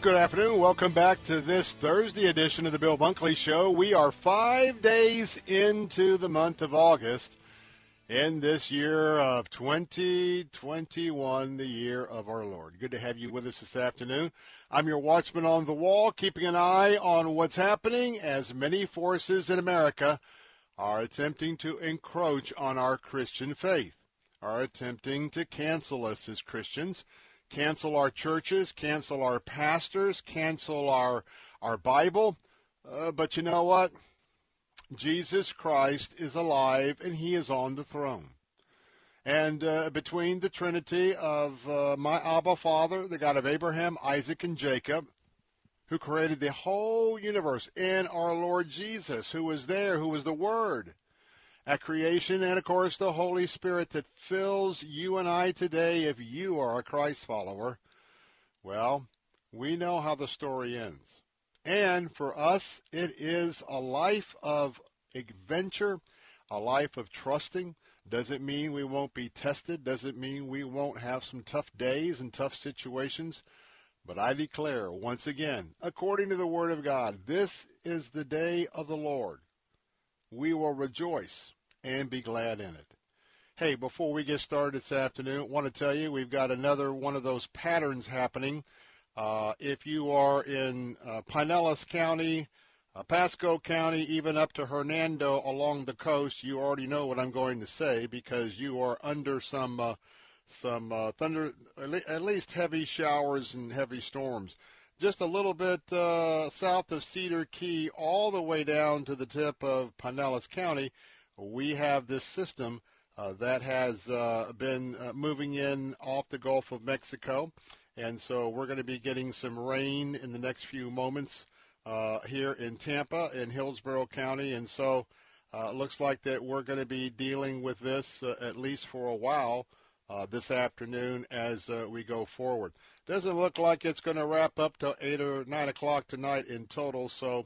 Good afternoon. Welcome back to this Thursday edition of the Bill Bunkley Show. We are five days into the month of August in this year of 2021, the year of our Lord. Good to have you with us this afternoon. I'm your watchman on the wall, keeping an eye on what's happening as many forces in America are attempting to encroach on our Christian faith, are attempting to cancel us as Christians cancel our churches, cancel our pastors, cancel our our Bible. Uh, but you know what? Jesus Christ is alive and he is on the throne. And uh, between the Trinity of uh, my Abba Father, the God of Abraham, Isaac, and Jacob, who created the whole universe, and our Lord Jesus, who was there, who was the Word, at creation, and of course the Holy Spirit that fills you and I today if you are a Christ follower. Well, we know how the story ends. And for us, it is a life of adventure, a life of trusting. Does it mean we won't be tested, Does it mean we won't have some tough days and tough situations. But I declare once again, according to the Word of God, this is the day of the Lord. We will rejoice and be glad in it. Hey, before we get started this afternoon, I want to tell you we've got another one of those patterns happening. Uh, if you are in uh, Pinellas County, uh, Pasco County, even up to Hernando along the coast, you already know what I'm going to say because you are under some uh, some uh, thunder, at least heavy showers and heavy storms. Just a little bit uh, south of Cedar Key, all the way down to the tip of Pinellas County we have this system uh, that has uh, been uh, moving in off the Gulf of Mexico. And so we're going to be getting some rain in the next few moments uh, here in Tampa in Hillsborough County. And so uh, it looks like that we're going to be dealing with this uh, at least for a while this afternoon as we go forward. Doesn't look like it's going to wrap up to 8 or 9 o'clock tonight in total. So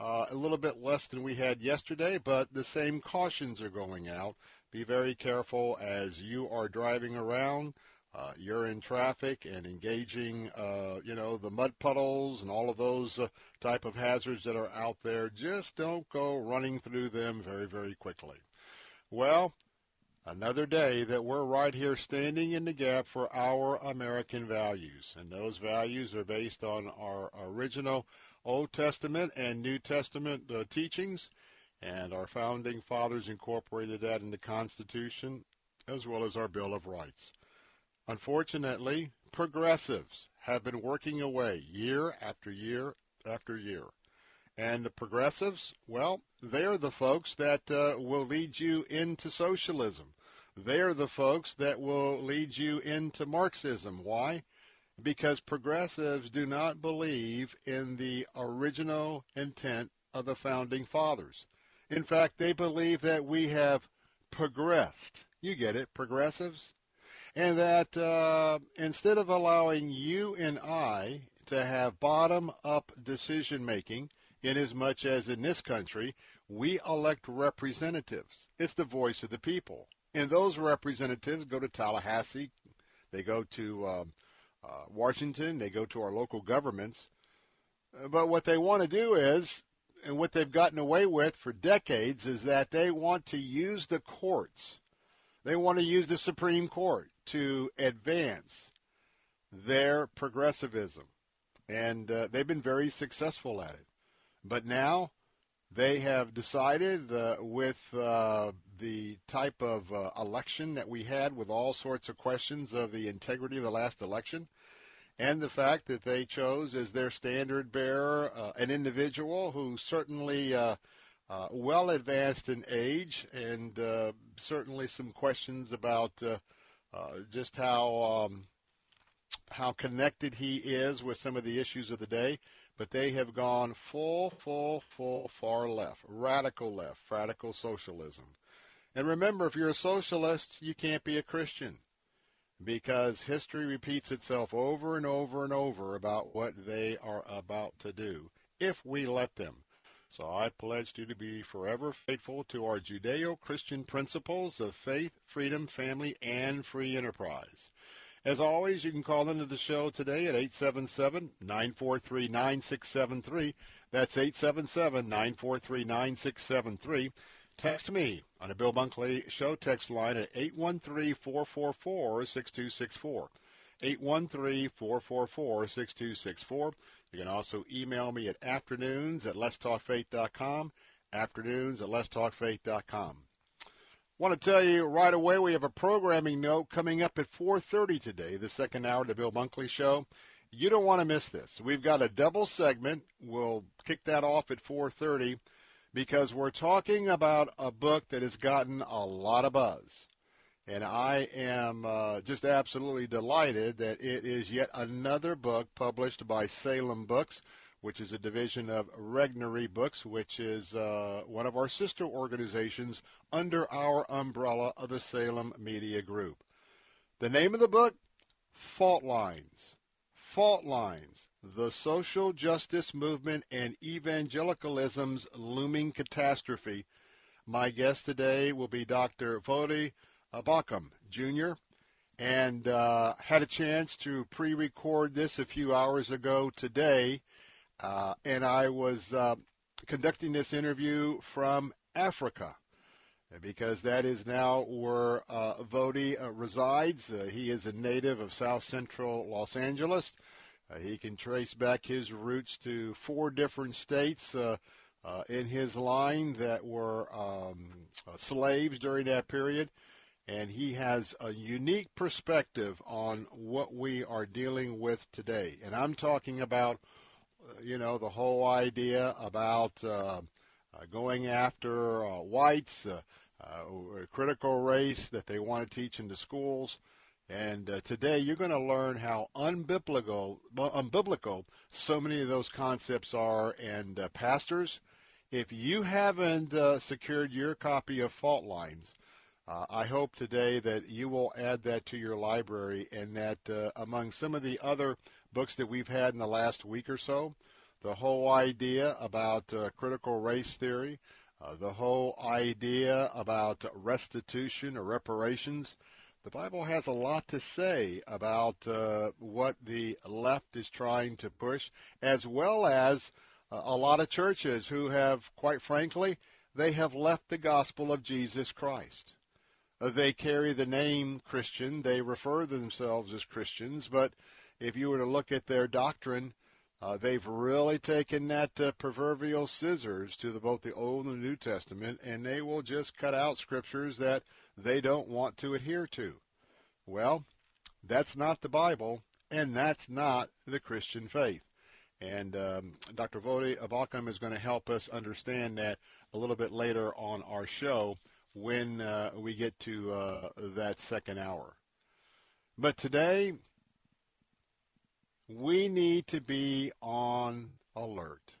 uh, a little bit less than we had yesterday, but the same cautions are going out. Be very careful as you are driving around. Uh, you're in traffic and engaging, uh, you know, the mud puddles and all of those uh, type of hazards that are out there. Just don't go running through them very, very quickly. Well, another day that we're right here standing in the gap for our American values. And those values are based on our original Old Testament and New Testament uh, teachings, and our founding fathers incorporated that in the Constitution as well as our Bill of Rights. Unfortunately, progressives have been working away year after year after year. And the progressives, well, they're the folks that uh, will lead you into socialism. They're the folks that will lead you into Marxism. Why? Because progressives do not believe in the original intent of the founding fathers. In fact, they believe that we have progressed. You get it, progressives? and that uh, instead of allowing you and I to have bottom-up decision making, in as much as in this country we elect representatives. It's the voice of the people, and those representatives go to Tallahassee, they go to um, uh, Washington, they go to our local governments. Uh, but what they want to do is, and what they've gotten away with for decades, is that they want to use the courts. They want to use the Supreme Court to advance their progressivism. And uh, they've been very successful at it. But now they have decided uh, with uh, the type of uh, election that we had with all sorts of questions of the integrity of the last election and the fact that they chose as their standard bearer uh, an individual who certainly uh, uh, well advanced in age and certainly some questions about just how um, how connected he is with some of the issues of the day but they have gone full, full, full far left, radical left, radical socialism. And remember, if you're a socialist, you can't be a Christian because history repeats itself over and over and over about what they are about to do if we let them. So I pledge you to be forever faithful to our Judeo-Christian principles of faith, freedom, family, and free enterprise. As always, you can call into the show today at 877-943-9673. That's 877-943-9673. Text me on the Bill Bunkley Show text line at 813-444-6264. 813-444-6264. You can also email me at afternoons at letstalkfaith.com, afternoons at letstalkfaith.com want to tell you right away we have a programming note coming up at 4.30 today, the second hour of the Bill Bunkley Show. You don't want to miss this. We've got a double segment. We'll kick that off at 4.30 because we're talking about a book that has gotten a lot of buzz. And I am uh, just absolutely delighted that it is yet another book published by Salem Books which is a division of Regnery Books, which is uh, one of our sister organizations under our umbrella of the Salem Media Group. The name of the book, Fault Lines. Fault Lines, the social justice movement and evangelicalism's looming catastrophe. My guest today will be Dr. Voddie Baucham, Jr., and uh, had a chance to pre-record this a few hours ago today uh, and I was uh, conducting this interview from Africa because that is now where uh, Voddie uh, resides. Uh, he is a native of South Central Los Angeles. Uh, he can trace back his roots to four different states uh, in his line that were um, slaves during that period. And he has a unique perspective on what we are dealing with today. And I'm talking about you know, the whole idea about uh, uh, going after uh, whites, uh, uh, critical race that they want to teach in the schools. And uh, today you're going to learn how unbiblical, unbiblical so many of those concepts are. And uh, pastors, if you haven't uh, secured your copy of Fault Lines, uh, I hope today that you will add that to your library and that among some of the other books that we've had in the last week or so. The whole idea about uh, critical race theory, uh, the whole idea about restitution or reparations. The Bible has a lot to say about uh, what the left is trying to push, as well as uh, a lot of churches who have, quite frankly, they have left the gospel of Jesus Christ. Uh, they carry the name Christian. They refer themselves as Christians, but if you were to look at their doctrine, uh, they've really taken that uh, proverbial scissors to the, both the Old and the New Testament, and they will just cut out scriptures that they don't want to adhere to. Well, that's not the Bible, and that's not the Christian faith. And um, Dr. Voddie Baucham is going to help us understand that a little bit later on our show when uh, we get to uh, that second hour. But today, we need to be on alert.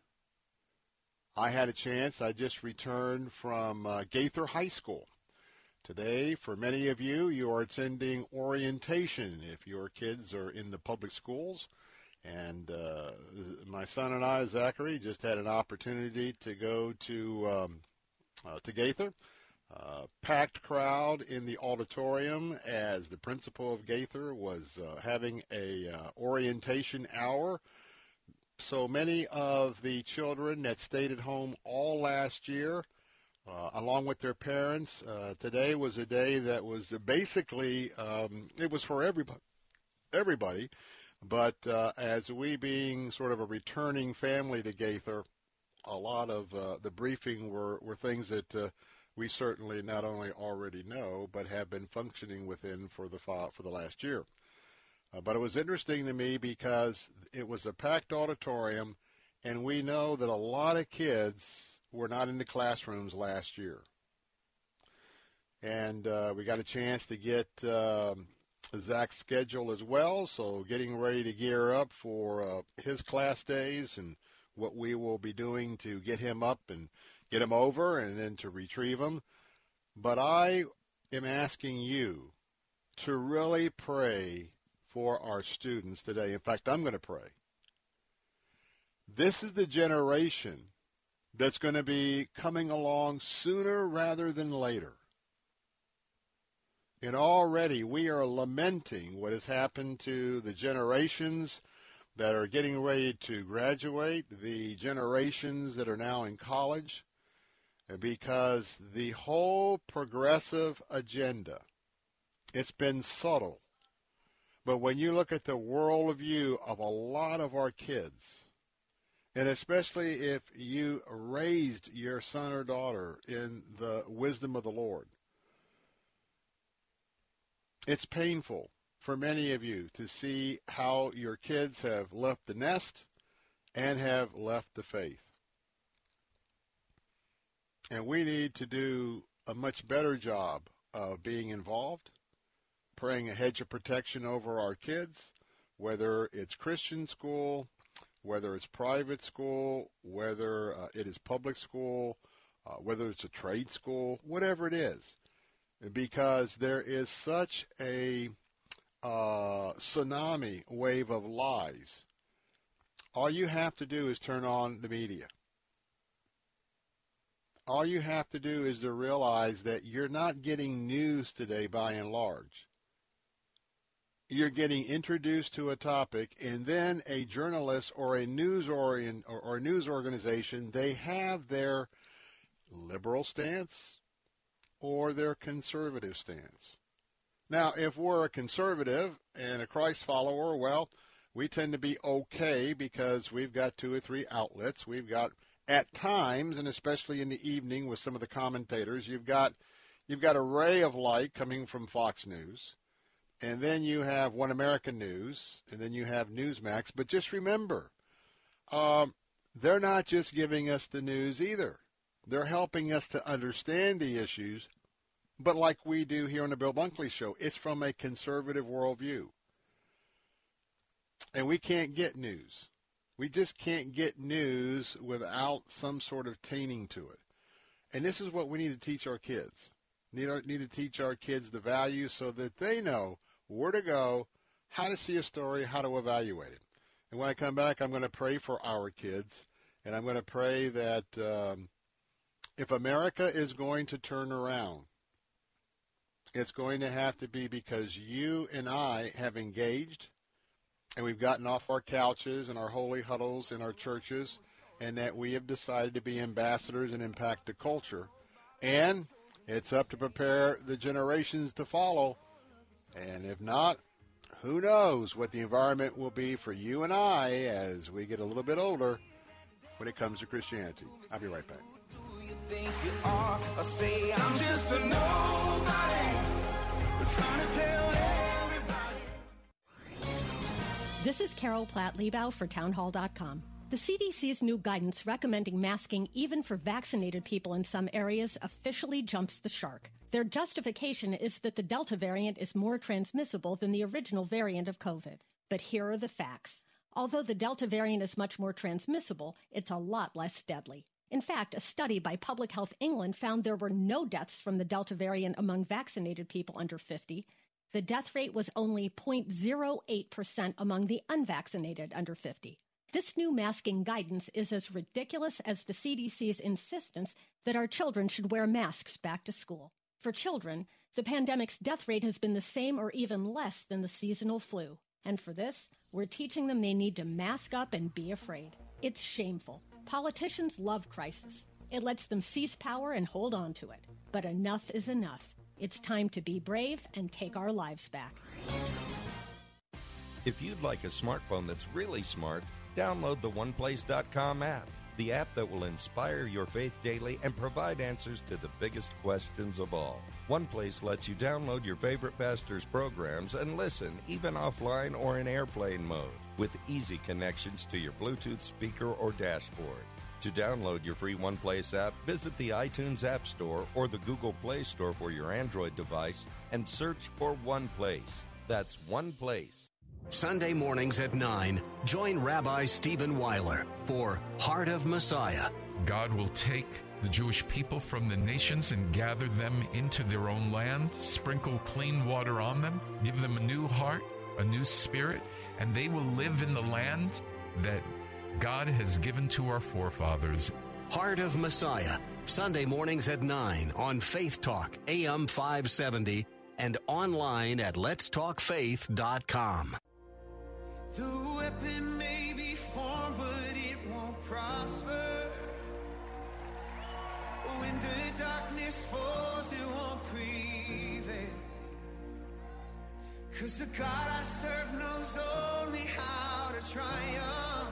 I had a chance. I just returned from uh, Gaither High School. Today, for many of you, you are attending orientation if your kids are in the public schools. And uh, my son and I, Zachary, just had an opportunity to go to um, uh, to Gaither. Uh, packed crowd in the auditorium as the principal of Gaither was uh, having a uh, orientation hour. So many of the children that stayed at home all last year, uh, along with their parents, uh, today was a day that was basically um, it was for everybody. Everybody, but as we being sort of a returning family to Gaither, a lot of the briefing were were things that we certainly not only already know, but have been functioning within for the for the last year. Uh, but it was interesting to me because it was a packed auditorium, and we know that a lot of kids were not in the classrooms last year. And uh, we got a chance to get um, Zach's schedule as well, so getting ready to gear up for uh, his class days and what we will be doing to get him up and get them over and then to retrieve them. But I am asking you to really pray for our students today. In fact, I'm going to pray. This is the generation that's going to be coming along sooner rather than later. And already we are lamenting what has happened to the generations that are getting ready to graduate, the generations that are now in college, because the whole progressive agenda, it's been subtle. But when you look at the worldview of a lot of our kids, and especially if you raised your son or daughter in the wisdom of the Lord, it's painful for many of you to see how your kids have left the nest and have left the faith. And we need to do a much better job of being involved, praying a hedge of protection over our kids, whether it's Christian school, whether it's private school, whether uh, it is public school, uh, whether it's a trade school, whatever it is. Because there is such a uh, tsunami wave of lies. All you have to do is turn on the media all you have to do is to realize that you're not getting news today by and large. You're getting introduced to a topic, and then a journalist or a news or, or news organization, they have their liberal stance or their conservative stance. Now, if we're a conservative and a Christ follower, well, we tend to be okay because we've got two or three outlets. We've got at times, and especially in the evening with some of the commentators, you've got you've got a ray of light coming from Fox News, and then you have One American News, and then you have Newsmax. But just remember, um, they're not just giving us the news either. They're helping us to understand the issues, but like we do here on the Bill Bunkley Show, it's from a conservative worldview. And we can't get news. We just can't get news without some sort of tainting to it. And this is what we need to teach our kids. Need, need to teach our kids the values so that they know where to go, how to see a story, how to evaluate it. And when I come back, I'm going to pray for our kids, and I'm going to pray that um, if America is going to turn around, it's going to have to be because you and I have engaged and we've gotten off our couches and our holy huddles in our churches, and that we have decided to be ambassadors and impact the culture. And it's up to prepare the generations to follow. And if not, who knows what the environment will be for you and I as we get a little bit older when it comes to Christianity. I'll be right back. This is Carol Platt Liebau for Townhall.com. The CDC's new guidance recommending masking even for vaccinated people in some areas officially jumps the shark. Their justification is that the Delta variant is more transmissible than the original variant of COVID. But here are the facts. Although the Delta variant is much more transmissible, it's a lot less deadly. In fact, a study by Public Health England found there were no deaths from the Delta variant among vaccinated people under 50. The death rate was only 0.08% among the unvaccinated under 50. This new masking guidance is as ridiculous as the CDC's insistence that our children should wear masks back to school. For children, the pandemic's death rate has been the same or even less than the seasonal flu. And for this, we're teaching them they need to mask up and be afraid. It's shameful. Politicians love crisis. It lets them seize power and hold on to it. But enough is enough. It's time to be brave and take our lives back. If you'd like a smartphone that's really smart, download the OnePlace.com app, the app that will inspire your faith daily and provide answers to the biggest questions of all. OnePlace lets you download your favorite pastor's programs and listen, even offline or in airplane mode, with easy connections to your Bluetooth speaker or dashboard. To download your free OnePlace app, visit the iTunes App Store or the Google Play Store for your Android device and search for OnePlace. That's OnePlace. Sunday mornings at 9, join Rabbi Stephen Weiler for Heart of Messiah. God will take the Jewish people from the nations and gather them into their own land, sprinkle clean water on them, give them a new heart, a new spirit, and they will live in the land that God has given to our forefathers. Heart of Messiah, Sunday mornings at 9 on Faith Talk, AM 570, and online at letstalkfaith.com. The weapon may be formed, but it won't prosper. When the darkness falls, it won't prevail. Cause the God I serve knows only how to triumph.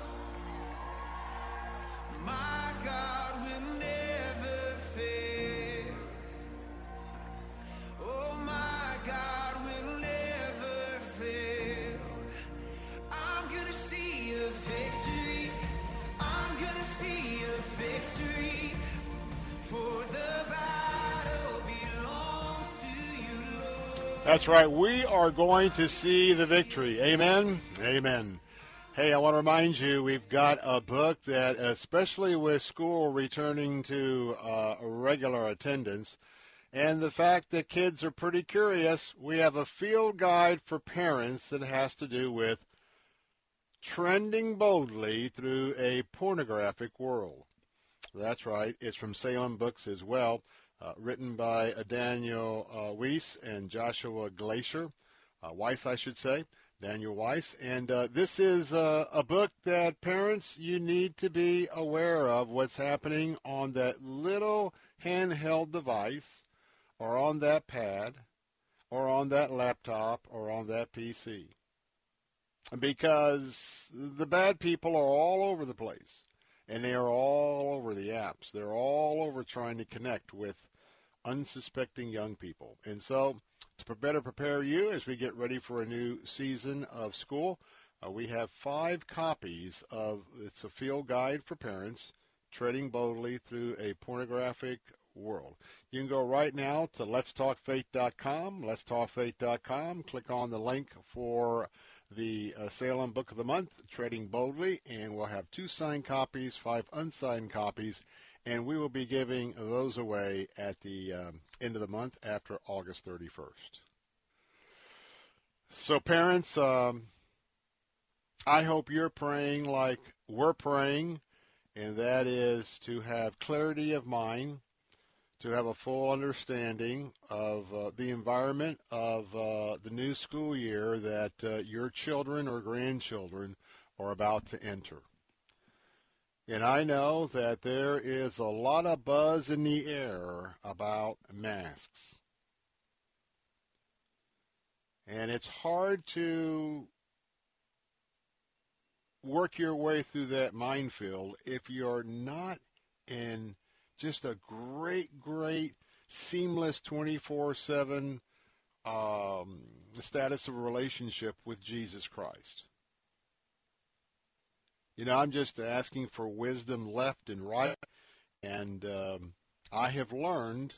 That's right. We are going to see the victory. Amen. Amen. Hey, I want to remind you we've got a book that, especially with school returning to uh, regular attendance, and the fact that kids are pretty curious, we have a field guide for parents that has to do with trending boldly through a pornographic world. That's right. It's from Salem Books as well, uh, written by uh, Daniel uh, Weiss and Joshua Glacier, uh, Weiss, I should say. Daniel Weiss. And uh, this is uh, a book that parents, you need to be aware of what's happening on that little handheld device or on that pad or on that laptop or on that PC. Because the bad people are all over the place. And they are all over the apps. They're all over trying to connect with unsuspecting young people. And so, to better prepare you as we get ready for a new season of school, uh, we have five copies of it's a field guide for parents treading boldly through a pornographic world. You can go right now to letstalkfaith.com, letstalkfaith.com, click on the link for the uh, Salem Book of the Month, Treading Boldly, and we'll have two signed copies, five unsigned copies, and we will be giving those away at the um, end of the month after August 31st. So, parents, um, I hope you're praying like we're praying, and that is to have clarity of mind, to have a full understanding of uh, the environment of uh, the new school year that uh, your children or grandchildren are about to enter. And I know that there is a lot of buzz in the air about masks. And it's hard to work your way through that minefield if you're not in just a great, great, seamless 24 7 um, status of relationship with Jesus Christ. You know, I'm just asking for wisdom left and right. And um, I have learned,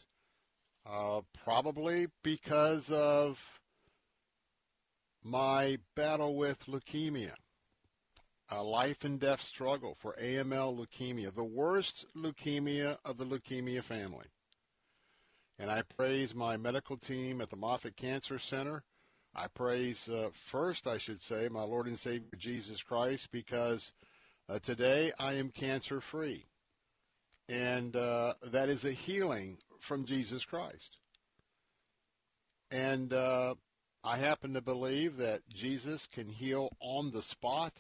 uh, probably because of my battle with leukemia. a life and death struggle for AML leukemia, the worst leukemia of the leukemia family. And I praise my medical team at the Moffitt Cancer Center. I praise uh, first, I should say, my Lord and Savior Jesus Christ because uh, today I am cancer free. And uh, that is a healing from Jesus Christ. And uh, I happen to believe that Jesus can heal on the spot.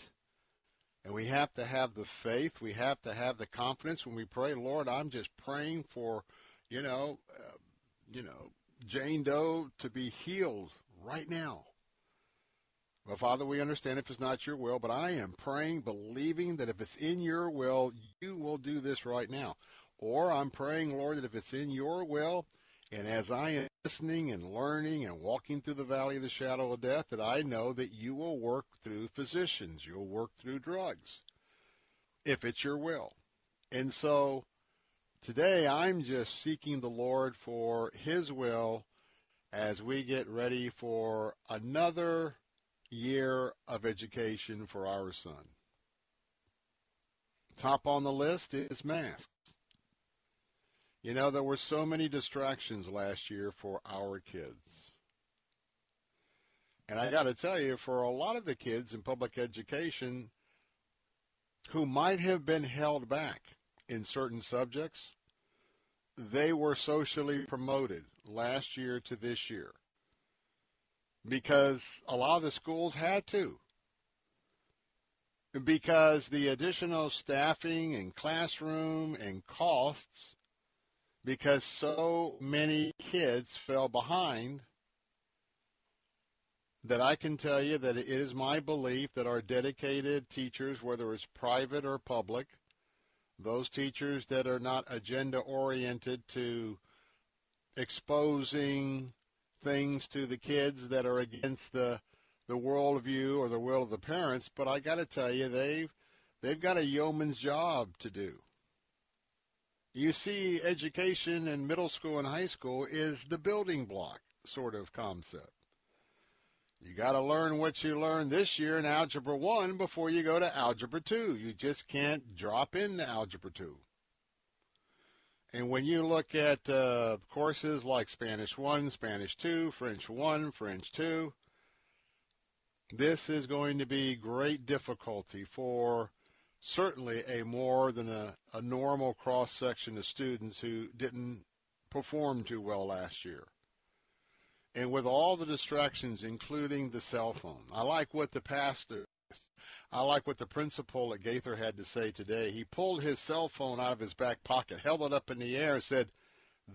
And we have to have the faith. We have to have the confidence when we pray, Lord, I'm just praying for, you know, uh, you know, Jane Doe to be healed right now. Well, Father, we understand if it's not your will, but I am praying, believing that if it's in your will, you will do this right now. Or I'm praying, Lord, that if it's in your will, and as I am listening and learning and walking through the valley of the shadow of death, that I know that you will work through physicians, you'll work through drugs, if it's your will. And so today I'm just seeking the Lord for his will as we get ready for another year of education for our son. Top on the list is masks. You know, there were so many distractions last year for our kids. And I got to tell you, for a lot of the kids in public education who might have been held back in certain subjects, they were socially promoted last year to this year because a lot of the schools had to. Because the additional staffing and classroom and costs because so many kids fell behind that I can tell you that it is my belief that our dedicated teachers, whether it's private or public, those teachers that are not agenda oriented to exposing things to the kids that are against the the worldview or the will of the parents, but I got to tell you, they've they've got a yeoman's job to do. You see, education in middle school and high school is the building block sort of concept. You got to learn what you learned this year in Algebra 1 before you go to Algebra 2. You just can't drop into Algebra 2. And when you look at uh, courses like Spanish 1, Spanish 2, French 1, French 2, this is going to be great difficulty for certainly a more than a, a normal cross section of students who didn't perform too well last year. And with all the distractions, including the cell phone, I like what the pastor, I like what the principal at Gaither had to say today. He pulled his cell phone out of his back pocket, held it up in the air, and said,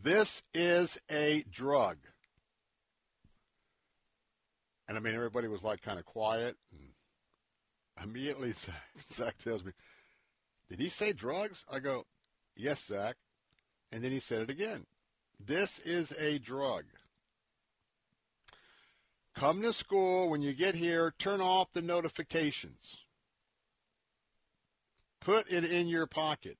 This is a drug. And I mean, everybody was like kind of quiet. And immediately Zach tells me, Did he say drugs? I go, Yes, Zach. And then he said it again. This is a drug. Come to school. When you get here, turn off the notifications. Put it in your pocket.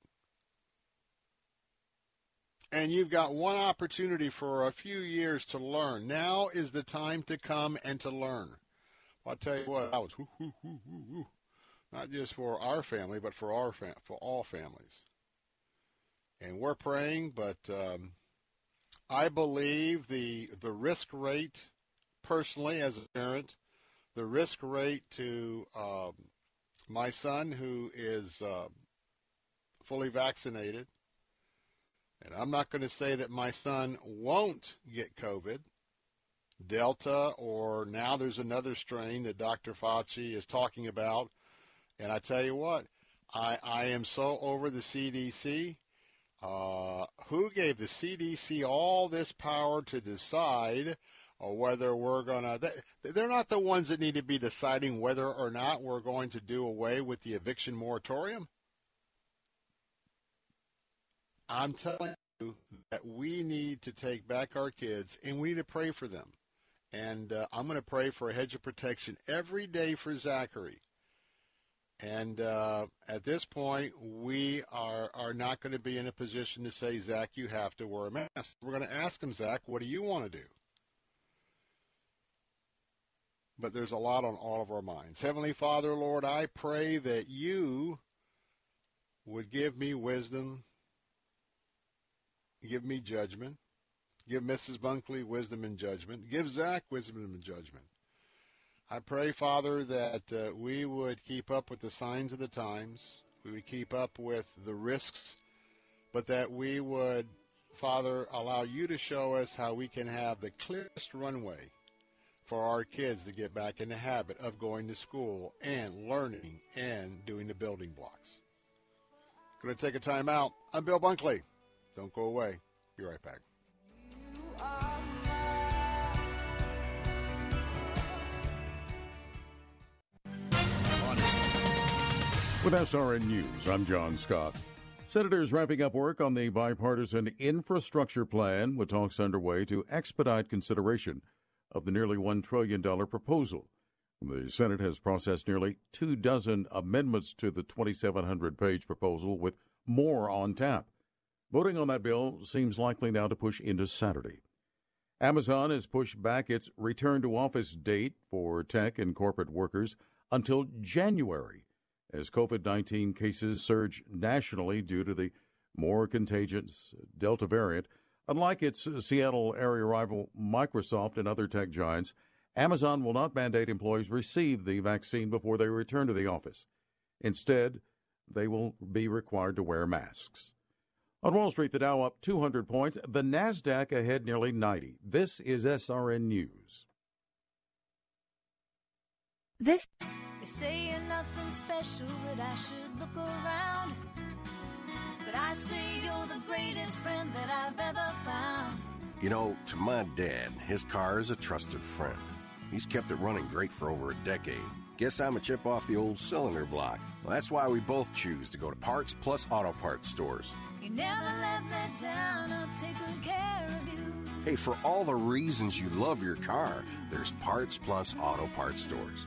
And you've got one opportunity for a few years to learn. Now is the time to come and to learn. I'll tell you what, I was whoo, whoo, whoo, whoo, whoo. not just for our family, but for our fam- for all families. And we're praying, but um, I believe the the risk rate, personally as a parent, the risk rate to um, my son who is uh, fully vaccinated, and I'm not going to say that my son won't get COVID Delta, or now there's another strain that Dr. Fauci is talking about. And I tell you what, I, I am so over the CDC. Uh, who gave the CDC all this power to decide or whether we're going to. They're not the ones that need to be deciding whether or not we're going to do away with the eviction moratorium. I'm telling you that we need to take back our kids and we need to pray for them. And uh, I'm going to pray for a hedge of protection every day for Zachary. And uh, at this point, we are, are not going to be in a position to say, Zach, you have to wear a mask. We're going to ask him, Zach, what do you want to do? But there's a lot on all of our minds. Heavenly Father, Lord, I pray that you would give me wisdom, give me judgment, give Mrs. Bunkley wisdom and judgment, give Zach wisdom and judgment. I pray, Father, that uh, we would keep up with the signs of the times, we would keep up with the risks, but that we would, Father, allow you to show us how we can have the clearest runway for our kids to get back in the habit of going to school and learning and doing the building blocks. Going to take a time out. I'm Bill Bunkley. Don't go away. Be right back. With SRN News, I'm John Scott. Senators wrapping up work on the bipartisan infrastructure plan with talks underway to expedite consideration of the nearly $1 trillion proposal. The Senate has processed nearly two dozen amendments to the 2,700 page proposal, with more on tap. Voting on that bill seems likely now to push into Saturday. Amazon has pushed back its return to office date for tech and corporate workers until January as COVID 19 cases surge nationally due to the more contagious Delta variant. Unlike its uh, Seattle area rival Microsoft and other tech giants, Amazon will not mandate employees receive the vaccine before they return to the office. Instead, they will be required to wear masks. On Wall Street, the Dow up 200 points, the Nasdaq ahead nearly 90. This is SRN News. This they say nothing special, that I should look around. But I say you're the greatest friend that I've ever found. You know, to my dad, his car is a trusted friend. He's kept it running great for over a decade. Guess I'm a chip off the old cylinder block. Well, that's why we both choose to go to Parts Plus Auto Parts stores. You never let me down, I'll take good care of you. Hey, for all the reasons you love your car, there's Parts Plus Auto Parts stores.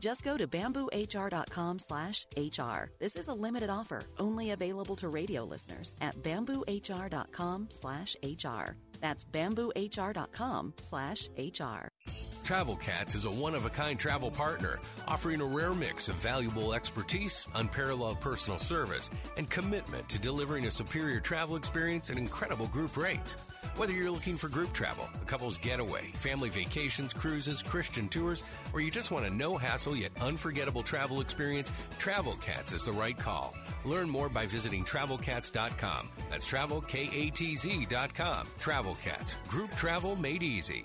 Just go to bamboohr.com slash HR. This is a limited offer, only available to radio listeners at bamboohr.com slash HR. That's bamboohr.com slash HR. Travel Katz is a one of a kind travel partner, offering a rare mix of valuable expertise, unparalleled personal service, and commitment to delivering a superior travel experience at incredible group rates. Whether you're looking for group travel, a couple's getaway, family vacations, cruises, Christian tours, or you just want a no hassle yet unforgettable travel experience, Travel Katz is the right call. Learn more by visiting travelkatz.com. That's travelkatz.com. Travel Katz, group travel made easy.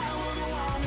fight's already been won. Well, I think your day's about to get better. What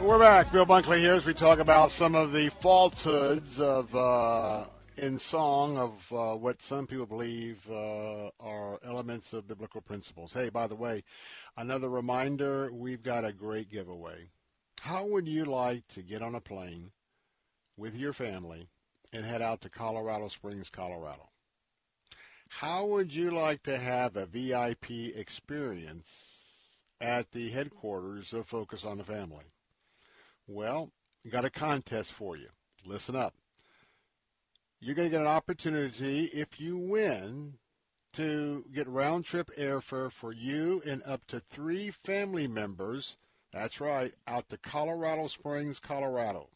We're back. Bill Bunkley here as we talk about some of the falsehoods of uh, in song of uh, what some people believe uh, are elements of biblical principles. Hey, by the way, another reminder: we've got a great giveaway. How would you like to get on a plane with your family and head out to Colorado Springs, Colorado? How would you like to have a VIP experience at the headquarters of Focus on the Family? Well, got a contest for you. Listen up. You're going to get an opportunity if you win to get round trip airfare for you and up to three family members. That's right, out to Colorado Springs, Colorado.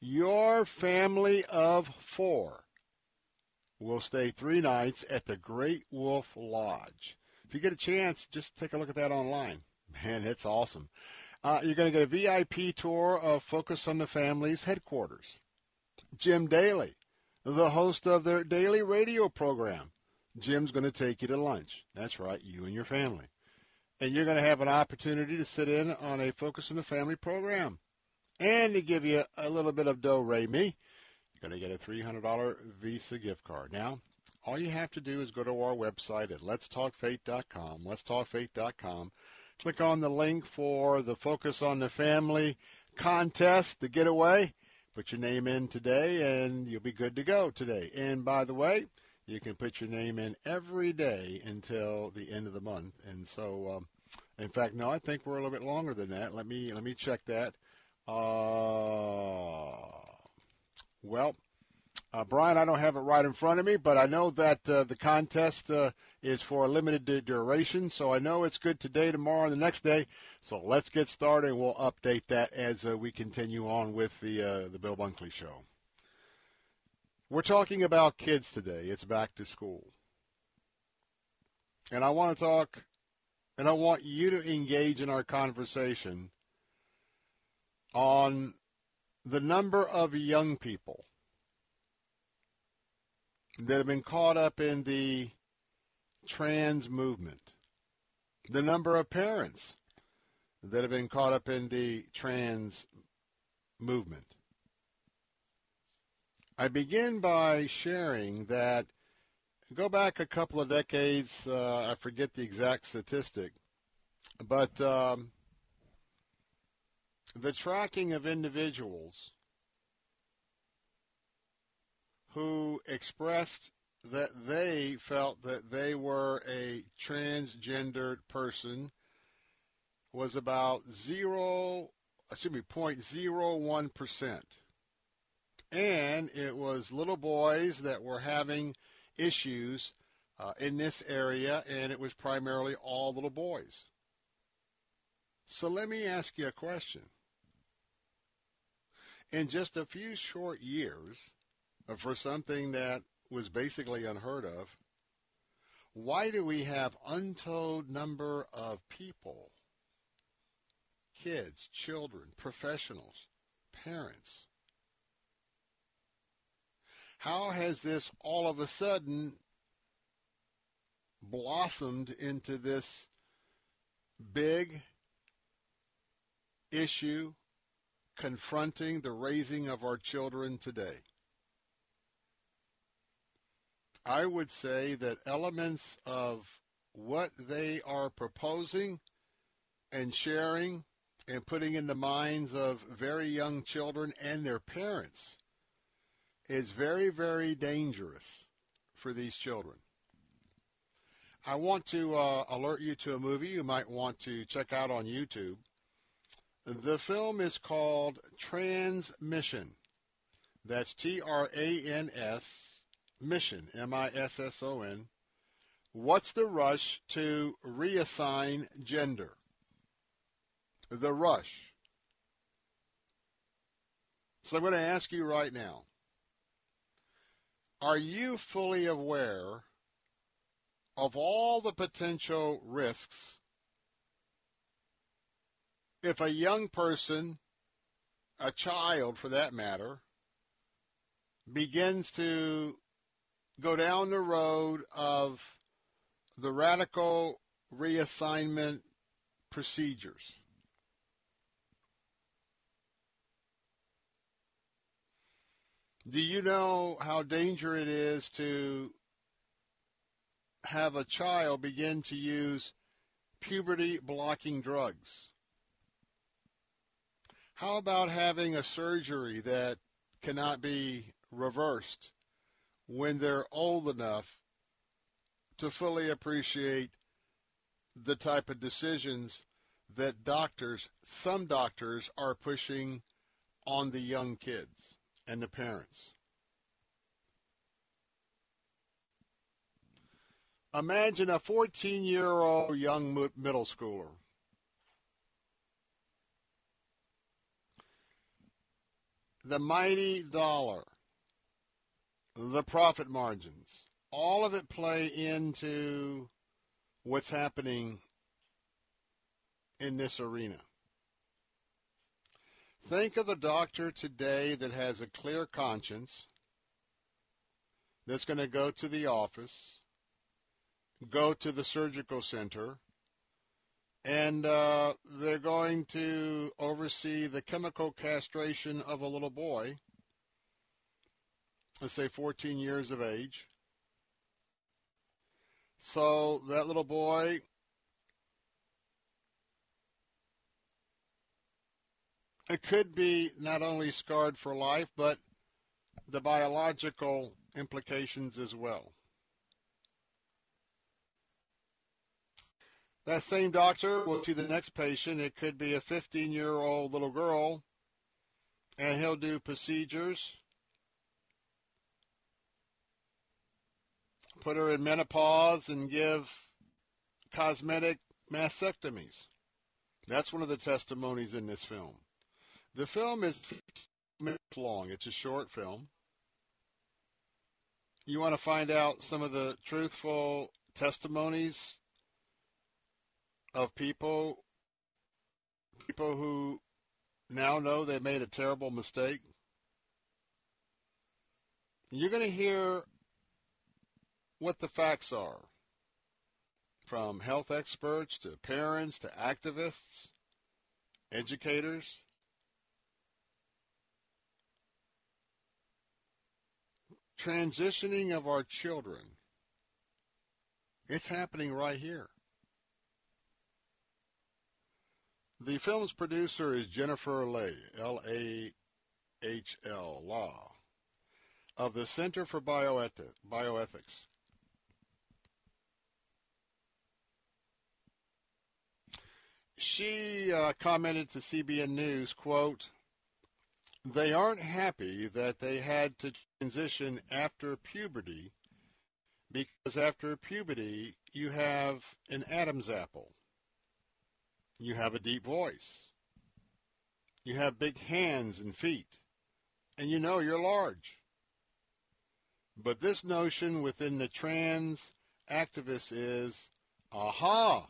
Your family of four will stay three nights at the Great Wolf Lodge. If you get a chance, just take a look at that online. Man, it's awesome. Uh, you're going to get a VIP tour of Focus on the Family's headquarters. Jim Daly, the host of their daily radio program. Jim's going to take you to lunch. That's right, you and your family. And you're going to have an opportunity to sit in on a Focus on the Family program. And to give you a little bit of do re mi, you're going to get a $300 Visa gift card. Now, all you have to do is go to our website at letstalkfaith.com, letstalkfaith.com, click on the link for the Focus on the Family contest, the getaway. Put your name in today, and you'll be good to go today. And by the way, you can put your name in every day until the end of the month. And so, um, in fact, no, I think we're a little bit longer than that. Let me let me check that. Uh, well, uh, Brian, I don't have it right in front of me, but I know that uh, the contest uh, is for a limited duration, so I know it's good today, tomorrow, and the next day. So let's get started, and we'll update that as uh, we continue on with the uh, the Bill Bunkley Show. We're talking about kids today. It's back to school, and I want to talk, and I want you to engage in our conversation on the number of young people that have been caught up in the trans movement, the number of parents that have been caught up in the trans movement. I begin by sharing that go back a couple of decades, uh, I forget the exact statistic, but um, the tracking of individuals who expressed that they felt that they were a transgendered person was about zero, excuse me, 0.01 percent, and it was little boys that were having issues uh, in this area, and it was primarily all little boys. So let me ask you a question. In just a few short years, uh, for something that was basically unheard of, why do we have untold number of people, kids, children, professionals, parents? How has this all of a sudden blossomed into this big issue confronting the raising of our children today? I would say that elements of what they are proposing and sharing and putting in the minds of very young children and their parents is very, very dangerous for these children. I want to uh, alert you to a movie you might want to check out on YouTube. The film is called Transmission. That's T R A N S mission, M-I-S-S-O-N. What's the rush to reassign gender? The rush. So I'm going to ask you right now, are you fully aware of all the potential risks if a young person, a child for that matter, begins to go down the road of the radical reassignment procedures. Do you know how dangerous it is to have a child begin to use puberty blocking drugs? How about having a surgery that cannot be reversed when they're old enough to fully appreciate the type of decisions that doctors, some doctors, are pushing on the young kids and the parents. Imagine a 14 year old young middle schooler. The mighty dollar, the profit margins, all of it play into what's happening in this arena. Think of the doctor today that has a clear conscience, that's going to go to the office, go to the surgical center, and uh, they're going to oversee the chemical castration of a little boy, let's say 14 years of age. So that little boy it could be not only scarred for life, but the biological implications as well. That same doctor will see the next patient. It could be a 15 year old little girl, and he'll do procedures, put her in menopause, and give cosmetic mastectomies. That's one of the testimonies in this film. The film is minutes long. It's a short film. You want to find out some of the truthful testimonies of people people who now know they made a terrible mistake. You're going to hear what the facts are from health experts to parents to activists, educators. transitioning of our children. It's happening right here. The film's producer is Jennifer Lahl, L-A-H-L, Lahl, of the Center for Bioethics. She uh, commented to CBN News, quote, they aren't happy that they had to transition after puberty because after puberty you have an Adam's apple. You have a deep voice. You have big hands and feet. And you know you're large. But this notion within the trans activists is, aha,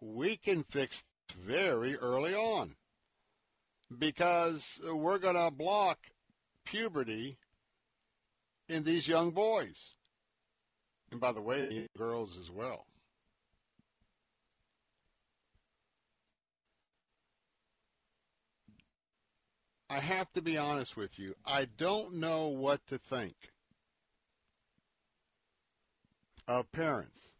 we can fix very early on because we're going to block puberty in these young boys. And by the way, girls as well. I have to be honest with you. I don't know what to think of parents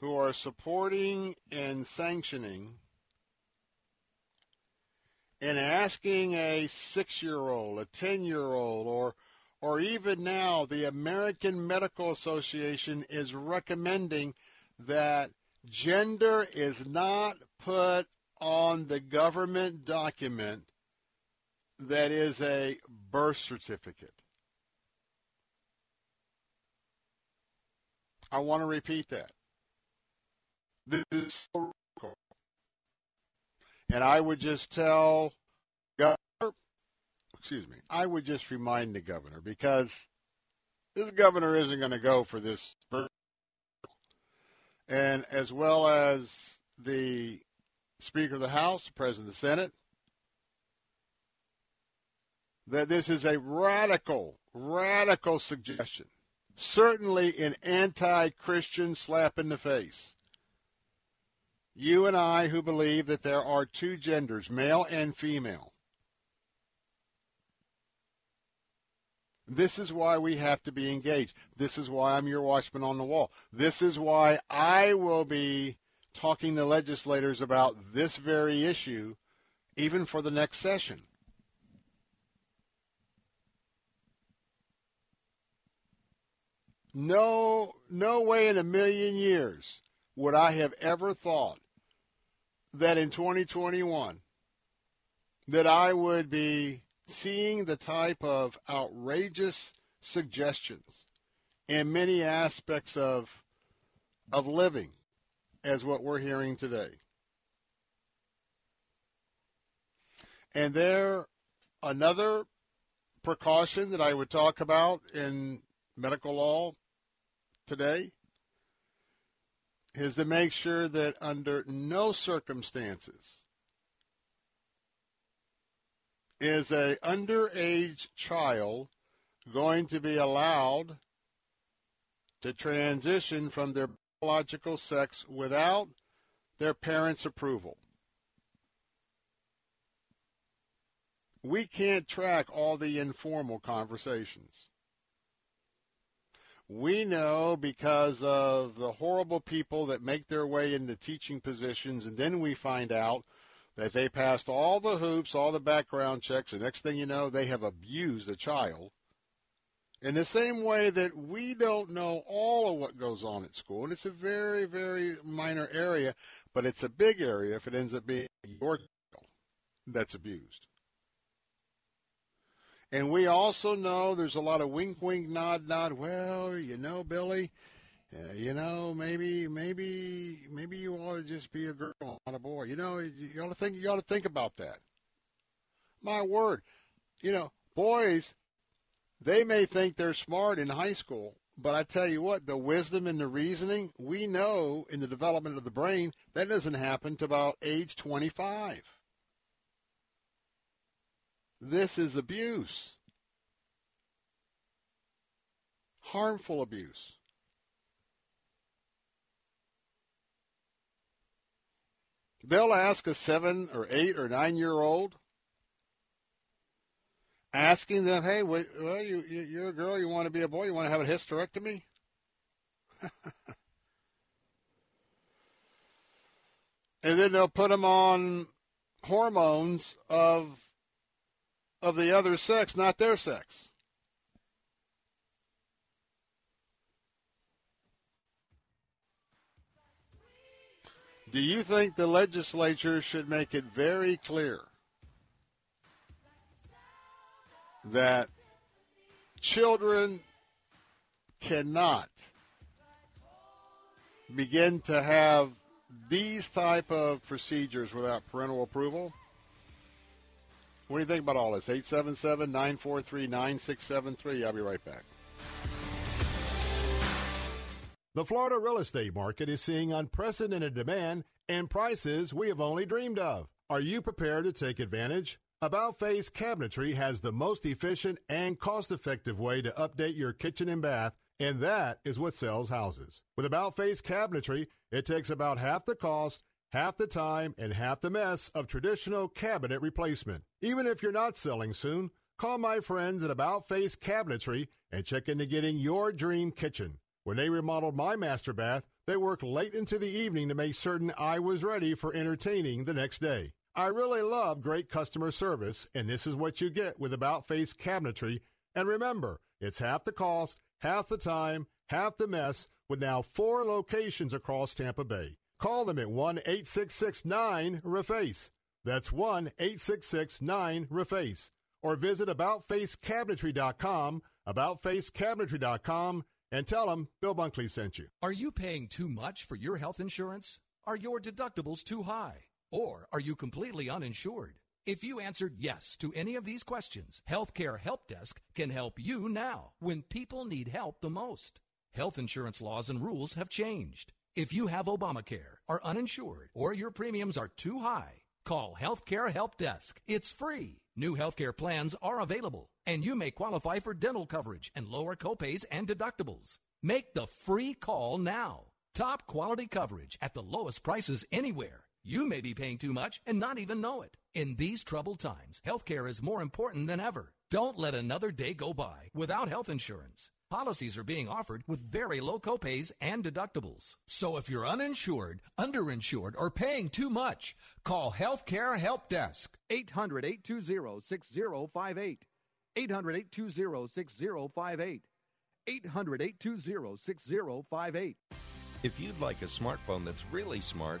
who are supporting and sanctioning and asking a six-year-old, a ten-year-old, or or even now the American Medical Association is recommending that gender is not put on the government document that is a birth certificate. I want to repeat that. This is and I would just tell governor, excuse me, I would just remind the governor because this governor isn't going to go for this. And as well as the Speaker of the House, President of the Senate, that this is a radical, radical suggestion. Certainly an anti Christian slap in the face. You and I who believe that there are two genders, male and female. This is why we have to be engaged. This is why I'm your watchman on the wall. This is why I will be talking to legislators about this very issue even for the next session. No no way in a million years would I have ever thought that in 2021 that I would be seeing the type of outrageous suggestions in many aspects of of living as what we're hearing today. And there another precaution that I would talk about in medical law today is to make sure that under no circumstances is a underage child going to be allowed to transition from their biological sex without their parents' approval. We can't track all the informal conversations. We know because of the horrible people that make their way into teaching positions, and then we find out that they passed all the hoops, all the background checks, and next thing you know, they have abused a child. In the same way that we don't know all of what goes on at school, and it's a very, very minor area, but it's a big area if it ends up being your child that's abused. And we also know there's a lot of wink, wink, nod, nod. Well, you know, Billy, uh, you know, maybe, maybe, maybe you ought to just be a girl, not a boy. You know, you ought to think. You ought to think about that. My word, you know, boys, they may think they're smart in high school, but I tell you what, the wisdom and the reasoning, we know in the development of the brain, that doesn't happen to about age 25. This is abuse. Harmful abuse. They'll ask a seven or eight or nine year old, asking them, hey, well, you, you're a girl, you want to be a boy, you want to have a hysterectomy? and then they'll put them on hormones of of the other sex, not their sex. Do you think the legislature should make it very clear that children cannot begin to have these type of procedures without parental approval? What do you think about all this? 877 943 9673. I'll be right back. The Florida real estate market is seeing unprecedented demand and prices we have only dreamed of. Are you prepared to take advantage? About Face Cabinetry has the most efficient and cost effective way to update your kitchen and bath, and that is what sells houses. With About Face Cabinetry, it takes about half the cost half the time and half the mess of traditional cabinet replacement. Even if you're not selling soon, call my friends at About Face Cabinetry and check into getting your dream kitchen. When they remodeled my master bath, they worked late into the evening to make certain I was ready for entertaining the next day. I really love great customer service, and this is what you get with About Face Cabinetry. And remember, it's half the cost, half the time, half the mess, with now four locations across Tampa Bay. Call them at 1 866 9 REFACE. That's 1 866 9 REFACE. Or visit AboutFaceCabinetry.com, AboutFaceCabinetry.com, and tell them Bill Bunkley sent you. Are you paying too much for your health insurance? Are your deductibles too high? Or are you completely uninsured? If you answered yes to any of these questions, Healthcare Help Desk can help you now when people need help the most. Health insurance laws and rules have changed. If you have Obamacare, are uninsured, or your premiums are too high, call Healthcare Help Desk. It's free. New healthcare plans are available, and you may qualify for dental coverage and lower copays and deductibles. Make the free call now. Top quality coverage at the lowest prices anywhere. You may be paying too much and not even know it. In these troubled times, healthcare is more important than ever. Don't let another day go by without health insurance. Policies are being offered with very low copays and deductibles. So if you're uninsured, underinsured, or paying too much, call Healthcare Help Desk. 800 820 6058. 800 820 6058. 800 820 6058. If you'd like a smartphone that's really smart,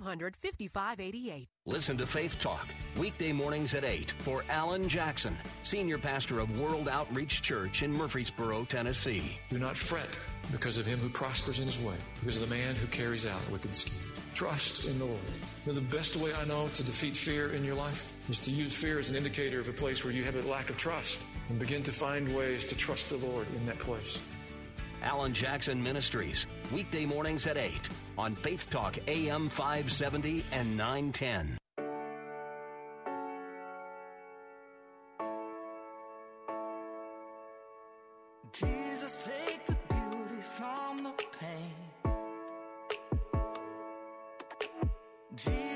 5588. Listen to Faith Talk, weekday mornings at 8 for Alan Jackson, Senior Pastor of World Outreach Church in Murfreesboro, Tennessee. Do not fret because of him who prospers in his way, because of the man who carries out wicked schemes. Trust in the Lord. You know, the best way I know to defeat fear in your life is to use fear as an indicator of a place where you have a lack of trust and begin to find ways to trust the Lord in that place. Alan Jackson Ministries, weekday mornings at 8 on Faith Talk AM 570 and 910. Jesus, take the beauty from the pain. Jesus,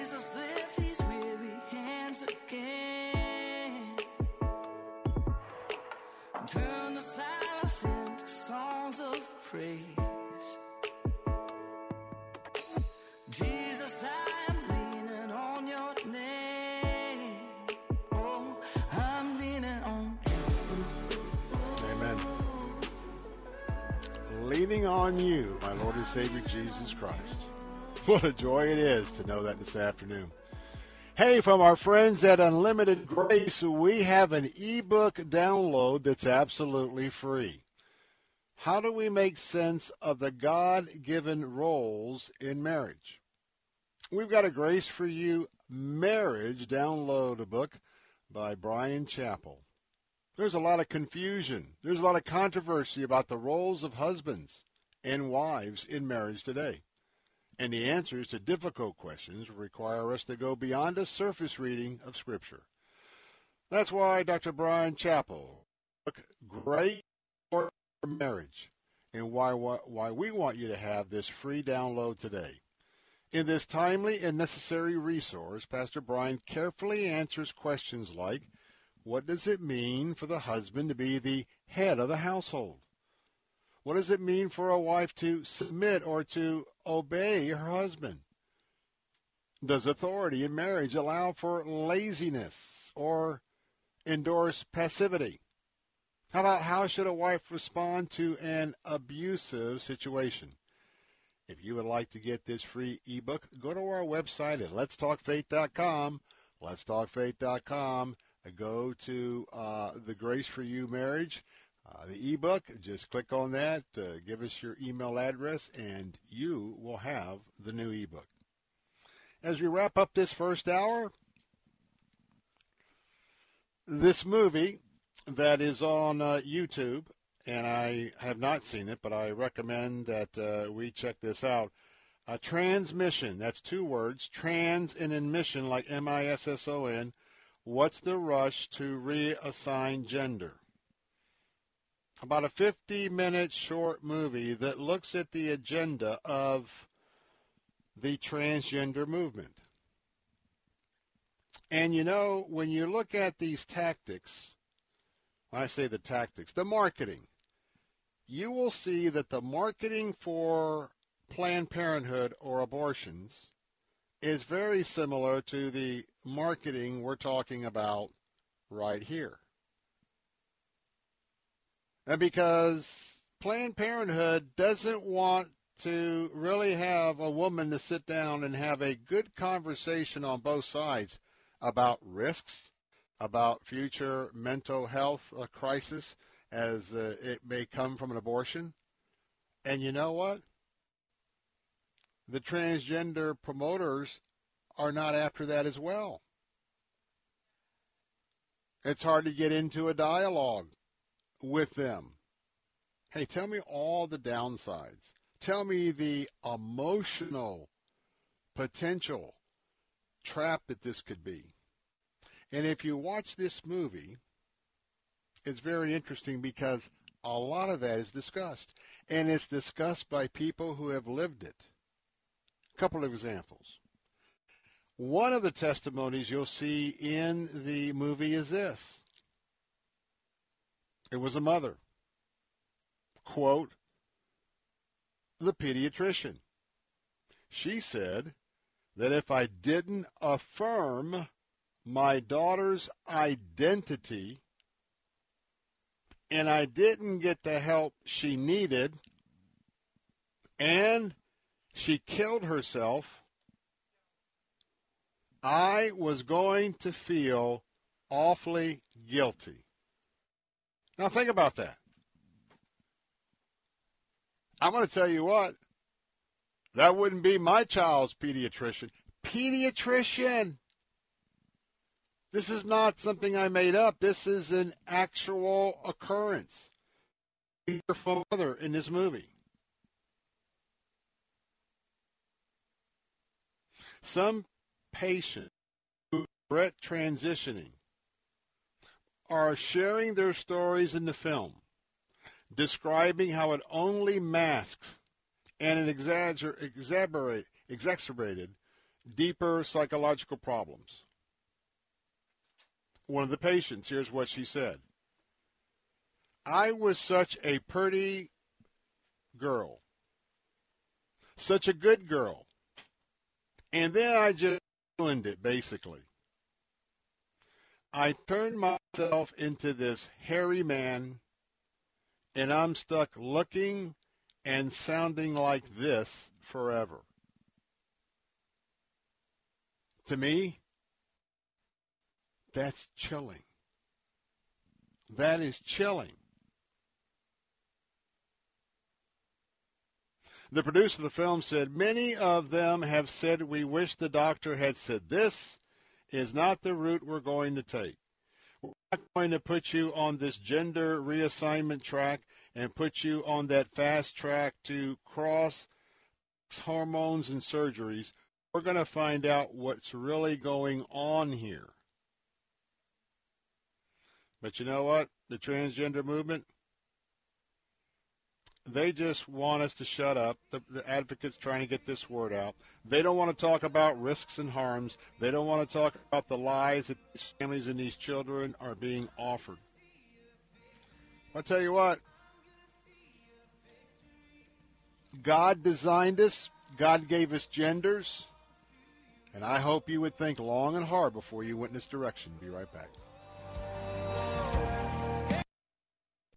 Leaning on you, my Lord and Savior Jesus Christ. What a joy it is to know that this afternoon. Hey, from our friends at Unlimited Grace, we have an ebook download that's absolutely free. How do we make sense of the God given roles in marriage? We've got a Grace for You Marriage download book by Bryan Chapell. There's a lot of confusion. There's a lot of controversy about the roles of husbands and wives in marriage today. And the answers to difficult questions require us to go beyond a surface reading of Scripture. That's why Dr. Bryan Chapell took great for marriage and why, why we want you to have this free download today. In this timely and necessary resource, Pastor Bryan carefully answers questions like, what does it mean for the husband to be the head of the household? What does it mean for a wife to submit or to obey her husband? Does authority in marriage allow for laziness or endorse passivity? How about how should a wife respond to an abusive situation? If you would like to get this free ebook, go to our website at letstalkfaith.com. Letstalkfaith.com. Go to uh, the Grace for You Marriage, uh, the ebook. Just click on that. Uh, give us your email address, and you will have the new ebook. As we wrap up this first hour, this movie that is on uh, YouTube, and I have not seen it, but I recommend that uh, we check this out. Transmission, that's two words, trans and admission, like M I S S O N. What's the rush to reassign gender? About a 50 minute short movie that looks at the agenda of the transgender movement. And you know, when you look at these tactics, when I say the tactics, the marketing, you will see that the marketing for Planned Parenthood or abortions is very similar to the marketing we're talking about right here. And because Planned Parenthood doesn't want to really have a woman to sit down and have a good conversation on both sides about risks, about future mental health uh, crisis as uh, it may come from an abortion. And you know what? The transgender promoters are not after that as well. It's hard to get into a dialogue with them. Hey, tell me all the downsides. Tell me the emotional potential trap that this could be. And if you watch this movie, it's very interesting because a lot of that is discussed. And it's discussed by people who have lived it. A couple of examples. One of the testimonies you'll see in the movie is this. It was a mother. Quote, the pediatrician. She said that if I didn't affirm my daughter's identity and I didn't get the help she needed and she killed herself, I was going to feel awfully guilty. Now think about that. I'm going to tell you what, that wouldn't be my child's pediatrician. Pediatrician! This is not something I made up. This is an actual occurrence. From mother in this movie. Some patients who regret transitioning are sharing their stories in the film, describing how it only masks and it exaggerate, exacerbated deeper psychological problems. One of the patients, here's what she said. I was such a pretty girl, such a good girl. And then I just ruined it, basically. I turned myself into this hairy man, and I'm stuck looking and sounding like this forever. To me, that's chilling. That is chilling. The producer of the film said, Many of them have said we wish the doctor had said this is not the route we're going to take. We're not going to put you on this gender reassignment track and put you on that fast track to cross hormones and surgeries. We're going to find out what's really going on here. But you know what? The transgender movement, they just want us to shut up. The, the, advocates trying to get this word out. They don't want to talk about risks and harms. They don't want to talk about the lies that these families and these children are being offered. I'll tell you what. God designed us. God gave us genders. And I hope you would think long and hard before you went in this direction. Be right back.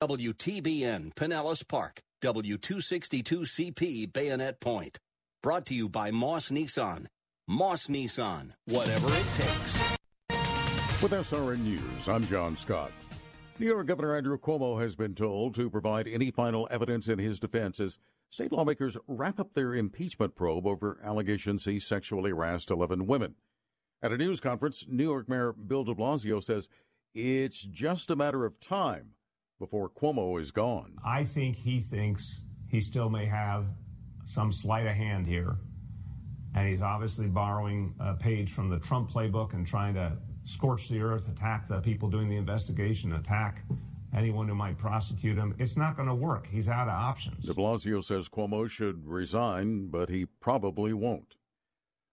WTBN Pinellas Park, W262CP Bayonet Point. Brought to you by Moss Nissan. Moss Nissan, whatever it takes. With SRN News, I'm John Scott. New York Governor Andrew Cuomo has been told to provide any final evidence in his defense as state lawmakers wrap up their impeachment probe over allegations he sexually harassed 11 women. At a news conference, New York Mayor Bill de Blasio says it's just a matter of time before Cuomo is gone. I think he thinks he still may have some sleight of hand here. And he's obviously borrowing a page from the Trump playbook and trying to scorch the earth, attack the people doing the investigation, attack anyone who might prosecute him. It's not going to work. He's out of options. De Blasio says Cuomo should resign, but he probably won't.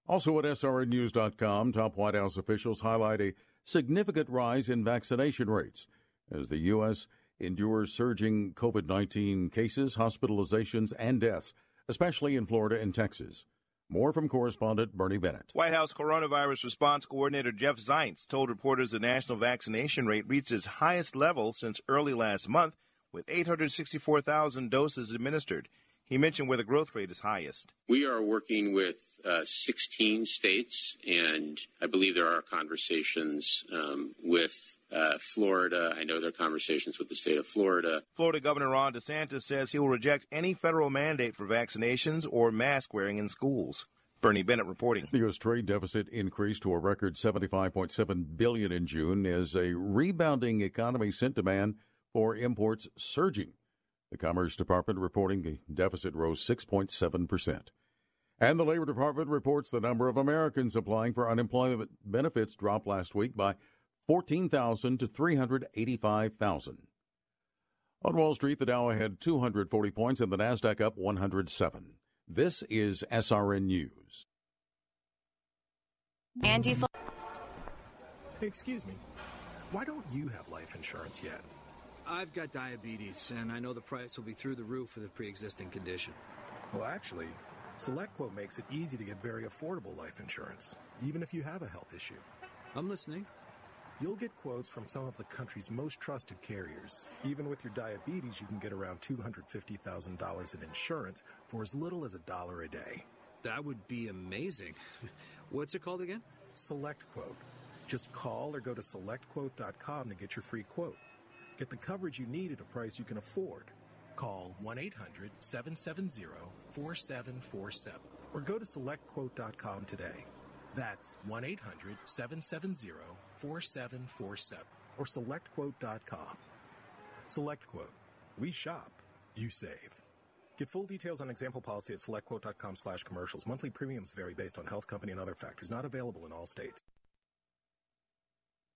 Also at SRNnews.com, top White House officials highlight a significant rise in vaccination rates as the U.S. endures surging COVID 19 cases, hospitalizations, and deaths, especially in Florida and Texas. More from correspondent Bernie Bennett. White House coronavirus response coordinator Jeff Zients told reporters the national vaccination rate reached its highest level since early last month, with 864,000 doses administered. He mentioned where the growth rate is highest. We are working with uh, 16 states, and I believe there are conversations um, with uh, Florida. I know there are conversations with the state of Florida. Florida Governor Ron DeSantis says he will reject any federal mandate for vaccinations or mask wearing in schools. Bernie Bennett reporting. The U.S. trade deficit increased to a record 75.7 billion in June as a rebounding economy sent demand for imports surging. The Commerce Department reporting the deficit rose 6.7 percent. And the Labor Department reports the number of Americans applying for unemployment benefits dropped last week by 14,000 to 385,000. On Wall Street, the Dow had 240 points and the Nasdaq up 107. This is SRN News. Angie's. Hey, excuse me. Why don't you have life insurance yet? I've got diabetes, and I know the price will be through the roof for the pre-existing condition. Well, actually, SelectQuote makes it easy to get very affordable life insurance, even if you have a health issue. I'm listening. You'll get quotes from some of the country's most trusted carriers. Even with your diabetes, you can get around $250,000 in insurance for as little as a dollar a day. That would be amazing. What's it called again? SelectQuote. Just call or go to selectquote.com to get your free quote. Get the coverage you need at a price you can afford. Call 1 800 770 4747 or go to selectquote.com today. That's 1 800 770 4747 or selectquote.com. SelectQuote. We shop, you save. Get full details on example policy at selectquote.com slash commercials. Monthly premiums vary based on health company and other factors. Not available in all states.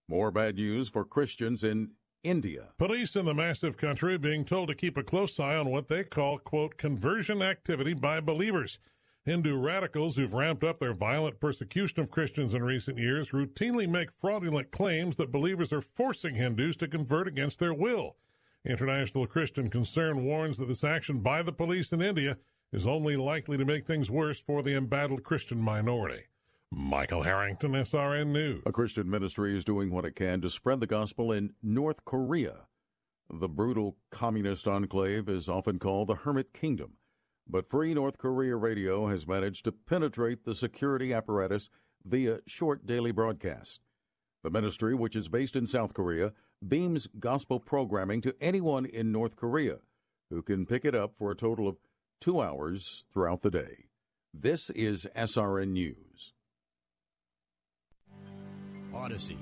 More bad news for Christians in India. Police in the massive country being told to keep a close eye on what they call, quote, conversion activity by believers. Hindu radicals who've ramped up their violent persecution of Christians in recent years routinely make fraudulent claims that believers are forcing Hindus to convert against their will. International Christian Concern warns that this action by the police in India is only likely to make things worse for the embattled Christian minority. Michael Harrington, SRN News. A Christian ministry is doing what it can to spread the gospel in North Korea. The brutal communist enclave is often called the Hermit Kingdom, but Free North Korea Radio has managed to penetrate the security apparatus via short daily broadcasts. The ministry, which is based in South Korea, beams gospel programming to anyone in North Korea who can pick it up for a total of two hours throughout the day. This is SRN News. Odyssey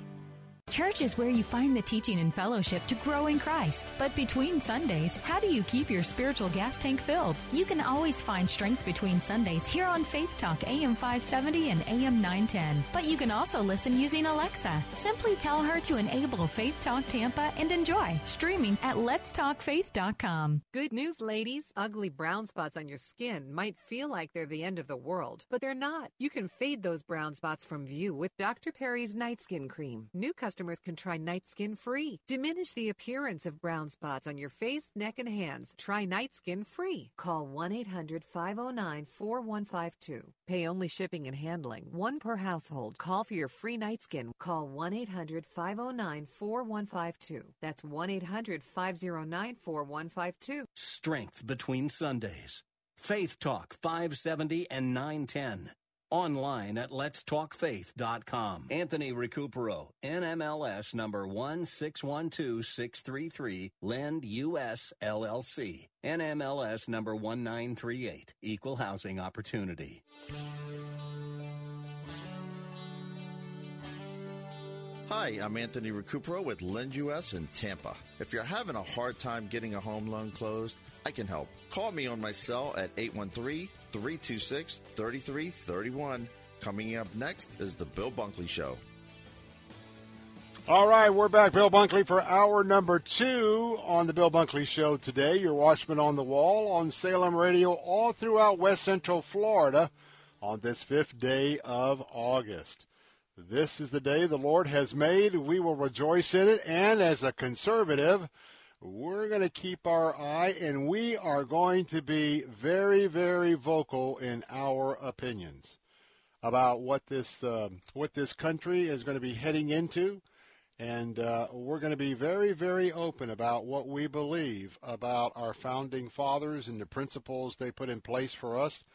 Church is where you find the teaching and fellowship to grow in Christ. But between Sundays, how do you keep your spiritual gas tank filled? You can always find strength between Sundays here on Faith Talk AM 570 and AM 910. But you can also listen using Alexa. Simply tell her to enable Faith Talk Tampa and enjoy streaming at letstalkfaith.com. Good news, ladies. Ugly brown spots on your skin might feel like they're the end of the world, but they're not. You can fade those brown spots from view with Dr. Perry's Night Skin Cream. New customers customers can try Night Skin free. Diminish the appearance of brown spots on your face, neck, and hands. Try Night Skin free. Call 1 800 509 4152. Pay only shipping and handling. One per household. Call for your free Night Skin. Call 1 800 509 4152. That's 1 800 509 4152. Strength between Sundays. Faith Talk 570 and 910. Online at letstalkfaith.com. Anthony Recupero, NMLS number 1612633, Lend US LLC. NMLS number 1938, Equal Housing Opportunity. Hi, I'm Anthony Recupero with Lend US in Tampa. If you're having a hard time getting a home loan closed, I can help. Call me on my cell at 813 326 3331. Coming up next is The Bill Bunkley Show. All right, we're back, Bill Bunkley, for hour number two on The Bill Bunkley Show today. Your Watchman on the Wall on Salem Radio all throughout West Central Florida on this fifth day of August. This is the day the Lord has made. We will rejoice in it. And as a conservative, we're going to keep our eye and we are going to be very, very vocal in our opinions about what this uh, what this country is going to be heading into, and uh, we're going to be very, very open about what we believe about our founding fathers and the principles they put in place for us.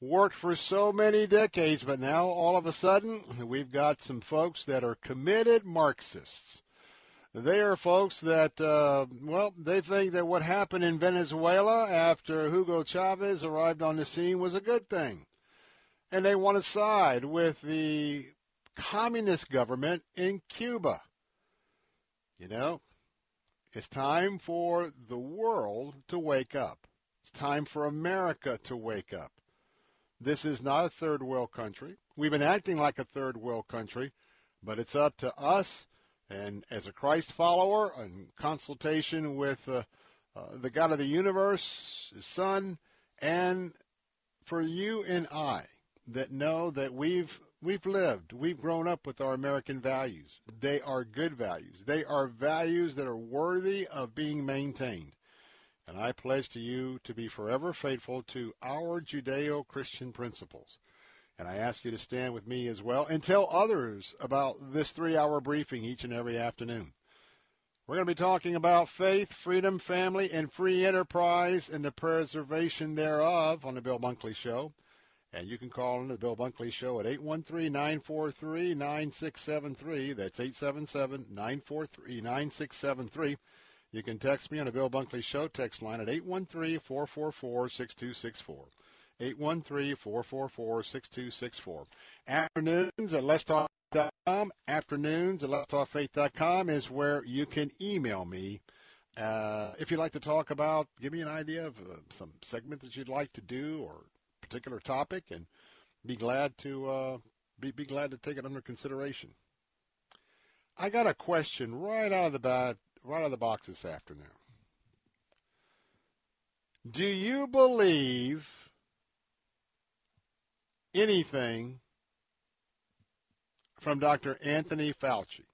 Worked for so many decades, but now all of a sudden we've got some folks that are committed Marxists they are folks that, uh, well, they think that what happened in Venezuela after Hugo Chavez arrived on the scene was a good thing. And they want to side with the communist government in Cuba. You know, it's time for the world to wake up. It's time for America to wake up. This is not a third world country. We've been acting like a third world country, but it's up to us and as a Christ follower, in consultation with uh, uh, the God of the universe, His Son, and for you and I that know that we've we've lived, we've grown up with our American values. They are good values. They are values that are worthy of being maintained. And I pledge to you to be forever faithful to our Judeo-Christian principles. And I ask you to stand with me as well and tell others about this three hour briefing each and every afternoon. We're going to be talking about faith, freedom, family, and free enterprise and the preservation thereof on the Bill Bunkley Show. And you can call in the Bill Bunkley Show at 813-943-9673. That's 877-943-9673. You can text me on the Bill Bunkley Show text line at 813-444-6264. 813-444-6264. Afternoons at letstalk.com. Afternoons at letstalkfaith.com is where you can email me. Uh, if you'd like to talk about, give me an idea of uh, some segment that you'd like to do or particular topic, and be glad to uh, be, be glad to take it under consideration. I got a question right out of the bat, right out of the box this afternoon. Do you believe anything from Dr. Anthony Fauci.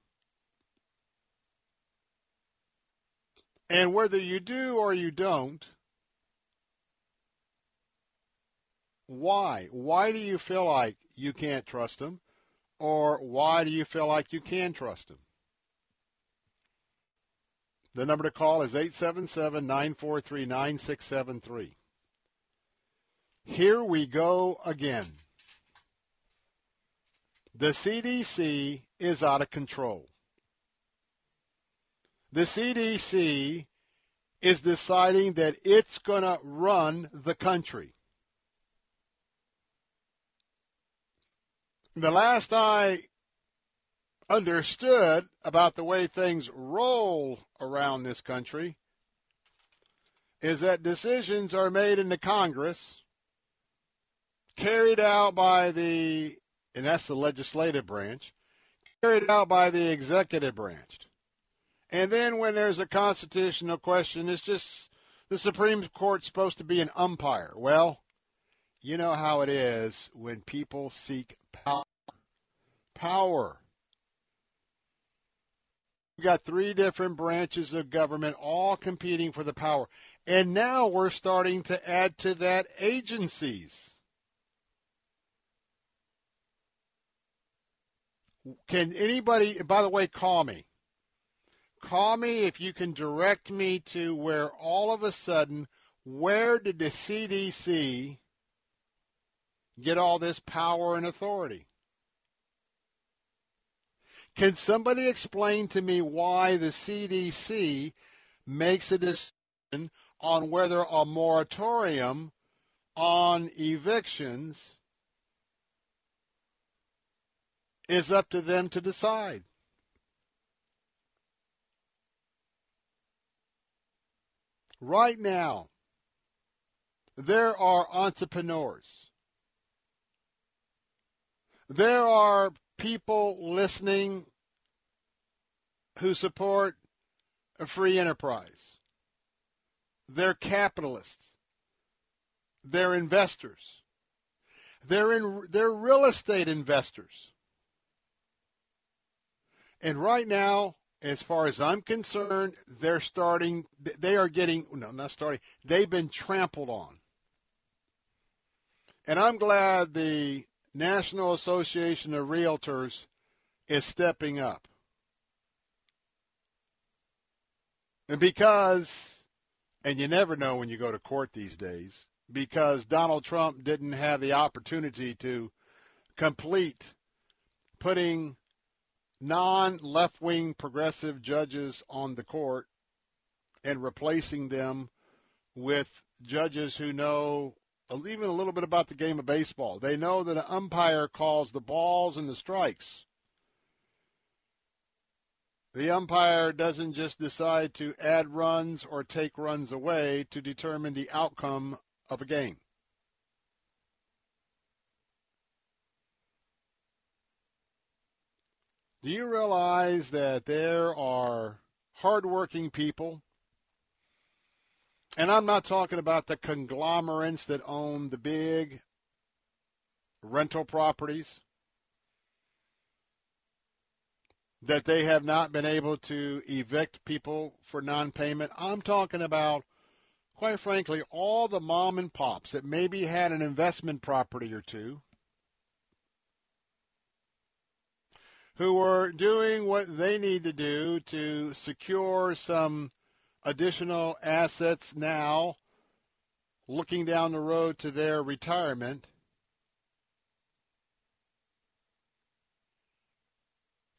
And whether you do or you don't, why? Why do you feel like you can't trust him? Or why do you feel like you can trust him? The number to call is 877 943 9673. Here we go again. The CDC is out of control. the CDC is deciding that it's going to run the country. The last I understood about the way things roll around this country is that decisions are made in the Congress, carried out by the, and that's the legislative branch, carried out by the executive branch. And then when there's a constitutional question, it's just the Supreme Court's supposed to be an umpire. Well, you know how it is when people seek power. Power. We've got three different branches of government all competing for the power. And now we're starting to add to that agencies. Can anybody, by the way, call me? Call me if you can direct me to where all of a sudden, where did the CDC get all this power and authority? Can somebody explain to me why the CDC makes a decision on whether a moratorium on evictions is up to them to decide? Right now, there are entrepreneurs. There are people listening who support a free enterprise. They're capitalists. They're investors. They're in they're real estate investors. And right now, as far as I'm concerned, they're starting, they are getting, no, not starting, they've been trampled on. And I'm glad the National Association of Realtors is stepping up. And because, and you never know when you go to court these days, because Donald Trump didn't have the opportunity to complete putting non left wing progressive judges on the court and replacing them with judges who know even a little bit about the game of baseball. They know that an umpire calls the balls and the strikes. The umpire doesn't just decide to add runs or take runs away to determine the outcome of a game. Do you realize that there are hardworking people? And I'm not talking about the conglomerates that own the big rental properties that they have not been able to evict people for non-payment. I'm talking about, quite frankly, all the mom and pops that maybe had an investment property or two who are doing what they need to do to secure some additional assets now, looking down the road to their retirement.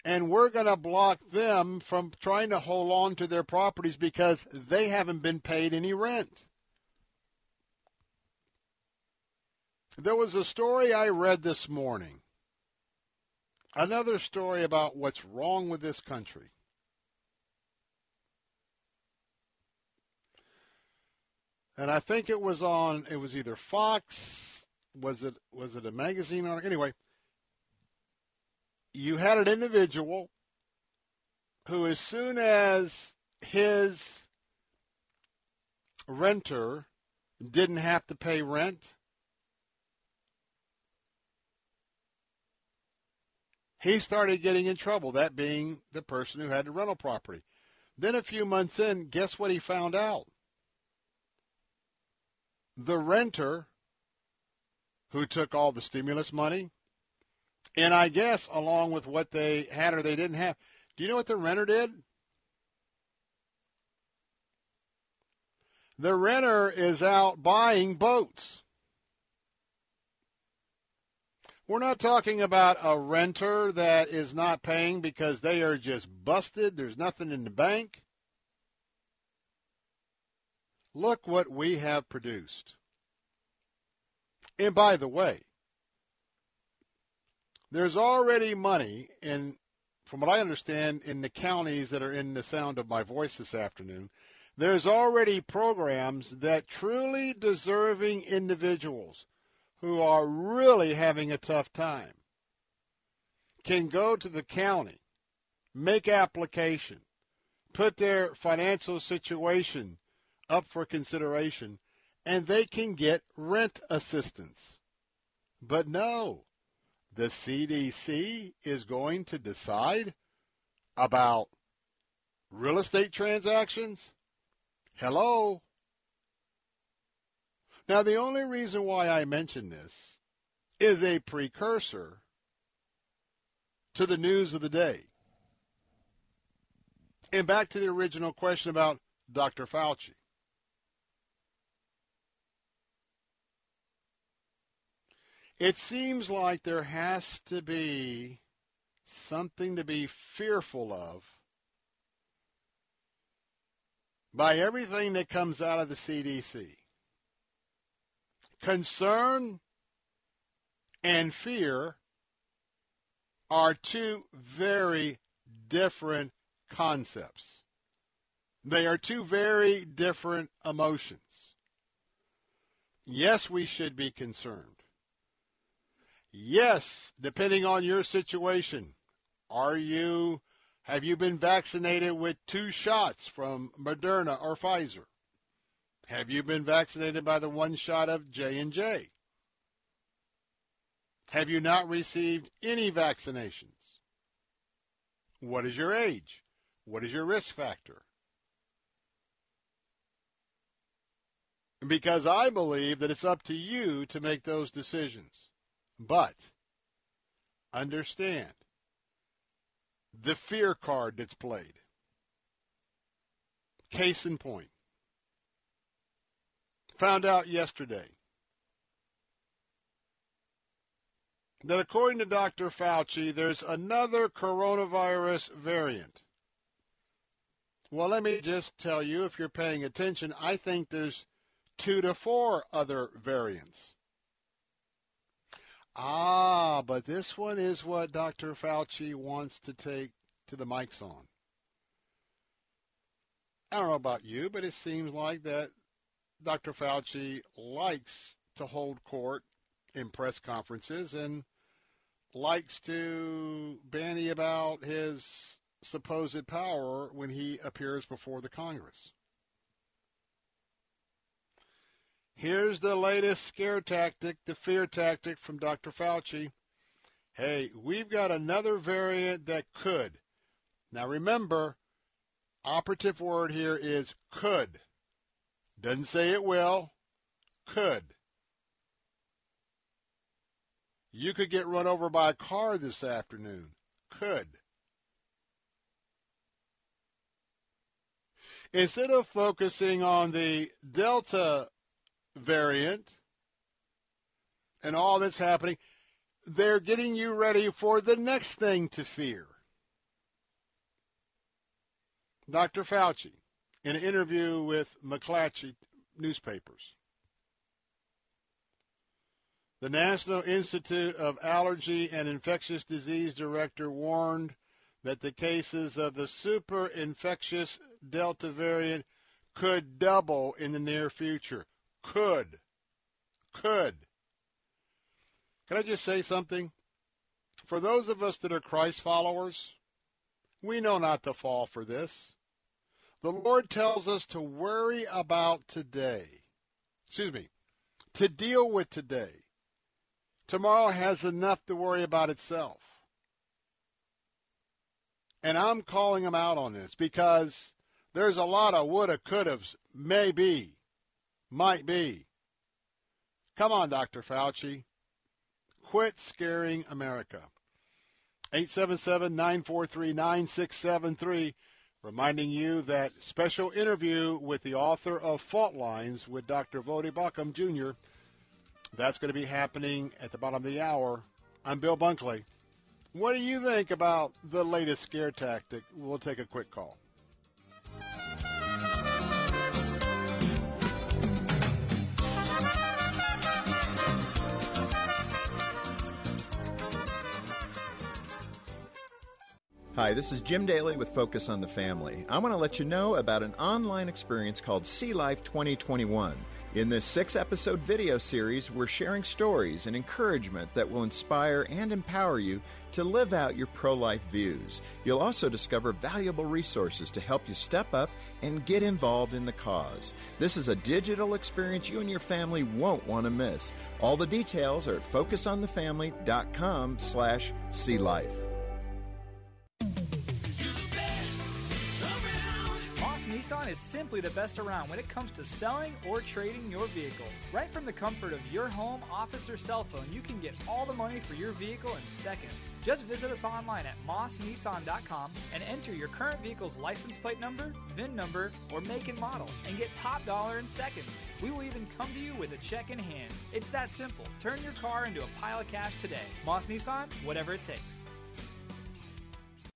And we're going to block them from trying to hold on to their properties because they haven't been paid any rent. There was a story I read this morning Another story about what's wrong with this country. And I think it was on it was either Fox, was it was it a magazine or anyway, you had an individual who as soon as his renter didn't have to pay rent, he started getting in trouble, that being the person who had the rental property. Then a few months in, guess what he found out? The renter who took all the stimulus money, and I guess along with what they had or they didn't have. Do you know what the renter did? The renter is out buying boats. We're not talking about a renter that is not paying because they are just busted. There's nothing in the bank. Look what we have produced. And by the way, there's already money in, from what I understand, in the counties that are in the sound of my voice this afternoon. There's already programs that truly deserving individuals who are really having a tough time can go to the county, make application, put their financial situation up for consideration, and they can get rent assistance. But no, the CDC is going to decide about real estate transactions? Hello? Now, the only reason why I mention this is a precursor to the news of the day. And back to the original question about Dr. Fauci. It seems like there has to be something to be fearful of by everything that comes out of the CDC. Concern and fear are two very different concepts. They are two very different emotions. Yes, we should be concerned. Yes, depending on your situation. Are you have you been vaccinated with two shots from Moderna or Pfizer? Have you been vaccinated by the one shot of J&J? Have you not received any vaccinations? What is your age? What is your risk factor? Because I believe that it's up to you to make those decisions. But understand the fear card that's played. Case in point. Found out yesterday that according to Dr. Fauci, there's another coronavirus variant. Well, let me just tell you, if you're paying attention, I think there's two to four other variants. Ah, but this one is what Dr. Fauci wants to take to the mics on. I don't know about you, but it seems like that Dr. Fauci likes to hold court in press conferences and likes to banny about his supposed power when he appears before the Congress. Here's the latest scare tactic, the fear tactic from Dr. Fauci. Hey, we've got another variant that could. Now remember, operative word here is could. Doesn't say it will, could. You could get run over by a car this afternoon. Could. Instead of focusing on the Delta variant and all that's happening, they're getting you ready for the next thing to fear. Dr. Fauci, in an interview with McClatchy newspapers, the National Institute of Allergy and Infectious Disease director warned that the cases of the super infectious Delta variant could double in the near future could. Could. Can I just say something? For those of us that are Christ followers, we know not to fall for this. The Lord tells us to worry about today. Excuse me, to deal with today. Tomorrow has enough to worry about itself. And I'm calling him out on this because there's a lot of woulda, coulda's, maybe might be. Come on, Dr. Fauci. Quit scaring America. 877 943 9673. Reminding you that special interview with the author of Fault Lines with Dr. Voddie Baucham Jr. That's going to be happening at the bottom of the hour. I'm Bill Bunkley. What do you think about the latest scare tactic? We'll take a quick call. Hi, this is Jim Daly with Focus on the Family. I want to let you know about an online experience called See Life 2021. In this six episode video series, we're sharing stories and encouragement that will inspire and empower you to live out your pro life views. You'll also discover valuable resources to help you step up and get involved in the cause. This is a digital experience you and your family won't want to miss. All the details are at focusonthefamily.com slash see life. Moss Nissan is simply the best around when it comes to selling or trading your vehicle. Right from the comfort of your home, office, or cell phone, you can get all the money for your vehicle in seconds. Just visit us online at mossnissan.com and enter your current vehicle's license plate number, VIN number, or make and model, and get top dollar in seconds. We will even come to you with a check in hand. It's that simple. Turn your car into a pile of cash today. Moss Nissan, whatever it takes.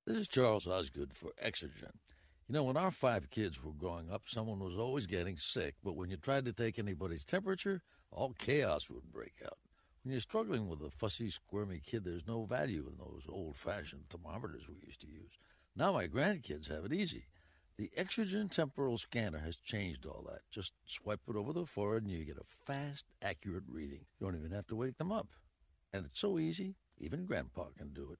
This is Charles Osgood for Exergen. You know, when our five kids were growing up, someone was always getting sick, but when you tried to take anybody's temperature, all chaos would break out. When you're struggling with a fussy, squirmy kid, there's no value in those old fashioned thermometers we used to use. Now my grandkids have it easy. The Exergen temporal scanner has changed all that. Just swipe it over the forehead and you get a fast, accurate reading. You don't even have to wake them up. And it's so easy, even Grandpa can do it.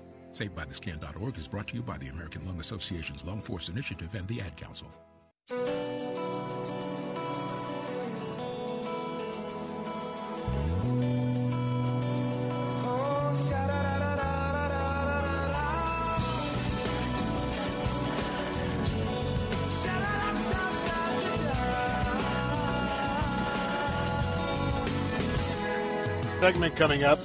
SaveByTheScan.org is brought to you by the American Lung Association's Lung Force Initiative and the Ad Council. Segment coming up.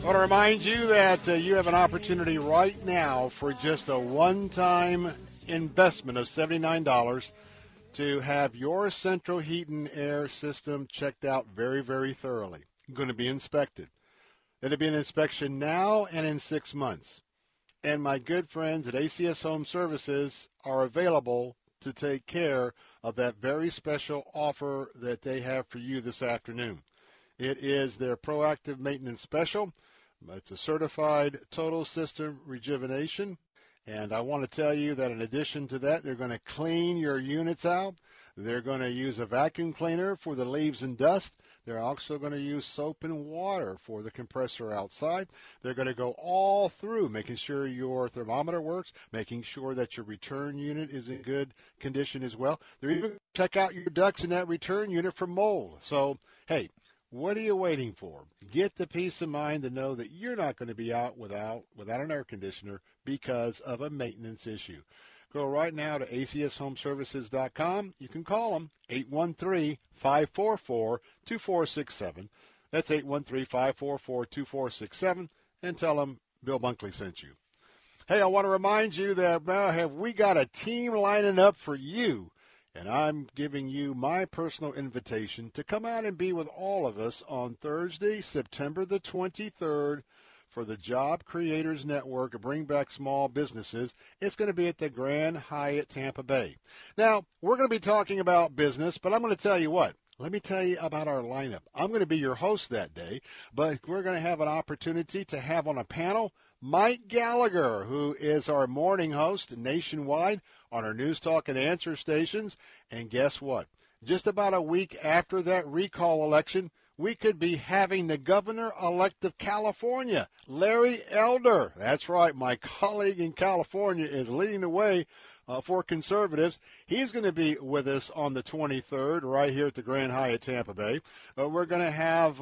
I want to remind you that uh, you have an opportunity right now for just a one time investment of $79 to have your central heat and air system checked out very, very thoroughly. Going to be inspected. It'll be an inspection now and in six months. And my good friends at ACS Home Services are available to take care of that very special offer that they have for you this afternoon. It is their proactive maintenance special. It's a certified total system rejuvenation. And I want to tell you that in addition to that, they're going to clean your units out. They're going to use a vacuum cleaner for the leaves and dust. They're also going to use soap and water for the compressor outside. They're going to go all through making sure your thermometer works, making sure that your return unit is in good condition as well. They're even going to check out your ducts in that return unit for mold. So, hey, what are you waiting for? Get the peace of mind to know that you're not going to be out without without an air conditioner because of a maintenance issue. Go right now to acshomeservices.com. You can call them 813-544-2467. That's 813-544-2467 and tell them Bill Bunkley sent you. Hey, I want to remind you that now have we got a team lining up for you and I'm giving you my personal invitation to come out and be with all of us on Thursday, September the 23rd for the Job Creators Network Bring Back Small Businesses. It's going to be at the Grand Hyatt Tampa Bay. Now, we're going to be talking about business, but I'm going to tell you what. Let me tell you about our lineup. I'm going to be your host that day, but we're going to have an opportunity to have on a panel Mike Gallagher, who is our morning host nationwide on our News Talk and Answer stations. And guess what? Just about a week after that recall election, we could be having the governor elect of California, Larry Elder. That's right, my colleague in California is leading the way uh, for conservatives. He's going to be with us on the 23rd, right here at the Grand Hyatt Tampa Bay. Uh, we're going to have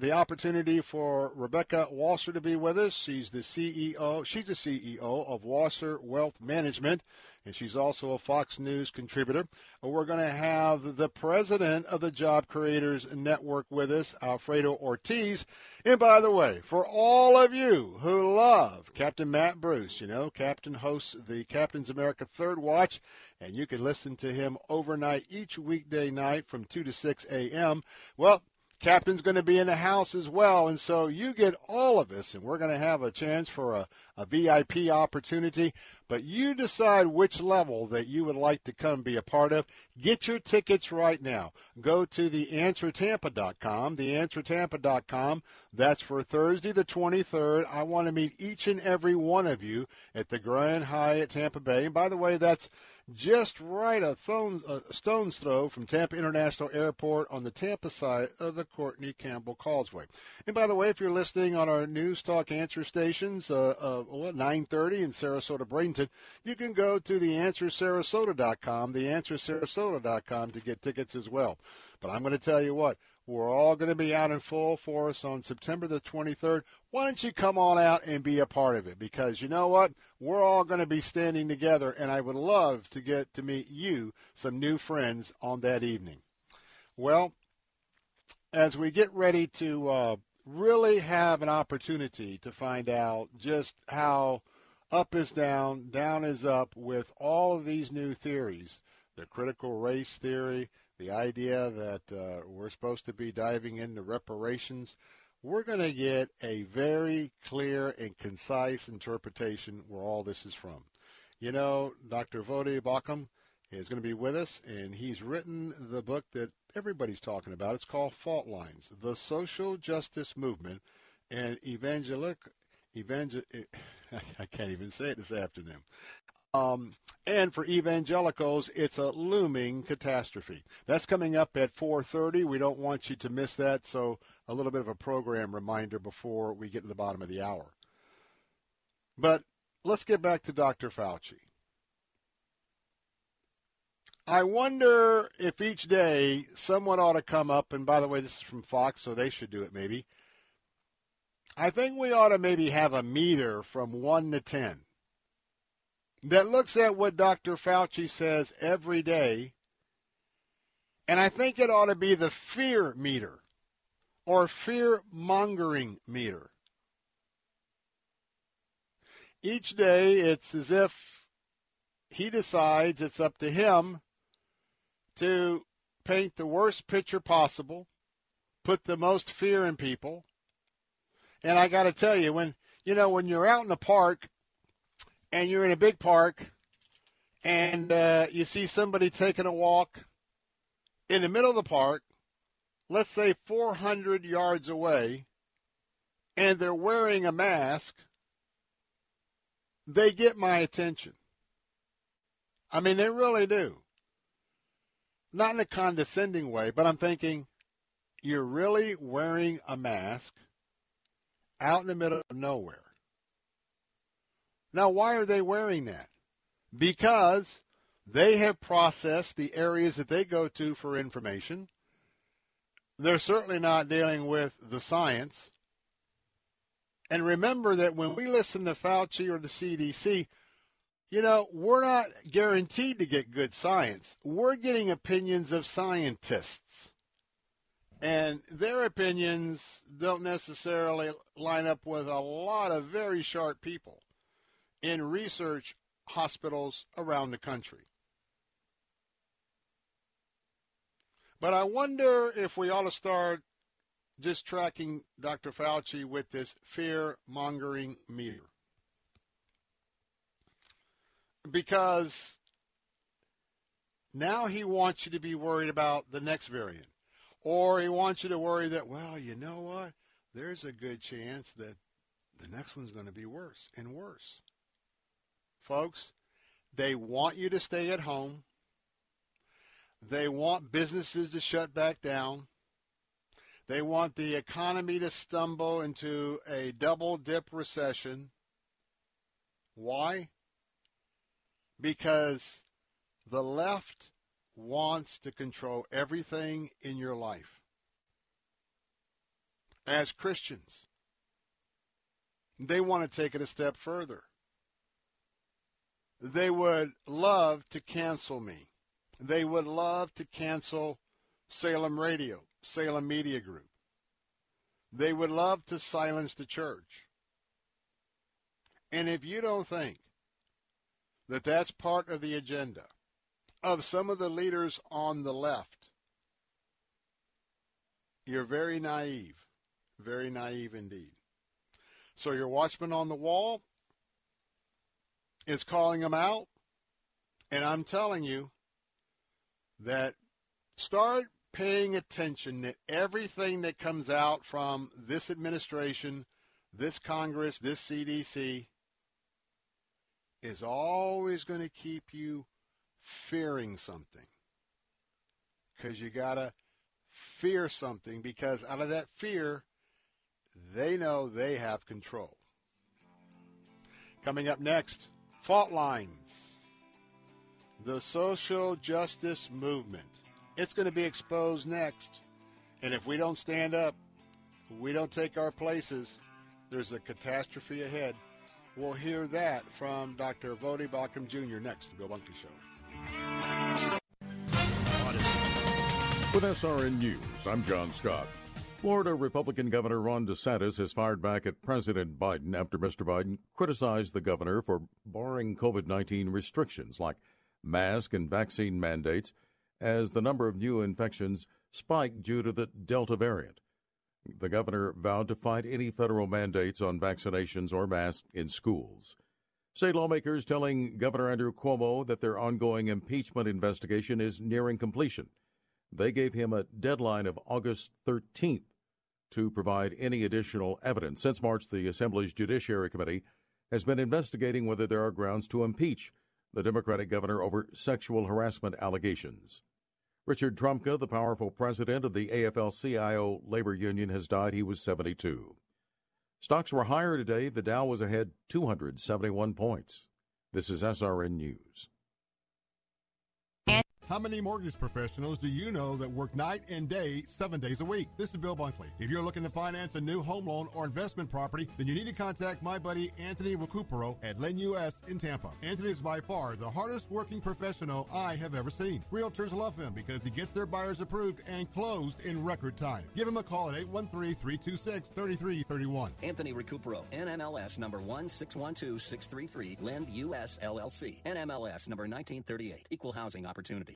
the opportunity for Rebecca Walser to be with us. She's the CEO. She's the CEO of Walser Wealth Management. And she's also a Fox News contributor. We're going to have the president of the Job Creators Network with us, Alfredo Ortiz. And by the way, for all of you who love Captain Matt Bruce, you know, Captain hosts the Captain's America Third Watch, and you can listen to him overnight each weekday night from 2 to 6 a.m. Well, Captain's going to be in the house as well. And so you get all of us, and we're going to have a chance for a, a VIP opportunity. But you decide which level that you would like to come be a part of. Get your tickets right now. Go to theanswertampa.com, theanswertampa.com. That's for Thursday the 23rd. I want to meet each and every one of you at the Grand Hyatt Tampa Bay. And by the way, that's just right a, thone, a stone's throw from Tampa International Airport on the Tampa side of the Courtney Campbell Causeway. And by the way, if you're listening on our News Talk answer stations, uh, uh, what, 930 in Sarasota, Bradenton, you can go to theanswersarasota.com, theanswersarasota.com to get tickets as well. But I'm going to tell you what, we're all going to be out in full force on September the 23rd. Why don't you come on out and be a part of it? Because you know what? We're all going to be standing together, and I would love to get to meet you, some new friends, on that evening. Well, as we get ready to uh, really have an opportunity to find out just how up is down, down is up with all of these new theories, the critical race theory, the idea that uh, we're supposed to be diving into reparations, we're going to get a very clear and concise interpretation where all this is from. You know, Dr. Voddie Baucham is going to be with us, and he's written the book that everybody's talking about. It's called Fault Lines, The Social Justice Movement and Evangelic, evangel, I can't even say it this afternoon. Um, and for evangelicals, it's a looming catastrophe. That's coming up at 4:30. We don't want you to miss that. So a little bit of a program reminder before we get to the bottom of the hour. But let's get back to Dr. Fauci. I wonder if each day someone ought to come up, and by the way, this is from Fox, so they should do it maybe. I think we ought to maybe have a meter from 1 to 10 that looks at what Dr. Fauci says every day, and I think it ought to be the fear meter or fear mongering meter. Each day, it's as if he decides it's up to him to paint the worst picture possible, put the most fear in people. And I got to tell you, when you know when you're out in the park and you're in a big park and uh, you see somebody taking a walk in the middle of the park, let's say 400 yards away, and they're wearing a mask, they get my attention. I mean, they really do. Not in a condescending way, but I'm thinking, you're really wearing a mask out in the middle of nowhere. Now, why are they wearing that? Because they have processed the areas that they go to for information. They're certainly not dealing with the science. And remember that when we listen to Fauci or the CDC, you know, we're not guaranteed to get good science. We're getting opinions of scientists. And their opinions don't necessarily line up with a lot of very sharp people in research hospitals around the country. But I wonder if we ought to start just tracking Dr. Fauci with this fear mongering meter. Because now he wants you to be worried about the next variant. Or he wants you to worry that, well, you know what? There's a good chance that the next one's going to be worse and worse folks. They want you to stay at home. They want businesses to shut back down. They want the economy to stumble into a double dip recession. Why? Because the left wants to control everything in your life. As Christians, they want to take it a step further. They would love to cancel me. They would love to cancel Salem Radio, Salem Media Group. They would love to silence the church. And if you don't think that that's part of the agenda of some of the leaders on the left, you're very naive. Very naive indeed. So your watchman on the wall is calling them out. And I'm telling you that start paying attention to everything that comes out from this administration, this Congress, this CDC is always going to keep you fearing something. Because you got to fear something because out of that fear, they know they have control. Coming up next, fault lines. The social justice movement. It's going to be exposed next. And if we don't stand up, we don't take our places, there's a catastrophe ahead. We'll hear that from Dr. Voddie Baucham Jr. next, the Bill Bunkley Show. With SRN News, I'm John Scott. Florida Republican Governor Ron DeSantis has fired back at President Biden after Mr. Biden criticized the governor for barring COVID 19 restrictions like mask and vaccine mandates as the number of new infections spiked due to the Delta variant. The governor vowed to fight any federal mandates on vaccinations or masks in schools. State lawmakers telling Governor Andrew Cuomo that their ongoing impeachment investigation is nearing completion. They gave him a deadline of August 13th to provide any additional evidence. Since March, the Assembly's Judiciary Committee has been investigating whether there are grounds to impeach the Democratic governor over sexual harassment allegations. Richard Trumka, the powerful president of the AFL CIO labor union, has died. He was 72. Stocks were higher today. The Dow was ahead 271 points. This is SRN News. How many mortgage professionals do you know that work night and day, seven days a week? This is Bill Bunkley. If you're looking to finance a new home loan or investment property, then you need to contact my buddy Anthony Recupero at Lend US in Tampa. Anthony is by far the hardest working professional I have ever seen. Realtors love him because he gets their buyers approved and closed in record time. Give him a call at 813-326-3331. Anthony Recupero, NMLS number 1612633, Lend US LLC, NMLS number 1938, Equal Housing Opportunity.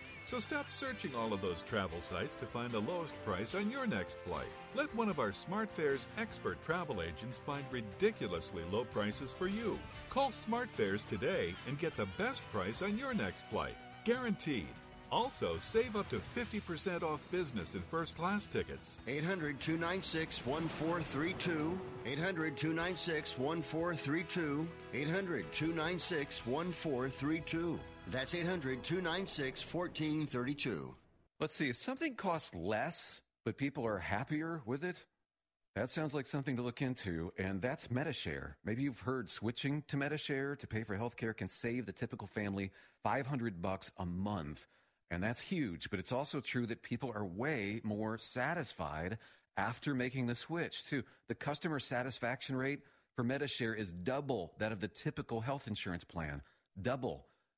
So stop searching all of those travel sites to find the lowest price on your next flight. Let one of our SmartFares expert travel agents find ridiculously low prices for you. Call SmartFares today and get the best price on your next flight. Guaranteed. Also, save up to 50% off business and first class tickets. 800 296 1432. 800 296 1432. 800 296 1432. That's 800 296 1432. Let's see, if something costs less, but people are happier with it, that sounds like something to look into, and that's Medi-Share. Maybe you've heard switching to Medi-Share to pay for healthcare can save the typical family 500 bucks a month. And that's huge, but it's also true that people are way more satisfied after making the switch, too. The customer satisfaction rate for Medi-Share is double that of the typical health insurance plan. Double.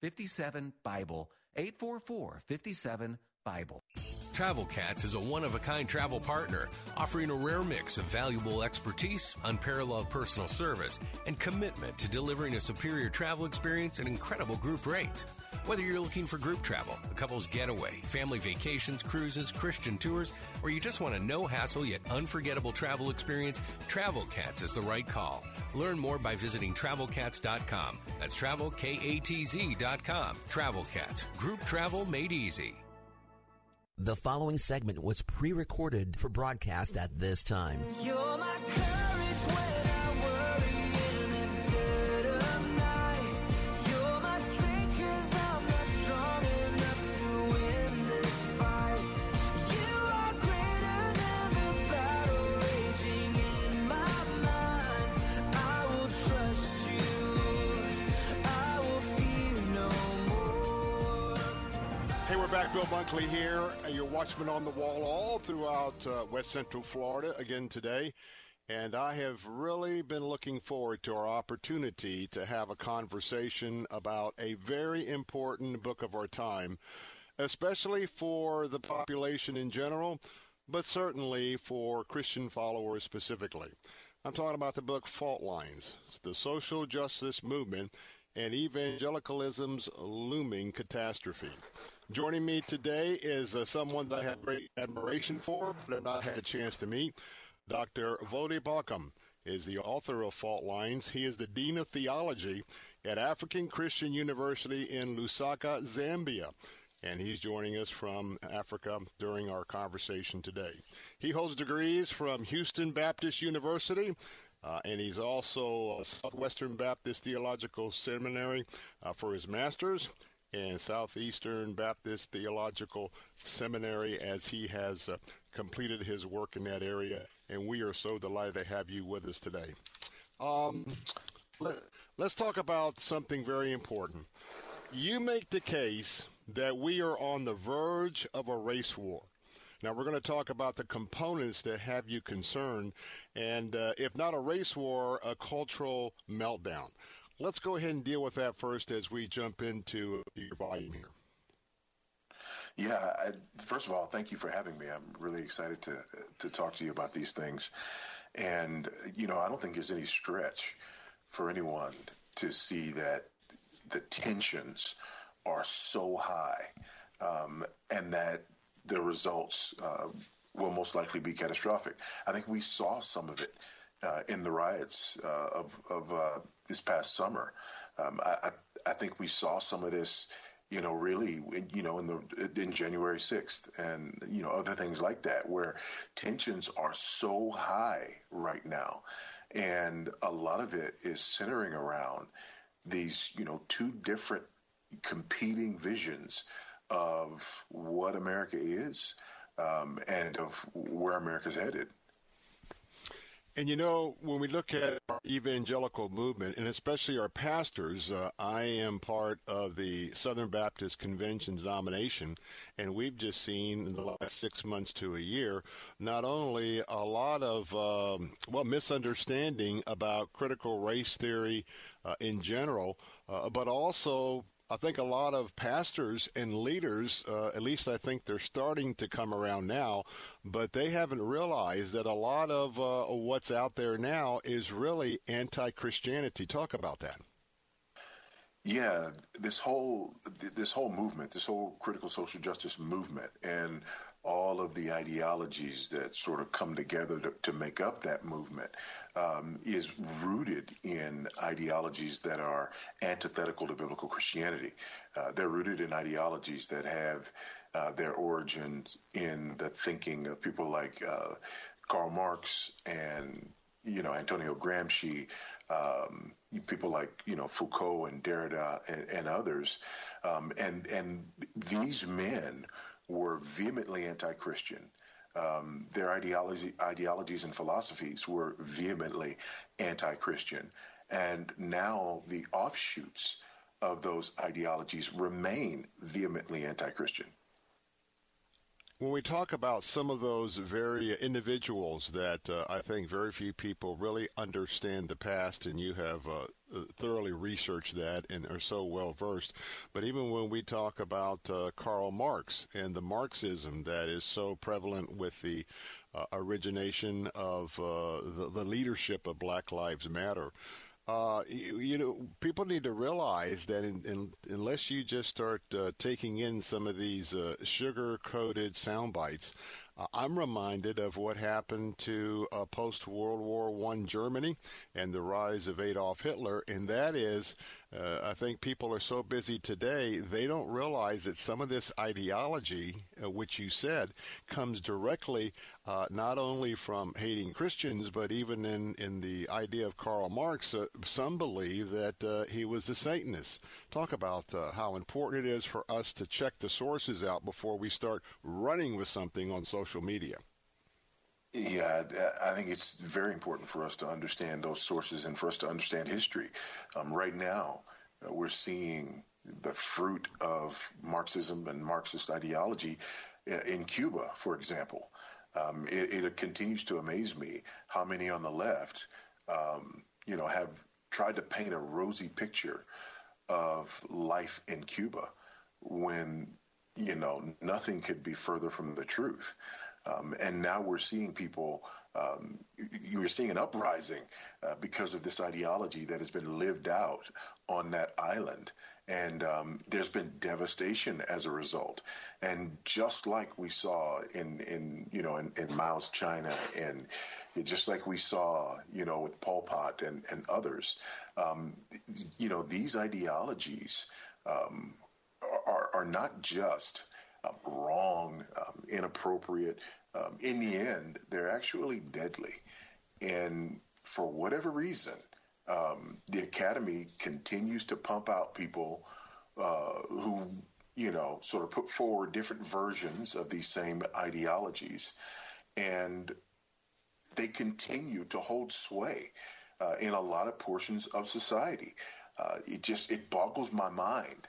57 Bible. 844 57 Bible. Travel Katz is a one of a kind travel partner, offering a rare mix of valuable expertise, unparalleled personal service, and commitment to delivering a superior travel experience at incredible group rates. Whether you're looking for group travel, a couple's getaway, family vacations, cruises, Christian tours, or you just want a no hassle yet unforgettable travel experience, Travel Katz is the right call. Learn more by visiting travelkatz.com. That's travelkatz.com. Travel Katz, group travel made easy. The following segment was pre recorded for broadcast at this time. Back. Bill Bunkley here, uh, your watchman on the wall all throughout uh, West Central Florida again today. And I have really been looking forward to our opportunity to have a conversation about a very important book of our time, especially for the population in general, but certainly for Christian followers specifically. I'm talking about the book Fault Lines, the social justice movement and evangelicalism's looming catastrophe. Joining me today is uh, someone that I have great admiration for, but have not had a chance to meet. Dr. Voddie Baucham is the author of Fault Lines. He is the Dean of Theology at African Christian University in Lusaka, Zambia. And he's joining us from Africa during our conversation today. He holds degrees from Houston Baptist University, uh, and he's also Southwestern Baptist Theological Seminary uh, for his master's and Southeastern Baptist Theological Seminary as he has uh, completed his work in that area. And we are so delighted to have you with us today. Um, let, let's talk about something very important. You make the case that we are on the verge of a race war. Now, we're going to talk about the components that have you concerned, and uh, if not a race war, a cultural meltdown. Let's go ahead and deal with that first as we jump into your volume here. Yeah, I, first of all, thank you for having me. I'm really excited to to talk to you about these things. And you know, I don't think there's any stretch for anyone to see that the tensions are so high, um, and that the results uh, will most likely be catastrophic. I think we saw some of it uh, in the riots uh, of of uh, this past summer. Um, I, I think we saw some of this, you know, really, you know, in the in January sixth, and you know, other things like that, where tensions are so high right now, and a lot of it is centering around these, you know, two different competing visions of what America is um, and of where America's headed. And you know, when we look at our evangelical movement, and especially our pastors, uh, I am part of the Southern Baptist Convention denomination, and we've just seen in the last six months to a year not only a lot of um, well misunderstanding about critical race theory uh, in general, uh, but also I think a lot of pastors and leaders, uh, at least I think they're starting to come around now, but they haven't realized that a lot of uh, what's out there now is really anti Christianity. Talk about that. Yeah, this whole this whole movement, this whole critical social justice movement, and all of the ideologies that sort of come together to, to make up that movement um, is rooted in ideologies that are antithetical to biblical Christianity. Uh, they're rooted in ideologies that have uh, their origins in the thinking of people like uh, Karl Marx and you know Antonio Gramsci, um, people like you know Foucault and Derrida and, and others, um, and and these men were vehemently anti-Christian. Um, their ideology, ideologies and philosophies were vehemently anti-Christian, and now the offshoots of those ideologies remain vehemently anti-Christian. When we talk about some of those very individuals that uh, I think very few people really understand the past, and you have uh, uh thoroughly researched that and are so well versed. But even when we talk about uh, Karl Marx and the Marxism that is so prevalent with the uh, origination of uh, the, the leadership of Black Lives Matter uh, you, you, know, people need to realize that in, in, unless you just start uh, taking in some of these uh, sugar-coated sound bites, uh, I'm reminded of what happened to uh, post World War One Germany and the rise of Adolf Hitler, and that is, uh, I think people are so busy today they don't realize that some of this ideology, uh, which you said, comes directly uh, not only from hating Christians, but even in in the idea of Karl Marx. Uh, some believe that he was a Satanist. Talk about how important it is for us to check the sources out before we start running with something on social media. Yeah, I think it's very important for us to understand those sources and for us to understand history. Um, right now, uh, we're seeing the fruit of Marxism and Marxist ideology uh, in Cuba, for example. Um, it, it, continues to amaze me how many on the left, um, you know, have tried to paint a rosy picture of life in Cuba when, you know, nothing could be further from the truth. Um, and now we're seeing people, um, you're seeing an uprising uh, because of this ideology that has been lived out on that island. And um, there's been devastation as a result. And just like we saw in, in you know, in, in Mao's China and just like we saw, you know, with Pol Pot and, and others, um, you know, these ideologies um, are, are not just – um, wrong, um, inappropriate. Um, in the end, they're actually deadly. And for whatever reason, um, the academy continues to pump out people uh, who, you know, sort of put forward different versions of these same ideologies. And they continue to hold sway uh, in a lot of portions of society. Uh, it just it boggles my mind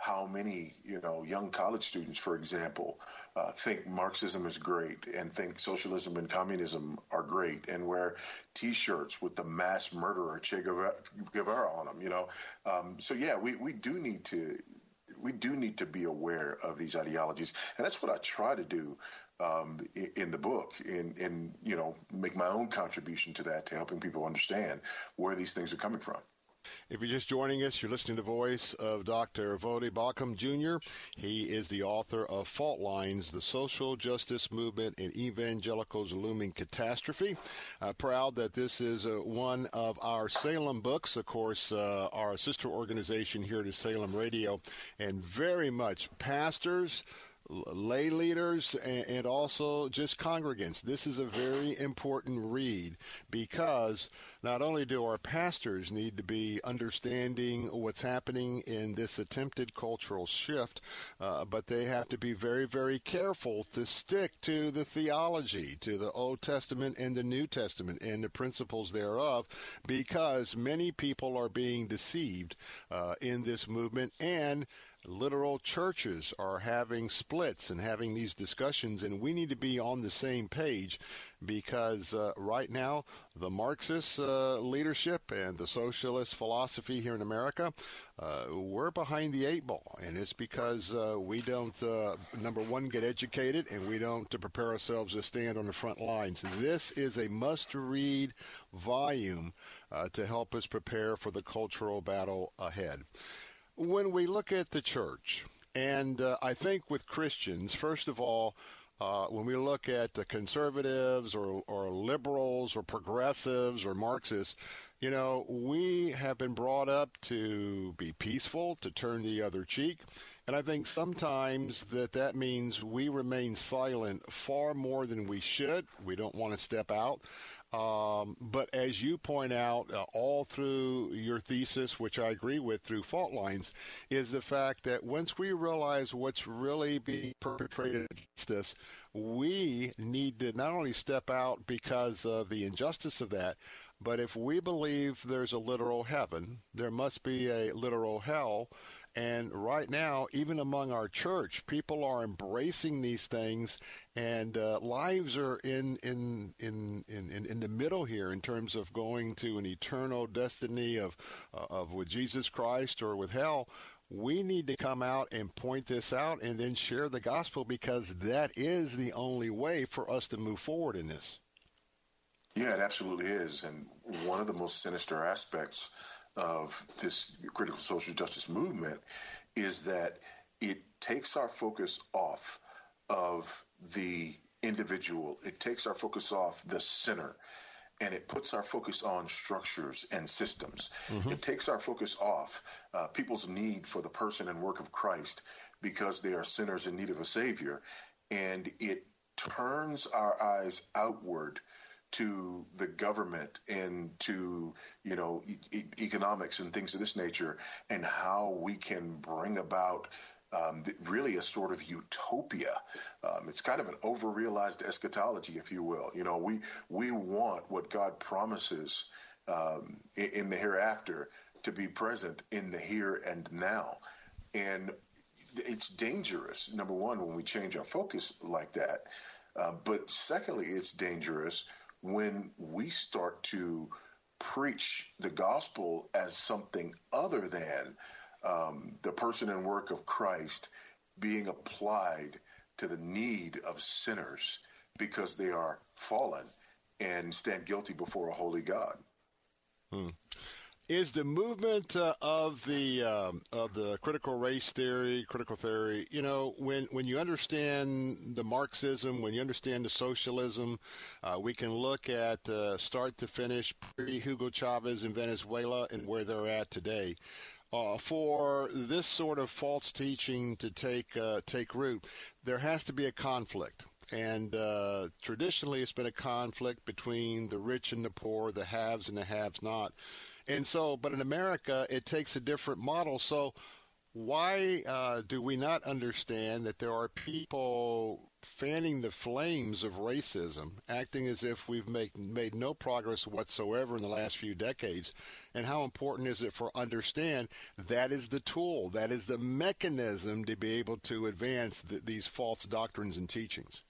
how many you know young college students, for example, uh, think Marxism is great and think socialism and communism are great, and wear T-shirts with the mass murderer Che Guevara on them. You know, um, so yeah, we we do need to we do need to be aware of these ideologies, and that's what I try to do um, in, in, the book, and in you know make my own contribution to that, to helping people understand where these things are coming from. If you're just joining us, you're listening to the voice of Dr. Voddie Baucham Jr. He is the author of Fault Lines, The Social Justice Movement and Evangelicals Looming Catastrophe. Uh, proud that this is uh, one of our Salem books, of course, uh, our sister organization here to Salem Radio, and very much pastors, lay leaders and, also just congregants. This is a very important read because not only do our pastors need to be understanding what's happening in this attempted cultural shift, uh, but they have to be very, very careful to stick to the theology, to the Old Testament and the New Testament and the principles thereof, because many people are being deceived uh, in this movement and literal churches are having splits and having these discussions, and we need to be on the same page because uh, right now the Marxist uh, leadership and the socialist philosophy here in America, uh, we're behind the eight ball, and it's because uh, we don't, uh, number one, get educated, and we don't to prepare ourselves to stand on the front lines. This is a must-read volume uh, to help us prepare for the cultural battle ahead when we look at the church, and uh, I think with Christians, first of all, uh, when we look at the conservatives or, or liberals or progressives or Marxists, you know, we have been brought up to be peaceful, to turn the other cheek. And I think sometimes that that means we remain silent far more than we should. We don't want to step out. Um, but as you point out, uh, all through your thesis, which I agree with through fault lines, is the fact that once we realize what's really being perpetrated against us, we need to not only step out because of the injustice of that, but if we believe there's a literal heaven, there must be a literal hell. And right now, even among our church, people are embracing these things, and uh, lives are in in, in in in the middle here in terms of going to an eternal destiny of uh, of with Jesus Christ or with hell we need to come out and point this out and then share the gospel because that is the only way for us to move forward in this. Yeah, it absolutely is. And one of the most sinister aspects of this critical social justice movement is that it takes our focus off of the individual, it takes our focus off the sinner and it puts our focus on structures and systems. Mm-hmm. It takes our focus off uh, people's need for the person and work of Christ because they are sinners in need of a Savior, and it turns our eyes outward to the government and to you know e- economics and things of this nature and how we can bring about um, really a sort of utopia. Um, it's kind of an overrealized eschatology, if you will. You know, we we want what God promises um, in, the hereafter to be present in the here and now, and it's dangerous. Number one, when we change our focus like that, uh, but secondly, it's dangerous when we start to preach the gospel as something other than um, the person and work of Christ being applied to the need of sinners because they are fallen and stand guilty before a holy God. Hmm. Is the movement uh, of the um, of the critical race theory, critical theory, you know, when when you understand the Marxism, when you understand the socialism, uh, we can look at uh, start to finish pre Hugo Chavez in Venezuela and where they're at today uh, for this sort of false teaching to take uh, take root, there has to be a conflict. And uh, traditionally, it's been a conflict between the rich and the poor, the haves and the haves not. And so, but in America, it takes a different model. So, why uh, do we not understand that there are people fanning the flames of racism, acting as if we've make, made no progress whatsoever in the last few decades? And how important is it for understand that is the tool, that is the mechanism to be able to advance the, these false doctrines and teachings?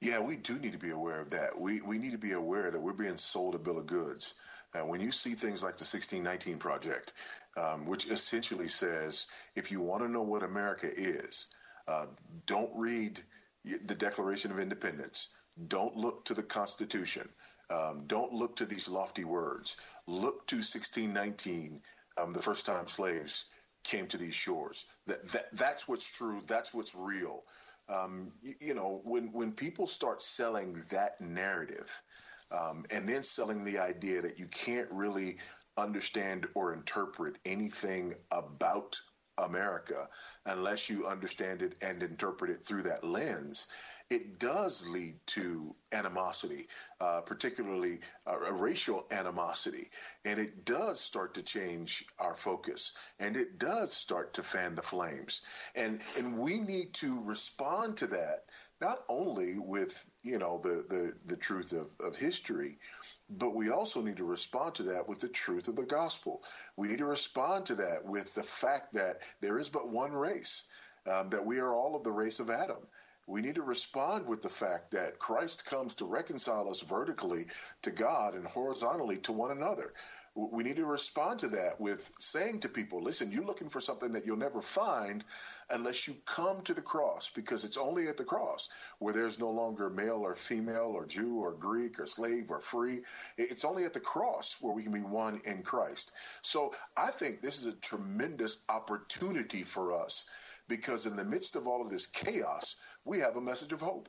Yeah, we do need to be aware of that. We we need to be aware that we're being sold a bill of goods. Uh, when you see things like the 1619 Project, um, which essentially says if you want to know what America is, uh, don't read the Declaration of Independence. Don't look to the Constitution. Um, don't look to these lofty words. Look to 1619, um, the first time slaves came to these shores. That, that that's what's true. That's what's real. Um, you, you, know, when when people start selling that narrative, um, and then selling the idea that you can't really understand or interpret anything about America unless you understand it and interpret it through that lens, it does lead to animosity, uh, particularly uh, racial animosity. And it does start to change our focus and it does start to fan the flames. And, and we need to respond to that, not only with, you know, the, the, the truth of, of history, but we also need to respond to that with the truth of the gospel. We need to respond to that with the fact that there is but one race, um, that we are all of the race of Adam. We need to respond with the fact that Christ comes to reconcile us vertically to God and horizontally to one another we need to respond to that with saying to people, listen, you're looking for something that you'll never find unless you come to the cross, because it's only at the cross where there's no longer male or female or Jew or Greek or slave or free. It's only at the cross where we can be one in Christ. So I think this is a tremendous opportunity for us because in the midst of all of this chaos, we have a message of hope.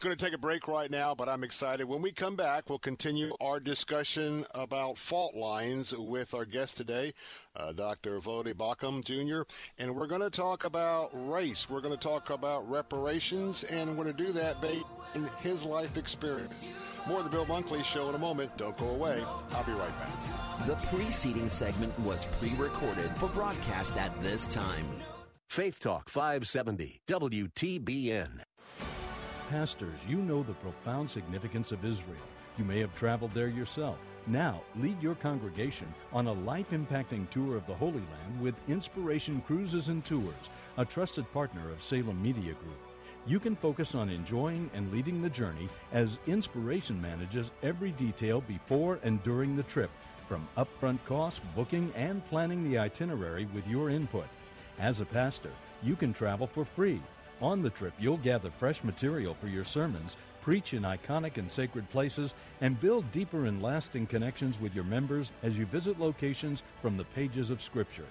Going to take a break right now, but I'm excited. When we come back, we'll continue our discussion about fault lines with our guest today, uh, Dr. Voddie Baucham Jr., and we're going to talk about race. We're going to talk about reparations, and we're going to do that based on his life experience. More of the Bill Bunkley Show in a moment. Don't go away. I'll be right back. The preceding segment was pre recorded for broadcast at this time. Faith Talk 570, WTBN. Pastors, you know the profound significance of Israel. You may have traveled there yourself. Now, lead your congregation on a life impacting tour of the Holy Land with Inspiration Cruises and Tours, a trusted partner of Salem Media Group. You can focus on enjoying and leading the journey as Inspiration manages every detail before and during the trip, from upfront costs, booking, and planning the itinerary with your input. As a pastor, you can travel for free. On the trip, you'll gather fresh material for your sermons, preach in iconic and sacred places, and build deeper and lasting connections with your members as you visit locations from the pages of Scripture.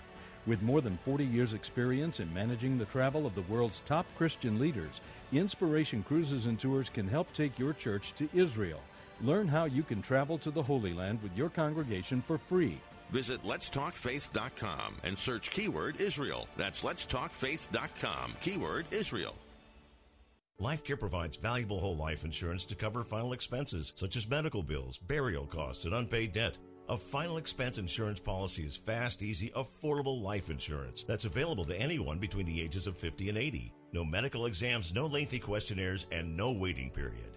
With more than 40 years' experience in managing the travel of the world's top Christian leaders, Inspiration Cruises and Tours can help take your church to Israel. Learn how you can travel to the Holy Land with your congregation for free. Visit letstalkfaith.com and search keyword Israel. That's letstalkfaith.com, keyword Israel. LifeCare provides valuable whole life insurance to cover final expenses such as medical bills, burial costs, and unpaid debt. A final expense insurance policy is fast, easy, affordable life insurance that's available to anyone between the ages of 50 and 80. No medical exams, no lengthy questionnaires, and no waiting period.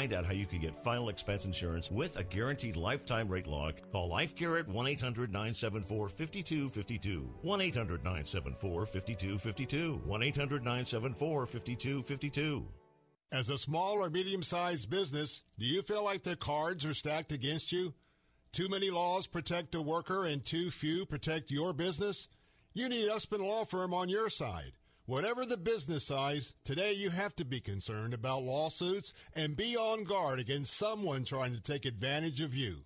find out how you can get final expense insurance with a guaranteed lifetime rate lock, call LifeCare at 1 800 974 5252. 1 800 974 5252. 1 800 974 5252. As a small or medium sized business, do you feel like the cards are stacked against you? Too many laws protect a worker and too few protect your business? You need Usman Law Firm on your side. Whatever the business size, today you have to be concerned about lawsuits and be on guard against someone trying to take advantage of you.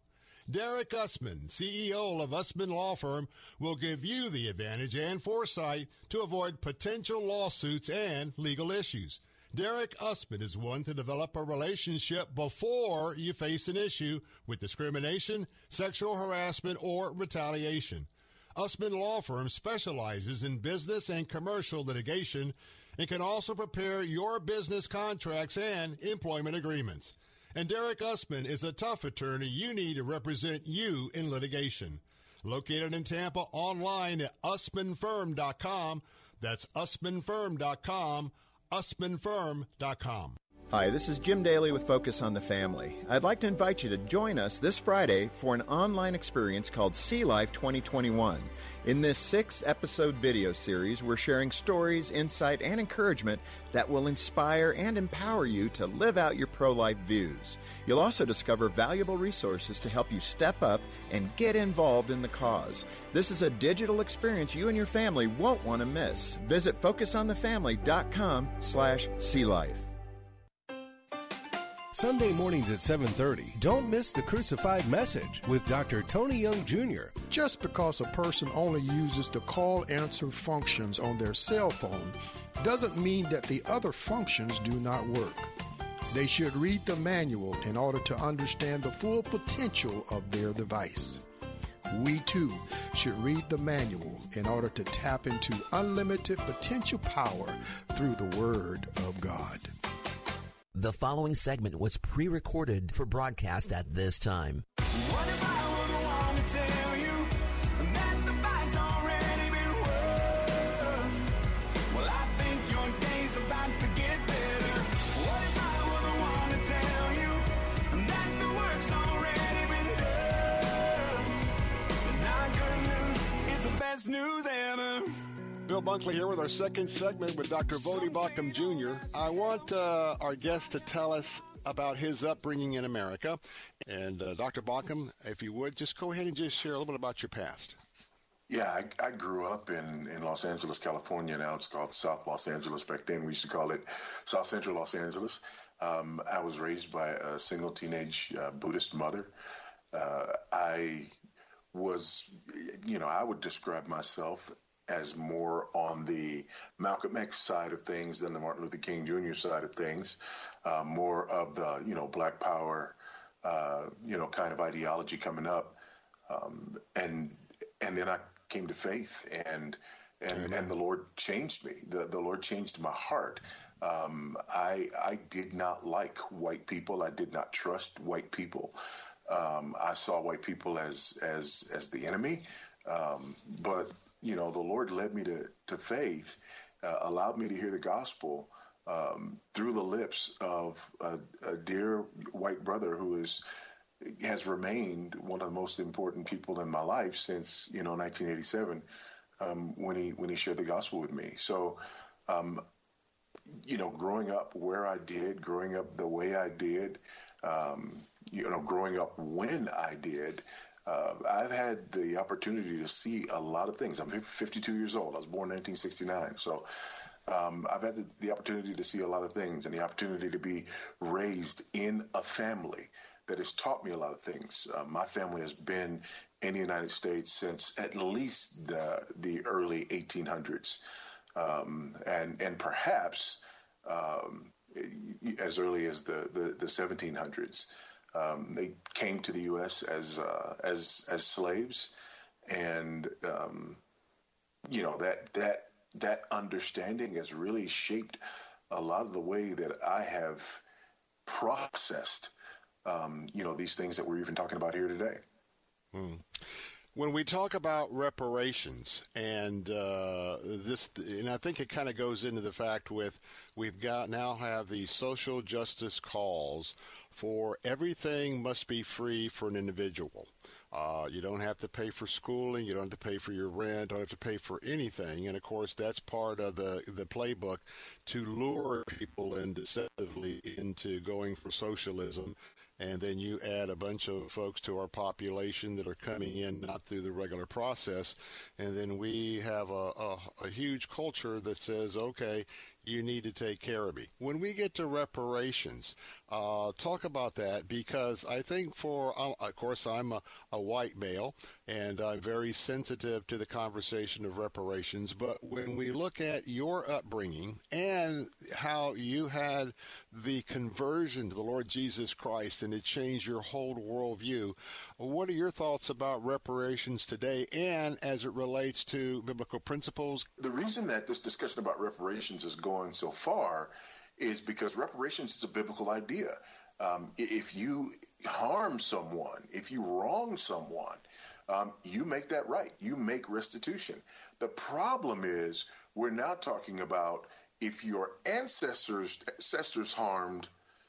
Derek Usman, CEO of Usman Law Firm, will give you the advantage and foresight to avoid potential lawsuits and legal issues. Derek Usman is one to develop a relationship before you face an issue with discrimination, sexual harassment, or retaliation. Usman Law Firm specializes in business and commercial litigation and can also prepare your business contracts and employment agreements. And Derek Usman is a tough attorney you need to represent you in litigation. Located in Tampa online at usmanfirm.com. That's usmanfirm.com usmanfirm.com. Hi, this is Jim Daly with Focus on the Family. I'd like to invite you to join us this Friday for an online experience called See Life 2021. In this six episode video series, we're sharing stories, insight, and encouragement that will inspire and empower you to live out your pro life views. You'll also discover valuable resources to help you step up and get involved in the cause. This is a digital experience you and your family won't want to miss. Visit focusonthefamily.com slash see life. Sunday mornings at 7:30. Don't miss the crucified message with Dr. Tony Young Jr. Just because a person only uses the call answer functions on their cell phone doesn't mean that the other functions do not work. They should read the manual in order to understand the full potential of their device. We too should read the manual in order to tap into unlimited potential power through the Word of God. The following segment was pre recorded for broadcast at this time. news ever. Bill Bunkley here with our second segment with Dr. Voddie Baucham Jr. I want uh, our guest to tell us about his upbringing in America. And uh, Dr. Baucham, if you would, just go ahead and just share a little bit about your past. Yeah, I, I, grew up in, in Los Angeles, California. Now it's called South Los Angeles. Back then we used to call it South Central Los Angeles. Um, I was raised by a single teenage uh, Buddhist mother. Uh, I was, you know, I would describe myself as more on the Malcolm X side of things than the Martin Luther King Jr. side of things, uh, more of the, you know, Black Power, uh, you know, kind of ideology coming up. um, and and then I came to faith, and and and the Lord changed me. The the Lord changed my heart. Um, I I did not like white people. I did not trust white people. Um, I saw white people as as as the enemy. Um, but you know, the Lord led me to to faith, uh, allowed me to hear the gospel um, through the lips of a, a dear white brother who is has remained one of the most important people in my life since you know 1987 um, when he when he shared the gospel with me. So, um, you know, growing up where I did, growing up the way I did, um, you know, growing up when I did. Uh, I've had the opportunity to see a lot of things. I'm 52 years old. I was born in 1969. So um, I've had the, the, opportunity to see a lot of things and the opportunity to be raised in a family that has taught me a lot of things. Uh, my family has been in the United States since at least the, the early 1800s, um, and and perhaps um, as early as the, the, the 1700s. Um, they came to the U.S. as uh, as as slaves, and um, you know that that that understanding has really shaped a lot of the way that I have processed, um, you know, these things that we're even talking about here today. Hmm. When we talk about reparations, and uh, this, and I think it kind of goes into the fact with we've got now have these social justice calls for everything must be free for an individual. Uh, you don't have to pay for schooling. You don't have to pay for your rent. Don't have to pay for anything. And of course, that's part of the the playbook to lure people in deceptively into going for socialism. And then you add a bunch of folks to our population that are coming in not through the regular process. And then we have a, a, a huge culture that says, okay, you need to take care of me. When we get to reparations, uh, talk about that because I think for, uh, of course, I'm a, a, white male and I'm very sensitive to the conversation of reparations. But when we look at your upbringing and how you had the conversion to the Lord Jesus Christ and it changed your whole worldview, what are your thoughts about reparations today and as it relates to biblical principles? The reason that this discussion about reparations is going so far is because reparations is a biblical idea. Um, if you harm someone, if you wrong someone, um, you make that right. You make restitution. The problem is we're now talking about if your ancestors ancestors harmed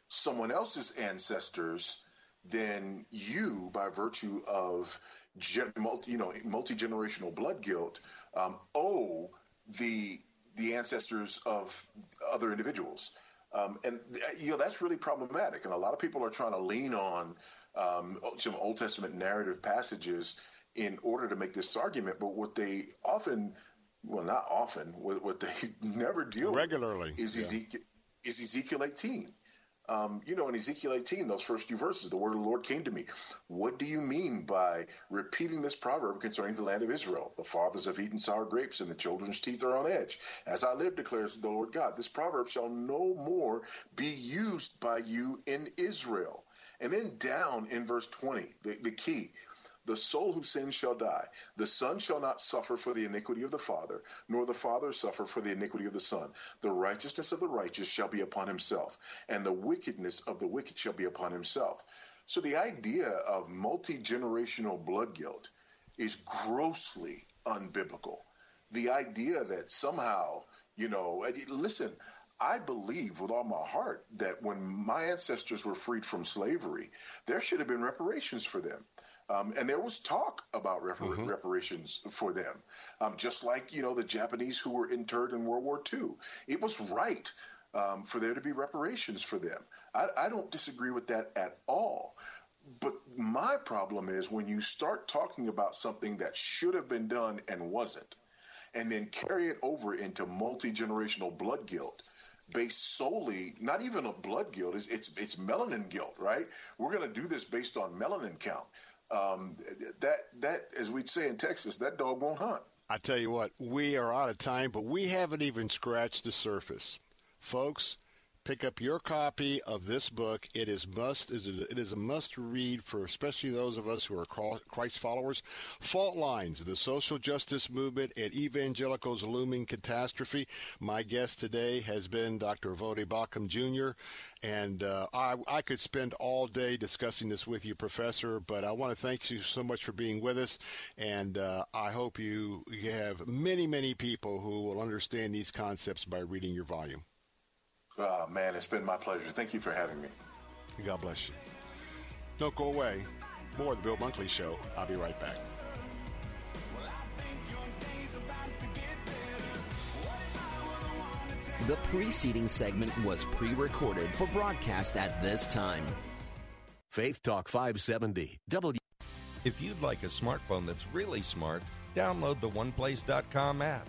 someone else's ancestors, then you, by virtue of gen, multi, you know multi generational blood guilt, um, owe the the ancestors of other individuals. Um, and you know that's really problematic, and a lot of people are trying to lean on um, some Old Testament narrative passages in order to make this argument. But what they often, well, not often, what, what they never deal regularly with is yeah. Ezekiel, is Ezekiel 18. Um, you know, in Ezekiel 18, those first few verses, the word of the Lord came to me. What do you mean by repeating this proverb concerning the land of Israel? The fathers have eaten sour grapes, and the children's teeth are on edge. As I live, declares the Lord God, this proverb shall no more be used by you in Israel. And then down in verse 20, the, the key, the soul who sins shall die. The Son shall not suffer for the iniquity of the Father, nor the Father suffer for the iniquity of the Son. The righteousness of the righteous shall be upon himself, and the wickedness of the wicked shall be upon himself. So the idea of multi generational blood guilt is grossly unbiblical. The idea that somehow, you know, listen, I believe with all my heart that when my ancestors were freed from slavery, there should have been reparations for them. Um, and there was talk about repar- mm-hmm. reparations for them, um, just like you know the Japanese who were interred in World War II. It was right um, for there to be reparations for them. I, I don't disagree with that at all. But my problem is when you start talking about something that should have been done and wasn't, and then carry it over into multi generational blood guilt based solely not even a blood guilt it's it's, it's melanin guilt right we're going to do this based on melanin count um, that that as we'd say in Texas, that dog won't hunt. I tell you what, we are out of time, but we haven't even scratched the surface, folks. Pick up your copy of this book. It is must it is a must read for especially those of us who are Christ followers. Fault lines: the social justice movement and evangelicals' looming catastrophe. My guest today has been Dr. Voddie Baucham Jr. And uh, I, I could spend all day discussing this with you, Professor, but I want to thank you so much for being with us. And uh, I hope you, you have many, many people who will understand these concepts by reading your volume. Oh, man, it's been my pleasure. Thank you for having me. God bless you. Don't go away. More of the Bill Bunkley Show. I'll be right back. The preceding segment was pre recorded for broadcast at this time. Faith Talk 570. W. If you'd like a smartphone that's really smart, download the OnePlace.com app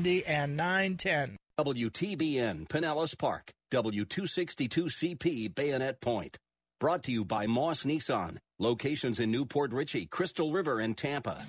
and 910. WTBN Pinellas Park, W262CP Bayonet Point. Brought to you by Moss Nissan. Locations in New Port Richey, Crystal River, and Tampa.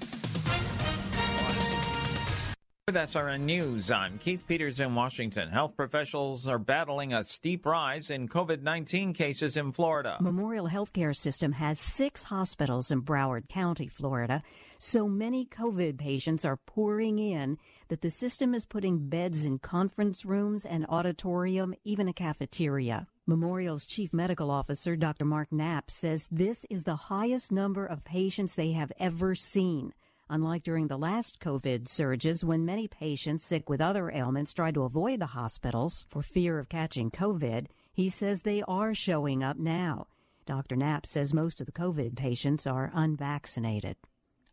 With SRN News, I'm Keith Peters in Washington. Health professionals are battling a steep rise in COVID 19 cases in Florida. Memorial Healthcare System has six hospitals in Broward County, Florida. So many COVID patients are pouring in that the system is putting beds in conference rooms and auditorium, even a cafeteria. Memorial's chief medical officer, Dr. Mark Knapp, says this is the highest number of patients they have ever seen. Unlike during the last COVID surges, when many patients sick with other ailments tried to avoid the hospitals for fear of catching COVID, he says they are showing up now. Dr. Knapp says most of the COVID patients are unvaccinated.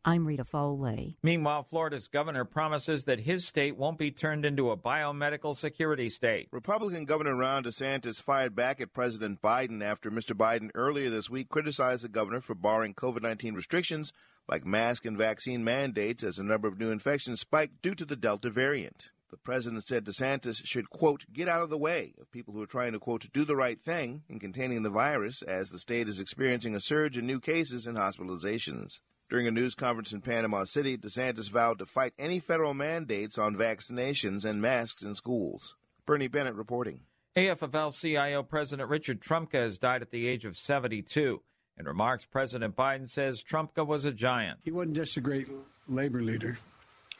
I'm Rita Foley. Meanwhile, Florida's governor promises that his state won't be turned into a biomedical security state. Republican Governor Ron DeSantis fired back at President Biden after Mr. Biden earlier this week criticized the governor for barring COVID 19 restrictions like mask and vaccine mandates as the number of new infections spiked due to the Delta variant. The president said DeSantis should, quote, get out of the way of people who are trying to, quote, do the right thing in containing the virus as the state is experiencing a surge in new cases and hospitalizations. During a news conference in Panama City, DeSantis vowed to fight any federal mandates on vaccinations and masks in schools. Bernie Bennett reporting. AFL CIO President Richard Trumka has died at the age of 72. In remarks, President Biden says Trumka was a giant. He wasn't just a great labor leader,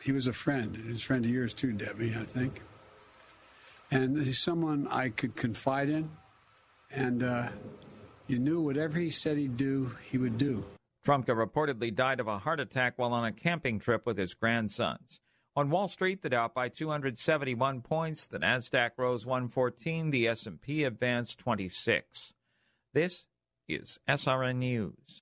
he was a friend. and His friend of yours, too, Debbie, I think. And he's someone I could confide in. And uh, you knew whatever he said he'd do, he would do. Trumka reportedly died of a heart attack while on a camping trip with his grandsons. On Wall Street, the Dow by 271 points, the Nasdaq rose 114, the S&P advanced 26. This is SRN News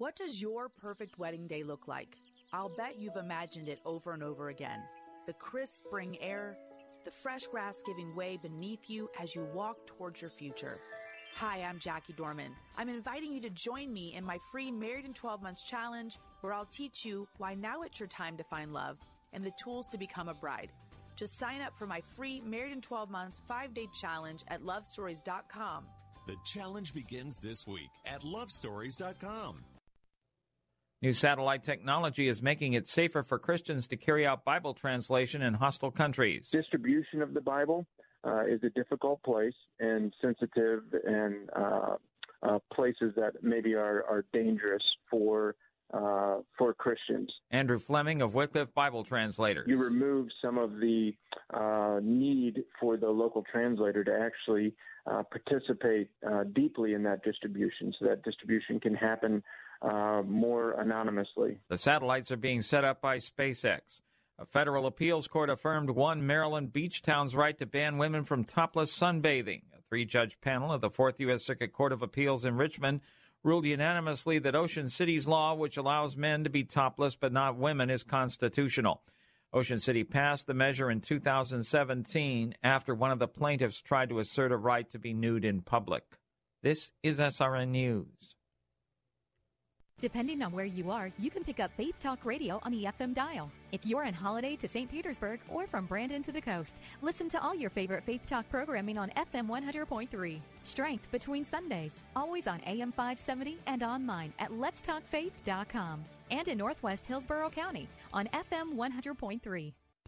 What does your perfect wedding day look like? I'll bet you've imagined it over and over again. The crisp spring air, the fresh grass giving way beneath you as you walk towards your future. Hi, I'm Jackie Dorman. I'm inviting you to join me in my free Married in 12 Months challenge, where I'll teach you why now it's your time to find love and the tools to become a bride. Just sign up for my free Married in 12 Months five day challenge at lovestories.com The challenge begins this week at lovestories.com. New satellite technology is making it safer for Christians to carry out Bible translation in hostile countries. Distribution of the Bible uh, is a difficult place and sensitive and uh, uh, places that maybe are, are dangerous for uh, for Christians. Andrew Fleming of Wycliffe Bible Translators. You remove some of the uh, need for the local translator to actually uh, participate uh, deeply in that distribution, so that distribution can happen uh, more anonymously. The satellites are being set up by SpaceX. A federal appeals court affirmed one Maryland beach town's right to ban women from topless sunbathing. A three judge panel of the Fourth U.S. Circuit Court of Appeals in Richmond ruled unanimously that Ocean City's law, which allows men to be topless but not women, is constitutional. Ocean City passed the measure in 2017 after one of the plaintiffs tried to assert a right to be nude in public. This is SRN News. Depending on where you are, you can pick up Faith Talk Radio on the FM dial. If you're on holiday to St. Petersburg or from Brandon to the coast, listen to all your favorite Faith Talk programming on FM 100.3. Strength between Sundays, always on AM 570 and online at letstalkfaith.com. And in Northwest Hillsborough County on FM 100.3.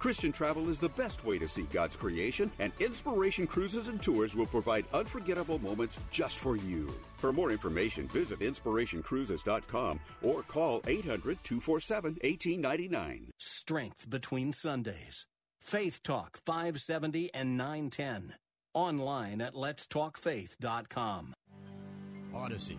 Christian travel is the best way to see God's creation, and Inspiration Cruises and Tours will provide unforgettable moments just for you. For more information, visit inspirationcruises.com or call 800 247 1899. Strength between Sundays. Faith Talk 570 and 910. Online at letstalkfaith.com. Odyssey.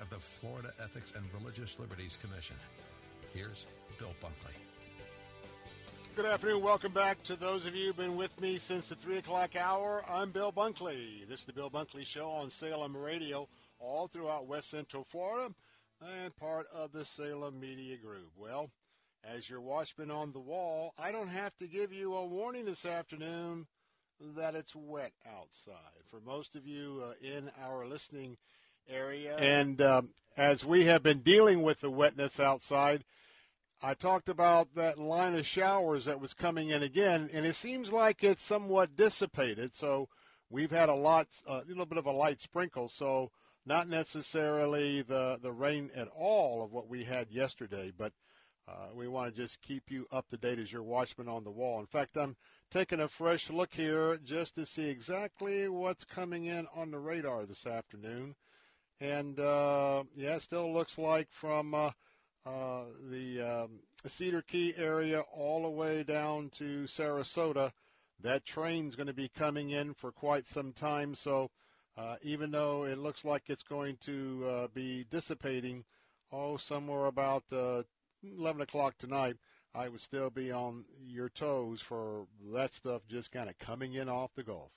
of the Florida Ethics and Religious Liberties Commission. Here's Bill Bunkley. Good afternoon. Welcome back to those of you who've been with me since the 3 o'clock hour. I'm Bill Bunkley. This is the Bill Bunkley Show on Salem Radio, all throughout West Central Florida and part of the Salem Media Group. Well, as your watchman on the wall, I don't have to give you a warning this afternoon that it's wet outside. For most of you uh, in our listening area. And um, as we have been dealing with the wetness outside, I talked about that line of showers that was coming in again, and it seems like it's somewhat dissipated. So we've had a lot, a little bit of a light sprinkle. So not necessarily the the rain at all of what we had yesterday, but uh, we want to just keep you up to date as your watchman on the wall. In fact, I'm taking a fresh look here just to see exactly what's coming in on the radar this afternoon. And uh, yeah, it still looks like from uh, uh, the um, Cedar Key area all the way down to Sarasota, that train's going to be coming in for quite some time. So uh, even though it looks like it's going to uh, be dissipating, oh, somewhere about uh, 11 o'clock tonight, I would still be on your toes for that stuff just kind of coming in off the Gulf.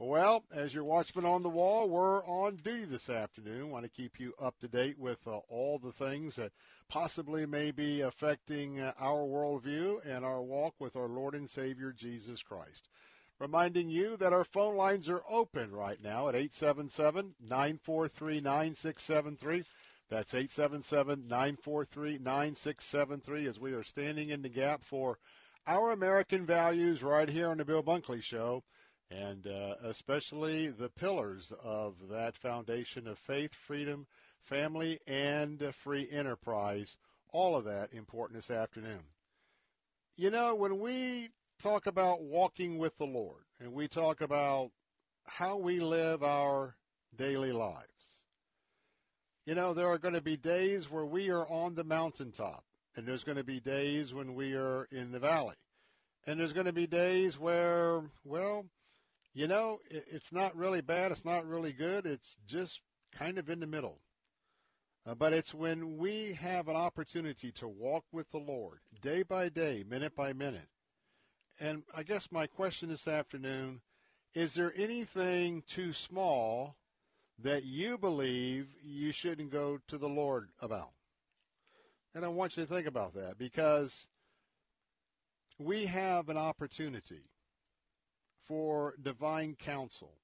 Well, as your watchman on the wall, we're on duty this afternoon. Want to keep you up to date with uh, all the things that possibly may be affecting uh, our worldview and our walk with our Lord and Savior Jesus Christ. Reminding you that our phone lines are open right now at 877 943 9673. That's 877 943 9673 as we are standing in the gap for our American values right here on the Bill Bunkley Show. And uh, especially the pillars of that foundation of faith, freedom, family, and free enterprise. All of that important this afternoon. You know, when we talk about walking with the Lord and we talk about how we live our daily lives, you know, there are going to be days where we are on the mountaintop, and there's going to be days when we are in the valley. And there's going to be days where, well, you know, it's not really bad, it's not really good, it's just kind of in the middle. Uh, but it's when we have an opportunity to walk with the Lord day by day, minute by minute. And I guess my question this afternoon is there anything too small that you believe you shouldn't go to the Lord about? And I want you to think about that because we have an opportunity for divine counsel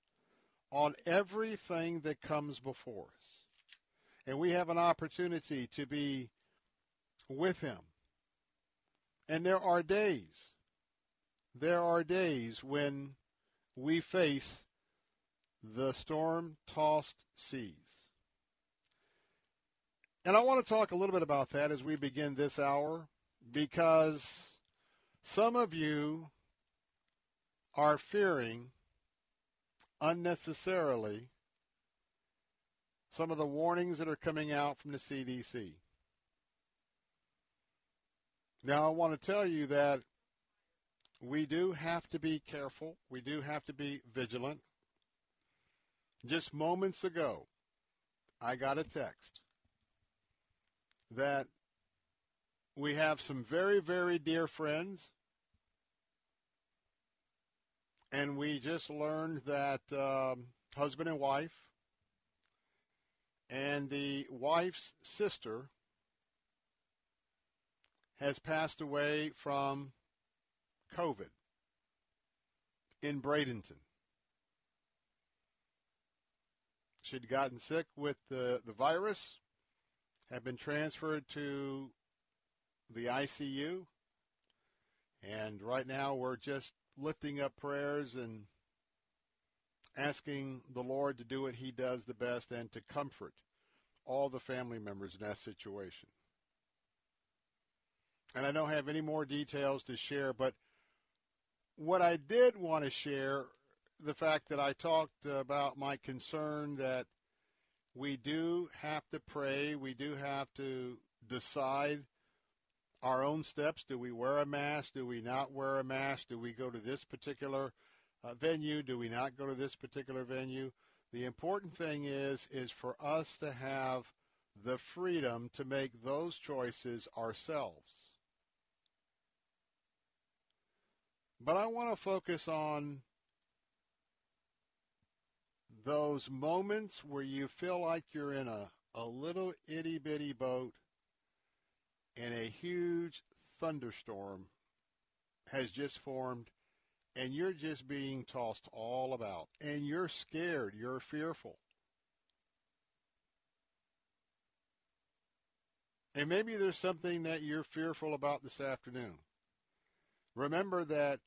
on everything that comes before us. And we have an opportunity to be with him. And there are days, there are days when we face the storm tossed seas. And I want to talk a little bit about that as we begin this hour because some of you are fearing unnecessarily some of the warnings that are coming out from the CDC. Now, I want to tell you that we do have to be careful. We do have to be vigilant. Just moments ago, I got a text that we have some very, very dear friends, and we just learned that um, husband and wife and the wife's sister has passed away from COVID in Bradenton. She'd gotten sick with the, the virus, had been transferred to the ICU, and right now we're just lifting up prayers and asking the Lord to do what he does the best and to comfort all the family members in that situation. And I don't have any more details to share, but what I did want to share, the fact that I talked about my concern that we do have to pray, we do have to decide our own steps. Do we wear a mask? Do we not wear a mask? Do we go to this particular uh, venue? Do we not go to this particular venue? The important thing is is for us to have the freedom to make those choices ourselves. But I want to focus on those moments where you feel like you're in a, a little itty bitty boat and a huge thunderstorm has just formed and you're just being tossed all about and you're scared, you're fearful. And maybe there's something that you're fearful about this afternoon. Remember that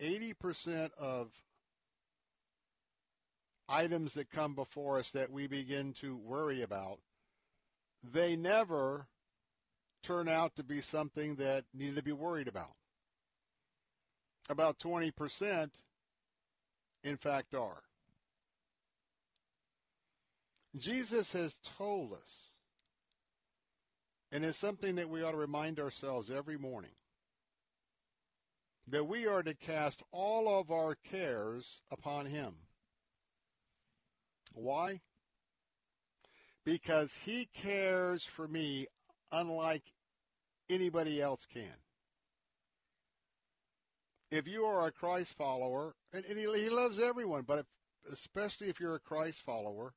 80% of items that come before us that we begin to worry about, they never turn out to be something that needed to be worried about about 20%, in fact, are. Jesus has told us, and it's something that we ought to remind ourselves every morning, that we are to cast all of our cares upon him. Why? Because he cares for me unlike anybody else can if you are a Christ follower, and, and he, he, loves everyone, but if, especially if you're a Christ follower,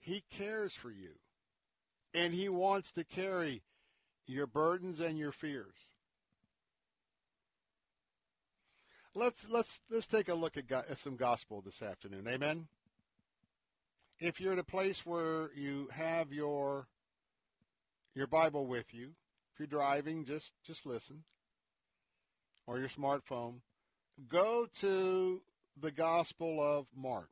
he cares for you. And he wants to carry your burdens and your fears. Let's let's let's take a look at, go, at some gospel this afternoon. Amen. If you're at a place where you have your your Bible with you, if you're driving, just just listen or your smartphone, go to the Gospel of Mark.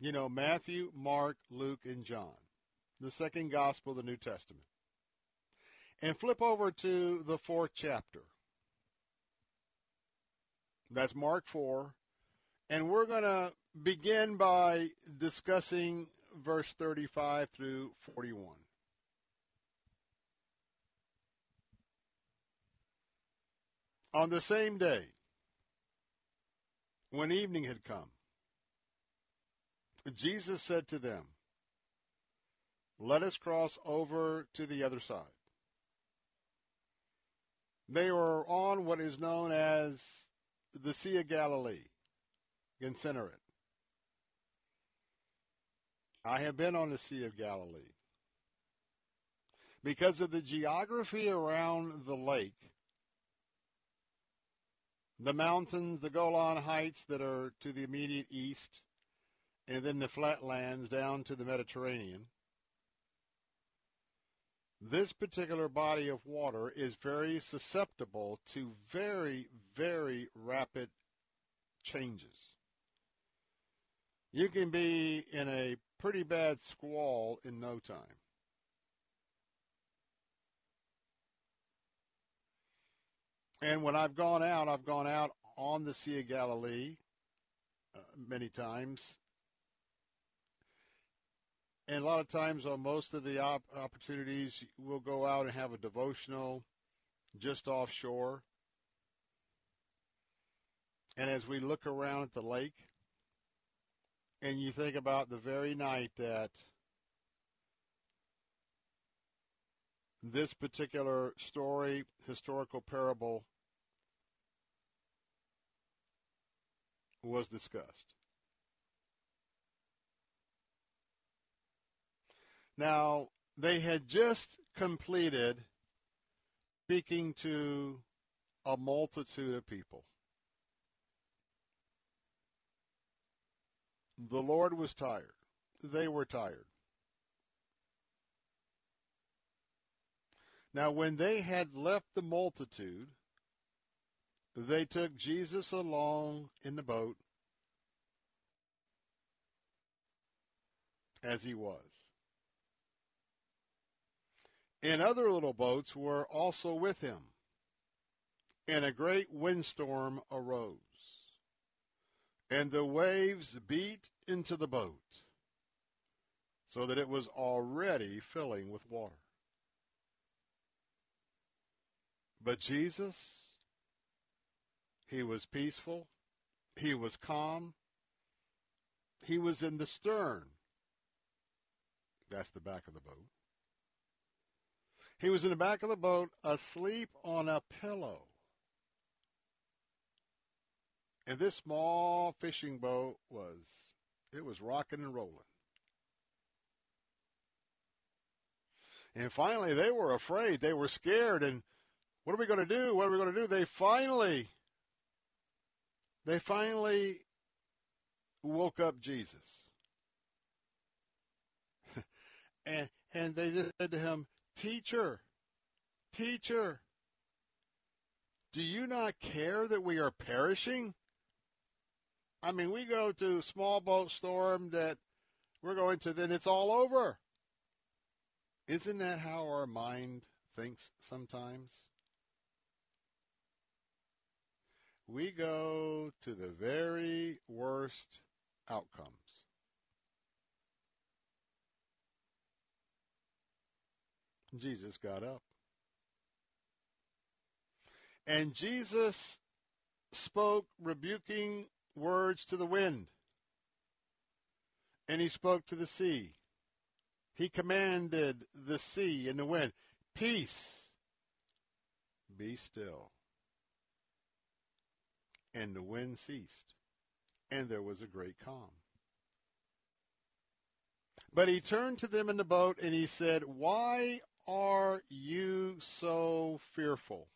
You know, Matthew, Mark, Luke, and John, the second Gospel of the New Testament. And flip over to the fourth chapter. That's Mark 4. And we're going to begin by discussing verse 35 through 41. On the same day, when evening had come, Jesus said to them, Let us cross over to the other side. They were on what is known as the Sea of Galilee, Gennesaret. I have been on the Sea of Galilee. Because of the geography around the lake, the mountains, the Golan Heights that are to the immediate east, and then the flatlands down to the Mediterranean. This particular body of water is very susceptible to very, very rapid changes. You can be in a pretty bad squall in no time. And when I've gone out, I've gone out on the Sea of Galilee uh, many times. And a lot of times on most of the op- opportunities, we'll go out and have a devotional just offshore. And as we look around at the lake, and you think about the very night that this particular story, historical parable, was discussed. Now, they had just completed speaking to a multitude of people. The Lord was tired. They were tired. Now, when they had left the multitude, they took Jesus along in the boat as he was. And other little boats were also with him. And a great windstorm arose and the waves beat into the boat so that it was already filling with water. But Jesus, he was peaceful, he was calm, he was in the stern. That's the back of the boat. He was in the back of the boat asleep on a pillow. And this small fishing boat was, it was rocking and rolling. And finally, they were afraid. They were scared. And what are we going to do? What are we going to do? They finally, they finally woke up Jesus. and, and they said to him, Teacher, teacher, do you not care that we are perishing? I mean, we go to small boat storm that we're going to, then it's all over. Isn't that how our mind thinks sometimes? We go to the very worst outcomes. Jesus got up. And Jesus spoke rebuking words to the wind, and he spoke to the sea. He commanded the sea and the wind, Peace, be still. And the wind ceased, and there was a great calm. But he turned to them in the boat and he said, Why are you so fearful?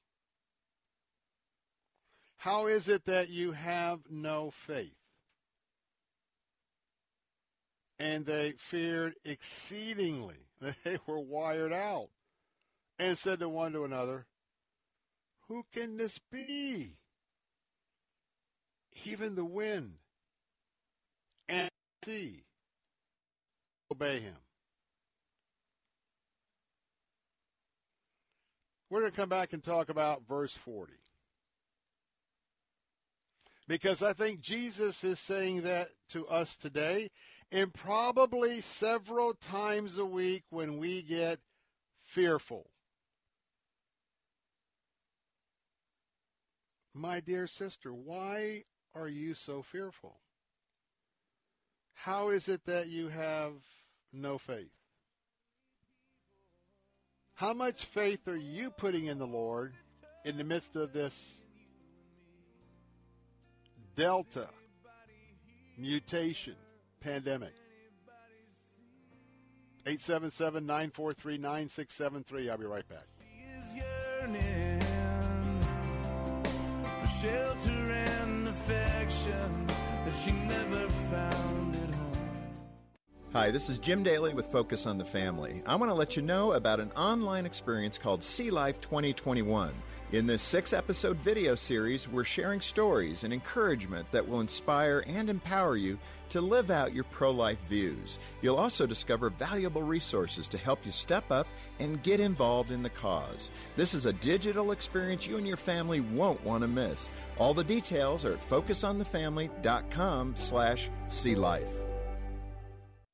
How is it that you have no faith? And they feared exceedingly. They were wired out and said to one to another, Who can this be? Even the wind and the sea obey him. We're going to come back and talk about verse 40. Because I think Jesus is saying that to us today, and probably several times a week when we get fearful. My dear sister, why are you so fearful? How is it that you have no faith? How much faith are you putting in the Lord in the midst of this Delta mutation pandemic? 877 943 9673. I'll be right back. Shelter and affection that she never found. Hi, this is Jim Daly with Focus on the Family. I want to let you know about an online experience called See Life 2021. In this six episode video series, we're sharing stories and encouragement that will inspire and empower you to live out your pro life views. You'll also discover valuable resources to help you step up and get involved in the cause. This is a digital experience you and your family won't want to miss. All the details are at focusonthefamily.com slash see life.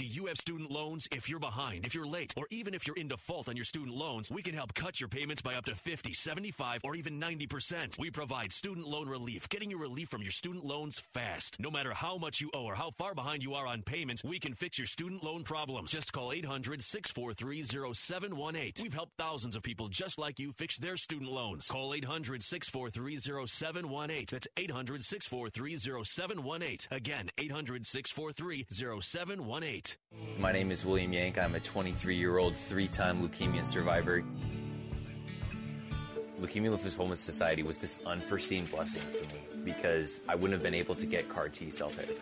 Do you have student loans? If you're behind, if you're late, or even if you're in default on your student loans, we can help cut your payments by up to 50, 75, or even 90%. We provide student loan relief, getting you relief from your student loans fast. No matter how much you owe or how far behind you are on payments, we can fix your student loan problems. Just call 800 643 0718. We've helped thousands of people just like you fix their student loans. Call 800 643 0718. That's 800 643 0718. Again, 800 643 0718. My name is William Yank. I'm a 23 year old three time leukemia survivor. Leukemia Lymphoma Society was this unforeseen blessing for me because I wouldn't have been able to get CAR T cell therapy.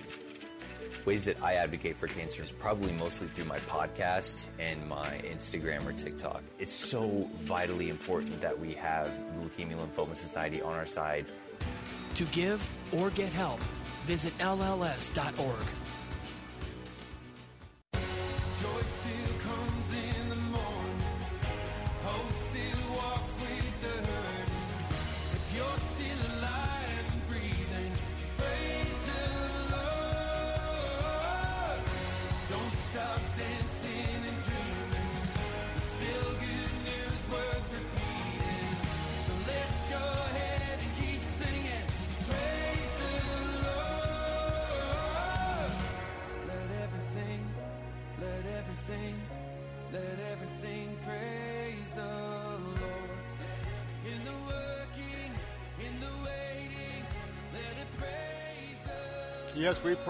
Ways that I advocate for cancer is probably mostly through my podcast and my Instagram or TikTok. It's so vitally important that we have the Leukemia Lymphoma Society on our side. To give or get help, visit LLS.org.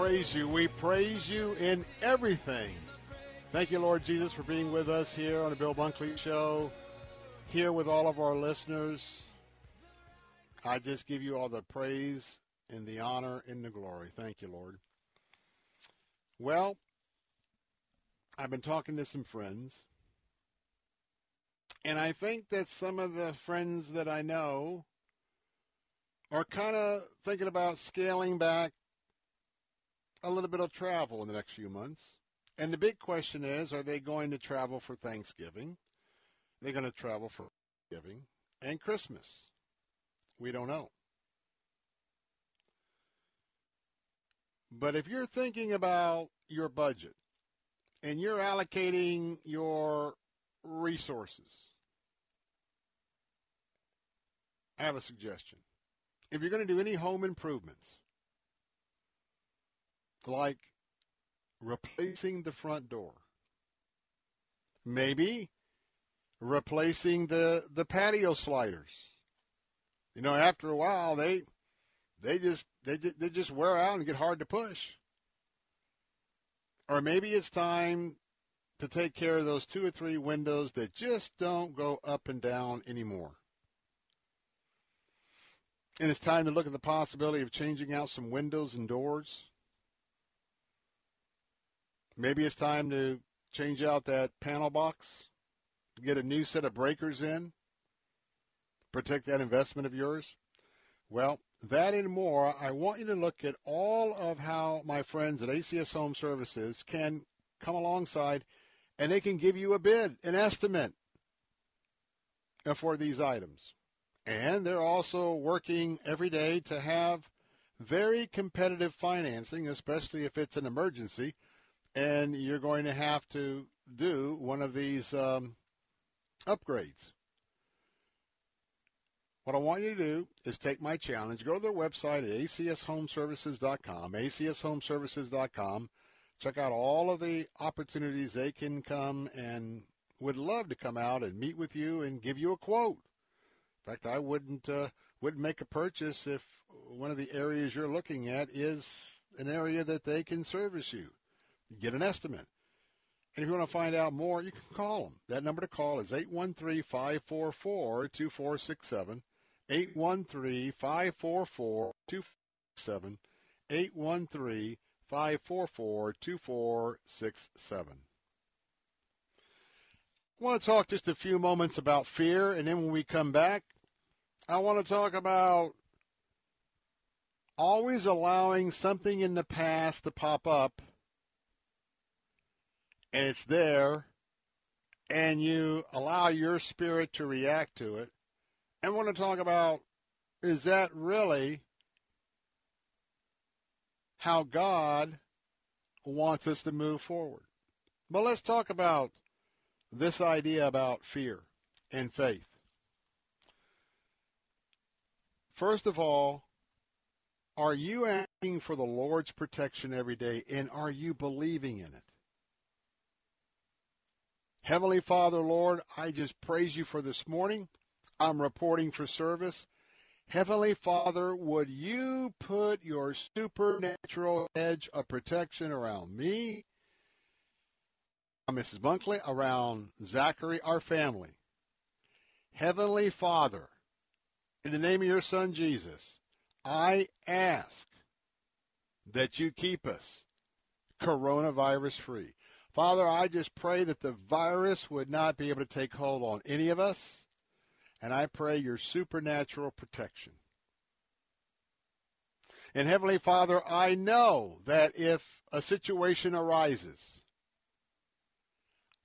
praise you. We praise you in everything. Thank you, Lord Jesus, for being with us here on the Bill Bunkley Show, here with all of our listeners. I just give you all the praise and the honor and the glory. Thank you, Lord. Well, I've been talking to some friends, and I think that some of the friends that I know are kind of thinking about scaling back a little bit of travel in the next few months. And the big question is, are they going to travel for Thanksgiving? Are they going to travel for Thanksgiving and Christmas? We don't know. But if you're thinking about your budget and you're allocating your resources, I have a suggestion. If you're going to do any home improvements, like replacing the front door, maybe replacing the, the patio sliders, You know, after a while, they they just they they just wear out and get hard to push. Or maybe it's time to take care of those two or three windows that just don't go up and down anymore. And it's time to look at the possibility of changing out some windows and doors. Maybe it's time to change out that panel box, get a new set of breakers in, protect that investment of yours. Well, that and more, I want you to look at all of how my friends at ACS Home Services can come alongside and they can give you a bid, an estimate for these items. And they're also working every day to have very competitive financing, especially if it's an emergency and you're going to have to do one of these um, upgrades. What I want you to do is take my challenge, go to their website at acshomeservices.com, acshomeservices.com, check out all of the opportunities they can come and would love to come out and meet with you and give you a quote. In fact, I wouldn't uh, wouldn't make a purchase if one of the areas you're looking at is an area that they can service you. Get an estimate. And if you want to find out more, you can call them. That number to call is 813 544 2467. 813 544 2467. 813 544 2467. I want to talk just a few moments about fear, and then when we come back, I want to talk about always allowing something in the past to pop up, and it's there, and you allow your spirit to react to it. And I want to talk about is that really how God wants us to move forward? But let's talk about this idea about fear and faith. First of all, are you asking for the Lord's protection every day and are you believing in it? Heavenly Father, Lord, I just praise you for this morning. I'm reporting for service. Heavenly Father, would you put your supernatural edge of protection around me, Mrs. Bunkley, around Zachary, our family? Heavenly Father, in the name of your Son Jesus, I ask that you keep us coronavirus free. Father, I just pray that the virus would not be able to take hold on any of us and I pray your supernatural protection. And Heavenly Father, I know that if a situation arises,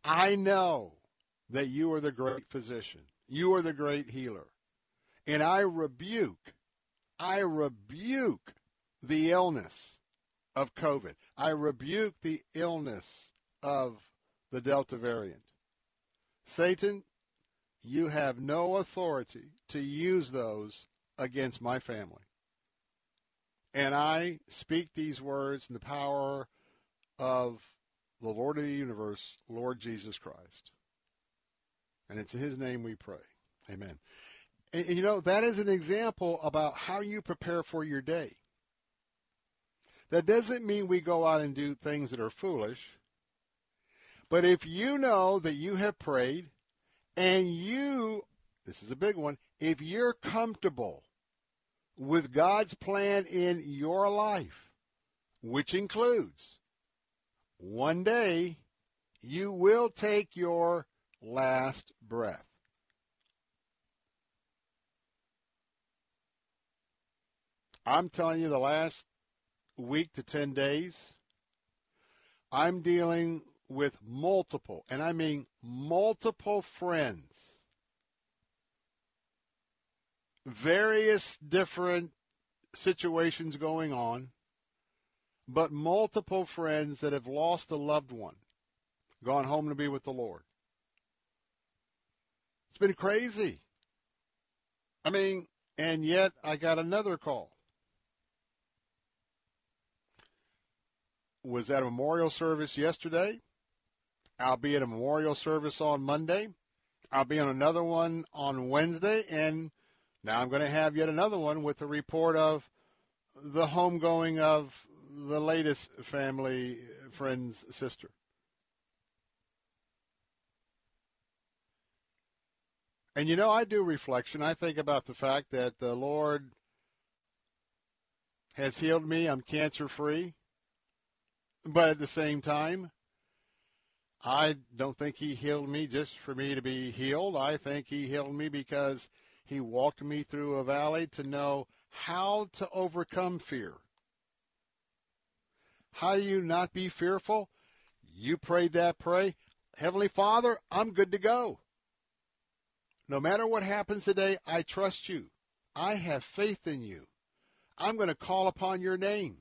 I know that you are the great physician. You are the great healer. And I rebuke, I rebuke the illness of COVID. I rebuke the illness of the Delta variant. Satan, you have no authority to use those against my family. And I speak these words in the power of the Lord of the universe, Lord Jesus Christ. And it's in his name we pray. Amen. And, and, you know, that is an example about how you prepare for your day. That doesn't mean we go out and do things that are foolish. But if you know that you have prayed and you, this is a big one, if you're comfortable with God's plan in your life, which includes one day you will take your last breath. I'm telling you, the last week to 10 days, I'm dealing with multiple, and I mean multiple friends, various different situations going on, but multiple friends that have lost a loved one, gone home to be with the Lord. It's been crazy. I mean, and yet I got another call. Was at a memorial service yesterday. I'll be at a memorial service on Monday. I'll be on another one on Wednesday. And Now I'm going to have yet another one with a report of the homegoing of the latest family friend's sister. And you know, I do reflection. I think about the fact that the Lord has healed me. I'm cancer free. But at the same time, I don't think He healed me just for me to be healed. I think He healed me because He walked me through a valley to know how to overcome fear. How do you not be fearful? You prayed that pray. Heavenly Father, I'm good to go. No matter what happens today, I trust you. I have faith in you. I'm going to call upon your name.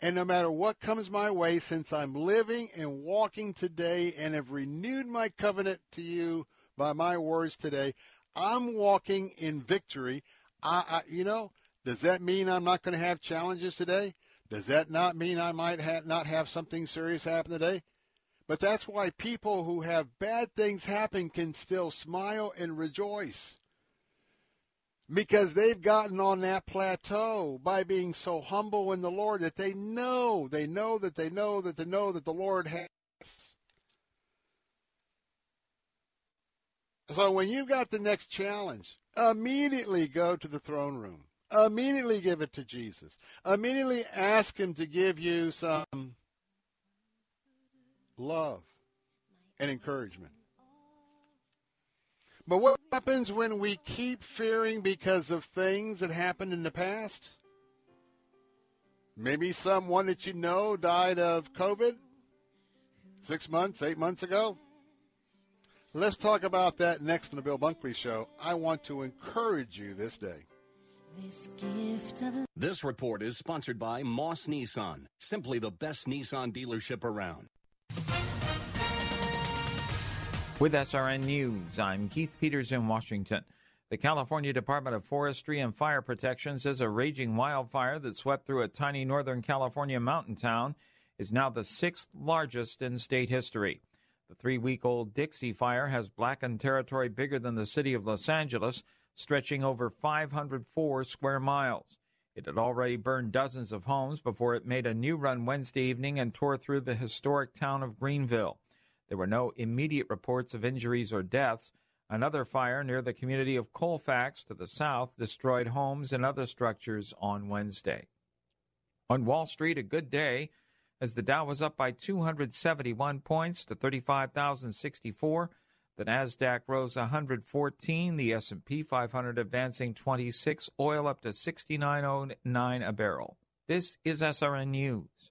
And no matter what comes my way, since I'm living and walking today and have renewed my covenant to you by my words today, I'm walking in victory. I, I you know, does that mean I'm not going to have challenges today? Does that not mean I might ha- not have something serious happen today? But that's why people who have bad things happen can still smile and rejoice. Because they've gotten on that plateau by being so humble in the Lord that they know, they know that they know that they know that the Lord has. So when you've got the next challenge, immediately go to the throne room. Immediately give it to Jesus. Immediately ask Him to give you some love and encouragement. But what happens when we keep fearing because of things that happened in the past? Maybe someone that you know died of COVID six months, eight months ago. Let's talk about that next on the Bill Bunkley Show. I want to encourage you this day. This gift of This report is sponsored by Moss Nissan, simply the best Nissan dealership around. With SRN News, I'm Keith Peters in Washington. The California Department of Forestry and Fire Protection says a raging wildfire that swept through a tiny Northern California mountain town is now the sixth largest in state history. The three week old Dixie Fire has blackened territory bigger than the city of Los Angeles, stretching over 504 square miles. It had already burned dozens of homes before it made a new run Wednesday evening and tore through the historic town of Greenville. There were no immediate reports of injuries or deaths. Another fire near the community of Colfax to the south destroyed homes and other structures on Wednesday. On Wall Street, a good day as the Dow was up by 271 points to 35,064. The Nasdaq rose 114, the S&P 500 advancing 26, oil up to 69.09 a barrel. This is SRN News.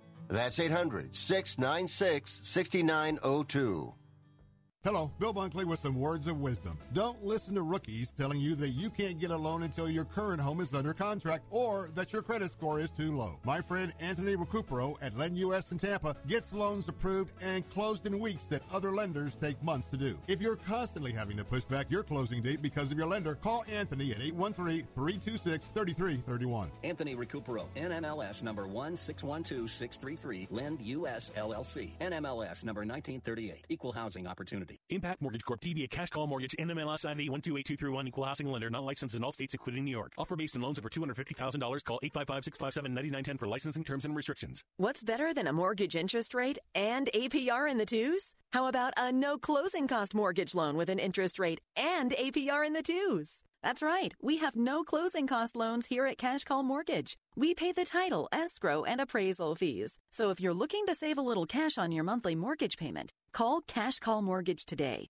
That's 800 696 6902. Hello, Bill Bunkley with some words of wisdom. Don't listen to rookies telling you that you can't get a loan until your current home is under contract or that your credit score is too low. My friend Anthony Recupero at Lend US in Tampa gets loans approved and closed in weeks that other lenders take months to do. If you're constantly having to push back your closing date because of your lender, call Anthony at 813-326-3331. Anthony Recupero, NMLS number 1612633, Lend US LLC, NMLS number 1938, Equal Housing Opportunity. Impact Mortgage Corp. DBA Cash Call Mortgage. NMLS ID 128231. Equal Housing Lender. Not licensed in all states, including New York. Offer based on loans over $250,000. Call 855-657-9910 for licensing terms and restrictions. What's better than a mortgage interest rate and APR in the twos? How about a no closing cost mortgage loan with an interest rate and APR in the twos? That's right. We have no closing cost loans here at Cash Call Mortgage. We pay the title, escrow, and appraisal fees. So if you're looking to save a little cash on your monthly mortgage payment, call Cash Call Mortgage today.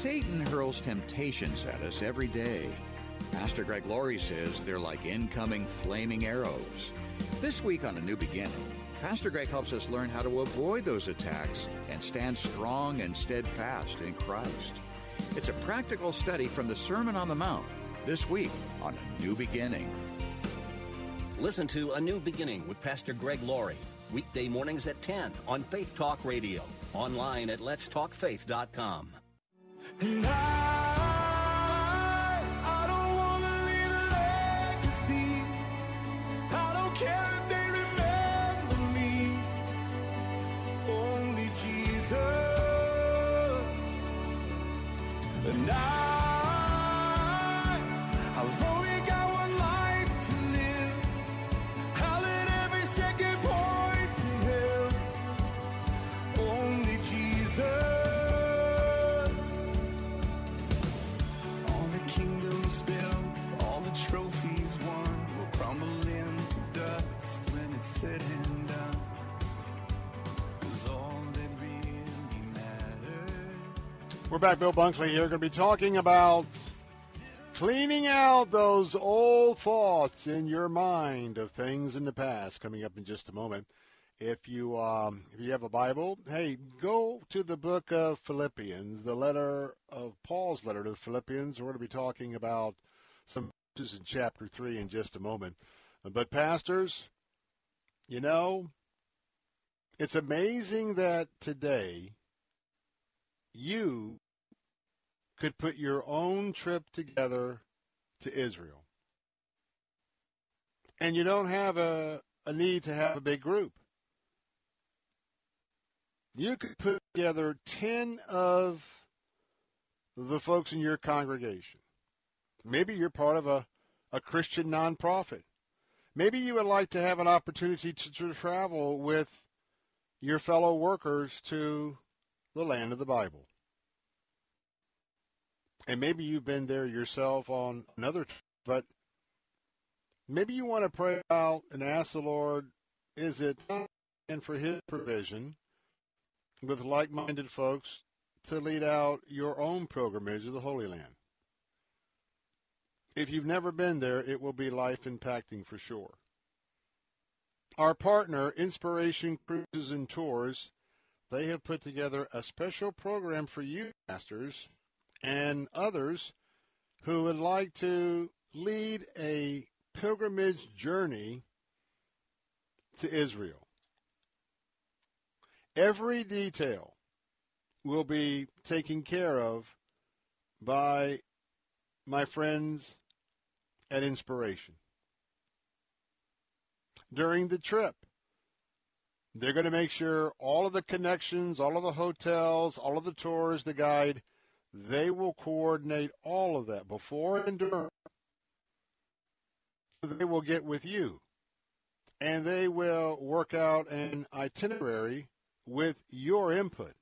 Satan hurls temptations at us every day. Pastor Greg Laurie says they're like incoming flaming arrows. This week on A New Beginning, Pastor Greg helps us learn how to avoid those attacks and stand strong and steadfast in Christ. It's a practical study from the Sermon on the Mount this week on A New Beginning. Listen to A New Beginning with Pastor Greg Laurie, weekday mornings at 10 on Faith Talk Radio, online at letstalkfaith.com. And I, We're back. Bill Bunkley here. Going to be talking about cleaning out those old thoughts in your mind of things in the past. Coming up in just a moment. If you um, if you have a Bible, hey, go to the book of Philippians, the letter of Paul's letter to the Philippians. We're going to be talking about some verses in chapter three in just a moment. But pastors, you know, it's amazing that today you could put your own trip together to Israel. And you don't have a, a need to have a big group. You could put together 10 of the folks in your congregation. Maybe you're part of a, a Christian nonprofit. Maybe you would like to have an opportunity to, to travel with your fellow workers to the land of the Bible. And maybe you've been there yourself on another, but maybe you want to pray out and ask the Lord, is it and for His provision with like-minded folks to lead out your own pilgrimage to the Holy Land? If you've never been there, it will be life impacting for sure. Our partner, Inspiration Cruises and Tours, they have put together a special program for you, masters, and others who would like to lead a pilgrimage journey to Israel. Every detail will be taken care of by my friends at Inspiration. During the trip, they're going to make sure all of the connections, all of the hotels, all of the tours, the guide, they will coordinate all of that before and during. They will get with you and they will work out an itinerary with your input.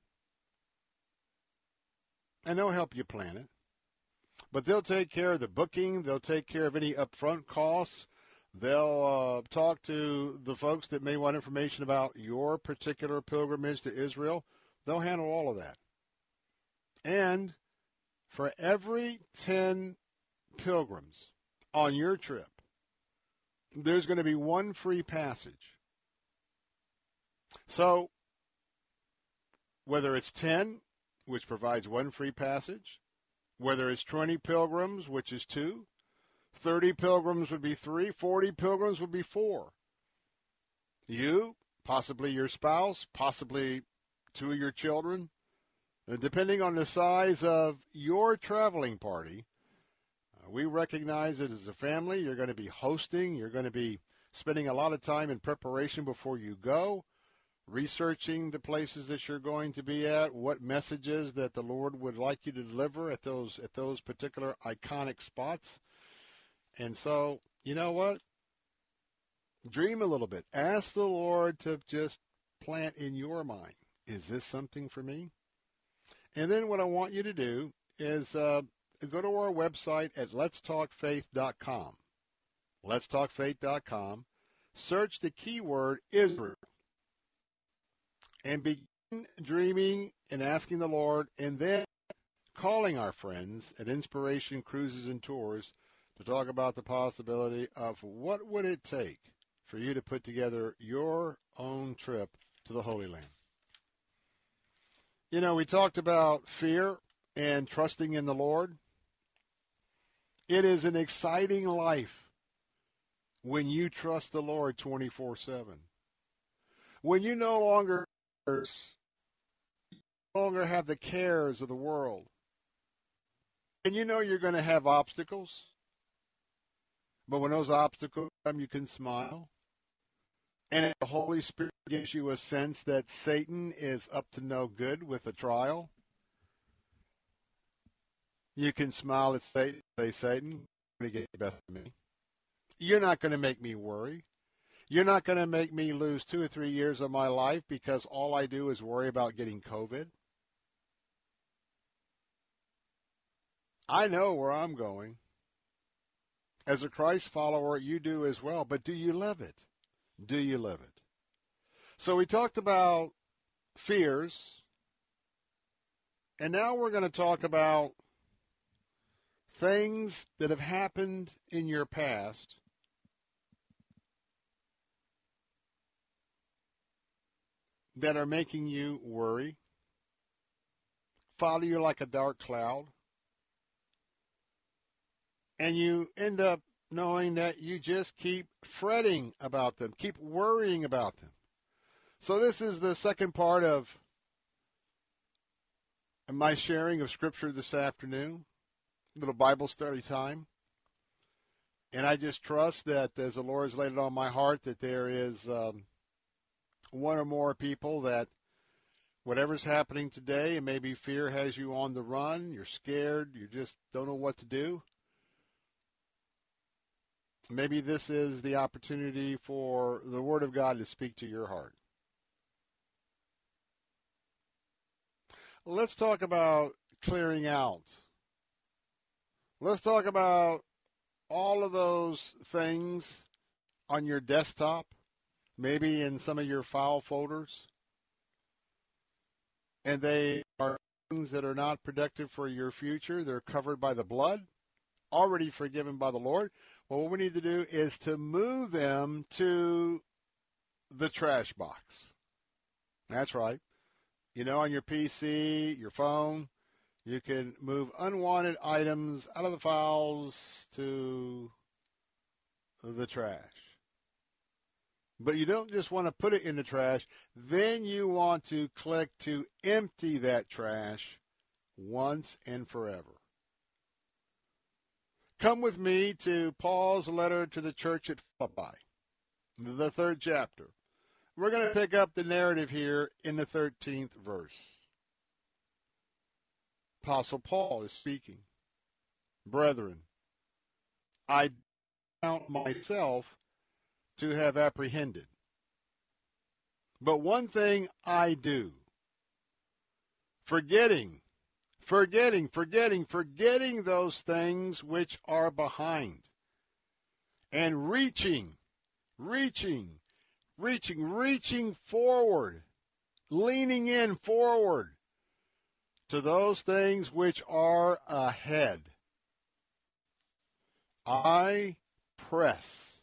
And they'll help you plan it. But they'll take care of the booking, they'll take care of any upfront costs. They'll uh, talk to the folks that may want information about your particular pilgrimage to Israel. They'll handle all of that. And for every 10 pilgrims on your trip, there's going to be one free passage. So, whether it's 10, which provides one free passage, whether it's 20 pilgrims, which is two, 30 pilgrims would be three, 40 pilgrims would be four. You, possibly your spouse, possibly two of your children, depending on the size of your traveling party, uh, We recognize it as a family. You're going to be hosting. You're going to be spending a lot of time in preparation before you go, researching the places that you're going to be at, what messages that the Lord would like you to deliver at those at those particular iconic spots. And so, you know what? Dream a little bit. Ask the Lord to just plant in your mind, is this something for me? And then what I want you to do is uh, go to our website at letstalkfaith.com. Letstalkfaith.com. Search the keyword Israel and begin dreaming and asking the Lord, and then calling our friends at Inspiration Cruises and Tours to talk about the possibility of what would it take for you to put together your own trip to the Holy Land. You know, we talked about fear and trusting in the Lord. It is an exciting life when you trust the Lord 24 7. When you no longer, no longer have the cares of the world. And you know you're going to have obstacles. But when those obstacles come, you can smile. And the Holy Spirit gives you a sense that Satan is up to no good with a trial. You can smile at Satan, say, Satan, you're going to get the best of me. You're not going to make me worry. You're not going to make me lose two or three years of my life because all I do is worry about getting COVID. I know where I'm going. As a Christ follower, you do as well, but do you live it? Do you live it? So we talked about fears, and now we're going to talk about things that have happened in your past that are making you worry, follow you like a dark cloud, and you end up knowing that you just keep fretting about them, keep worrying about them. So, this is the second part of my sharing of Scripture this afternoon, little Bible study time. And I just trust that as the Lord has laid it on my heart, that there is um, one or more people that whatever's happening today, and maybe fear has you on the run, you're scared, you just don't know what to do maybe this is the opportunity for the Word of God to speak to your heart. Let's talk about clearing out. Let's talk about all of those things on your desktop, maybe in some of your file folders. And they are things that are not productive for your future. They're covered by the blood, already forgiven by the Lord. Well, what we need to do is to move them to the trash box. That's right. You know, on your PC, your phone, you can move unwanted items out of the files to the trash. But you don't just want to put it in the trash. Then you want to click to empty that trash once and forever. Come with me to Paul's letter to the church at Philippi, the third chapter. We're going to pick up the narrative here in the 13th verse. Apostle Paul is speaking. Brethren, I count myself to have apprehended. But one thing I do, forgetting Forgetting, forgetting, forgetting those things which are behind. And reaching, reaching, reaching, reaching forward, leaning in forward to those things which are ahead. I press.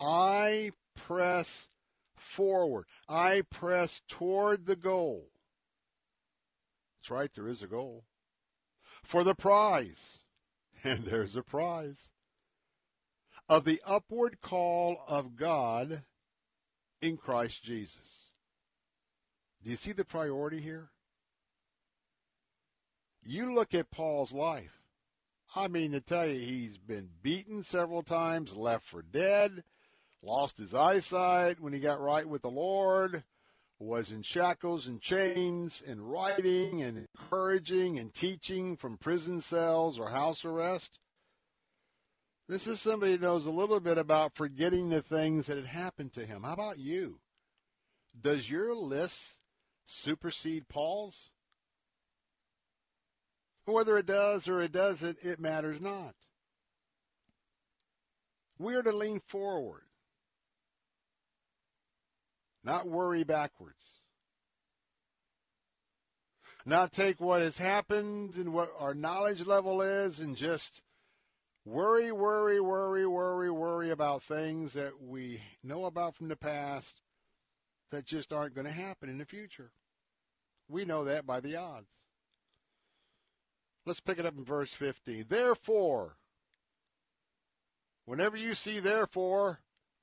I press forward. I press toward the goal that's right, there is a goal. For the prize, and there's a prize, of the upward call of God in Christ Jesus. Do you see the priority here? You look at Paul's life. I mean, to tell you, he's been beaten several times, left for dead, lost his eyesight when he got right with the Lord, was in shackles and chains, and writing and encouraging and teaching from prison cells or house arrest. This is somebody who knows a little bit about forgetting the things that had happened to him. How about you? Does your list supersede Paul's? Whether it does or it doesn't, it matters not. We are to lean forward, not worry backwards. Not take what has happened and what our knowledge level is and just worry, worry, worry, worry, worry about things that we know about from the past that just aren't going to happen in the future. We know that by the odds. Let's pick it up in verse 15. Therefore, whenever you see therefore,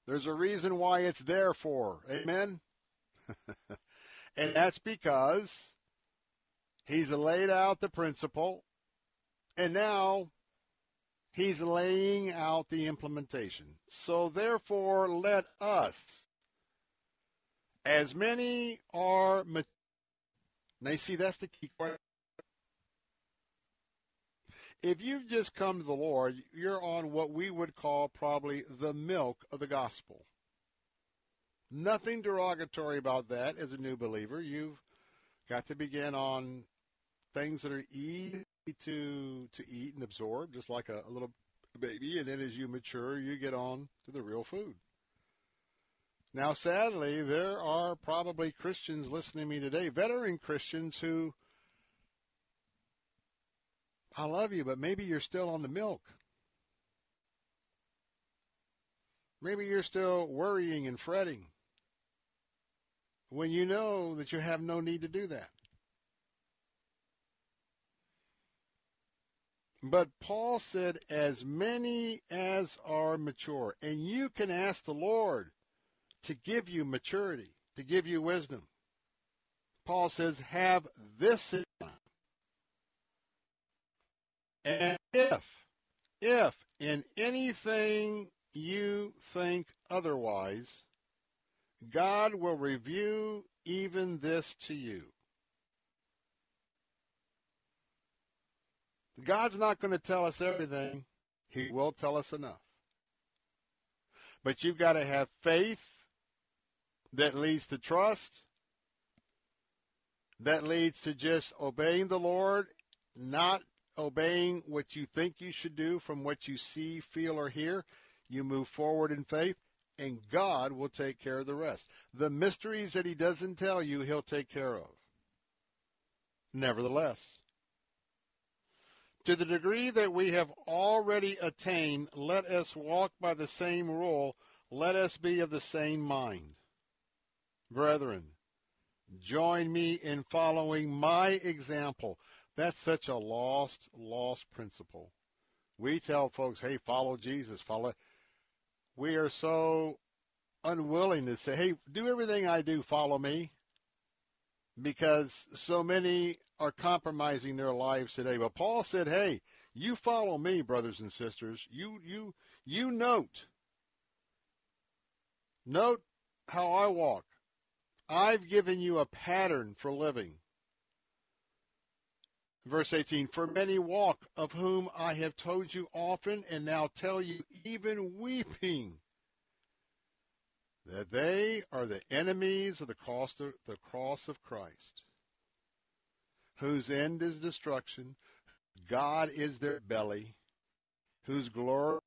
there's a reason why it's there for. Amen? and that's because he's laid out the principle, and now he's laying out the implementation. So therefore, let us, as many are mature. Now, you see, that's the key question. If you've just come to the Lord, you're on what we would call probably the milk of the gospel. Nothing derogatory about that as a new believer. You've got to begin on things that are easy to to eat and absorb, just like a, a little baby, and then as you mature, you get on to the real food. Now, sadly, there are probably Christians listening to me today, veteran Christians who, I love you, but maybe you're still on the milk. Maybe you're still worrying and fretting when you know that you have no need to do that. But Paul said, as many as are mature. And you can ask the Lord to give you maturity, to give you wisdom. Paul says, have this in mind. And if, if in anything you think otherwise, God will review even this to you. God's not going to tell us everything. He will tell us enough. But you've got to have faith that leads to trust, that leads to just obeying the Lord, not obeying what you think you should do from what you see, feel, or hear. You move forward in faith, and God will take care of the rest. The mysteries that He doesn't tell you, He'll take care of. Nevertheless, to the degree that we have already attained, let us walk by the same rule. Let us be of the same mind. Brethren, join me in following my example. That's such a lost, lost principle. We tell folks, hey, follow Jesus, follow. We are so unwilling to say, hey, do everything I do, follow me. Because so many are compromising their lives today. But Paul said, hey, you follow me, brothers and sisters. You, you, you note. Note how I walk. I've given you a pattern for living. Verse 18, For many walk, of whom I have told you often, and now tell you, even weeping, that they are the enemies of the cross, of, the cross of Christ, whose end is destruction, God is their belly, whose glory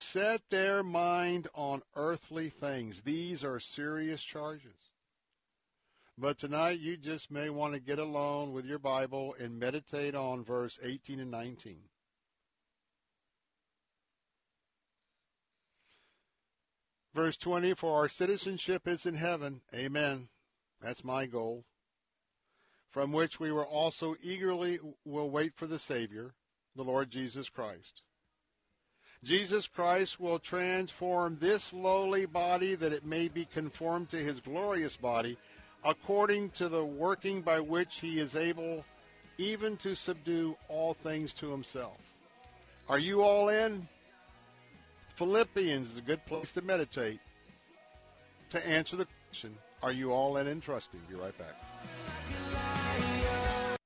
set their mind on earthly things. These are serious charges. But tonight you just may want to get alone with your Bible and meditate on verse 18 and 19. Verse 20, for our citizenship is in heaven. Amen. That's my goal. From which we will also eagerly will wait for the Savior, the Lord Jesus Christ. Jesus Christ will transform this lowly body that it may be conformed to his glorious body according to the working by which he is able even to subdue all things to himself. Are you all in? Philippians is a good place to meditate. To answer the question, are you all in and trusting? Be right back.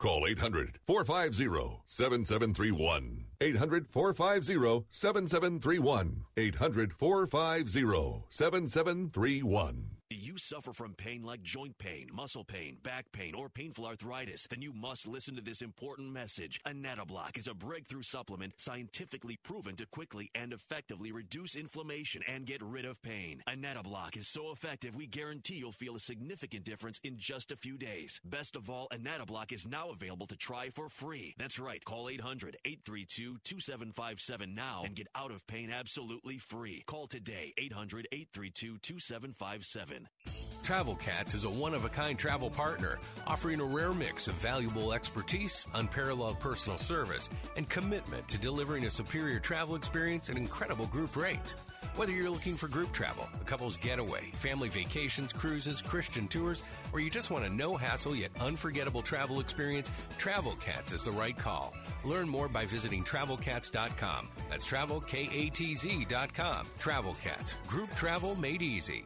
Call 800 450 7731. 800 450 7731. 800 450 7731. Do you suffer from pain like joint pain, muscle pain, back pain, or painful arthritis? Then you must listen to this important message. Anatabloc is a breakthrough supplement scientifically proven to quickly and effectively reduce inflammation and get rid of pain. Anatabloc is so effective we guarantee you'll feel a significant difference in just a few days. Best of all, Anatabloc is now available to try for free. That's right. Call 800-832-2757 now and get out of pain absolutely free. Call today 800-832-2757. Travel Katz is a one of a kind travel partner offering a rare mix of valuable expertise, unparalleled personal service, and commitment to delivering a superior travel experience at incredible group rates. Whether you're looking for group travel, a couple's getaway, family vacations, cruises, Christian tours, or you just want a no hassle yet unforgettable travel experience, Travel Katz is the right call. Learn more by visiting travelkatz.com. That's travelkatz.com. Travel Katz, group travel made easy.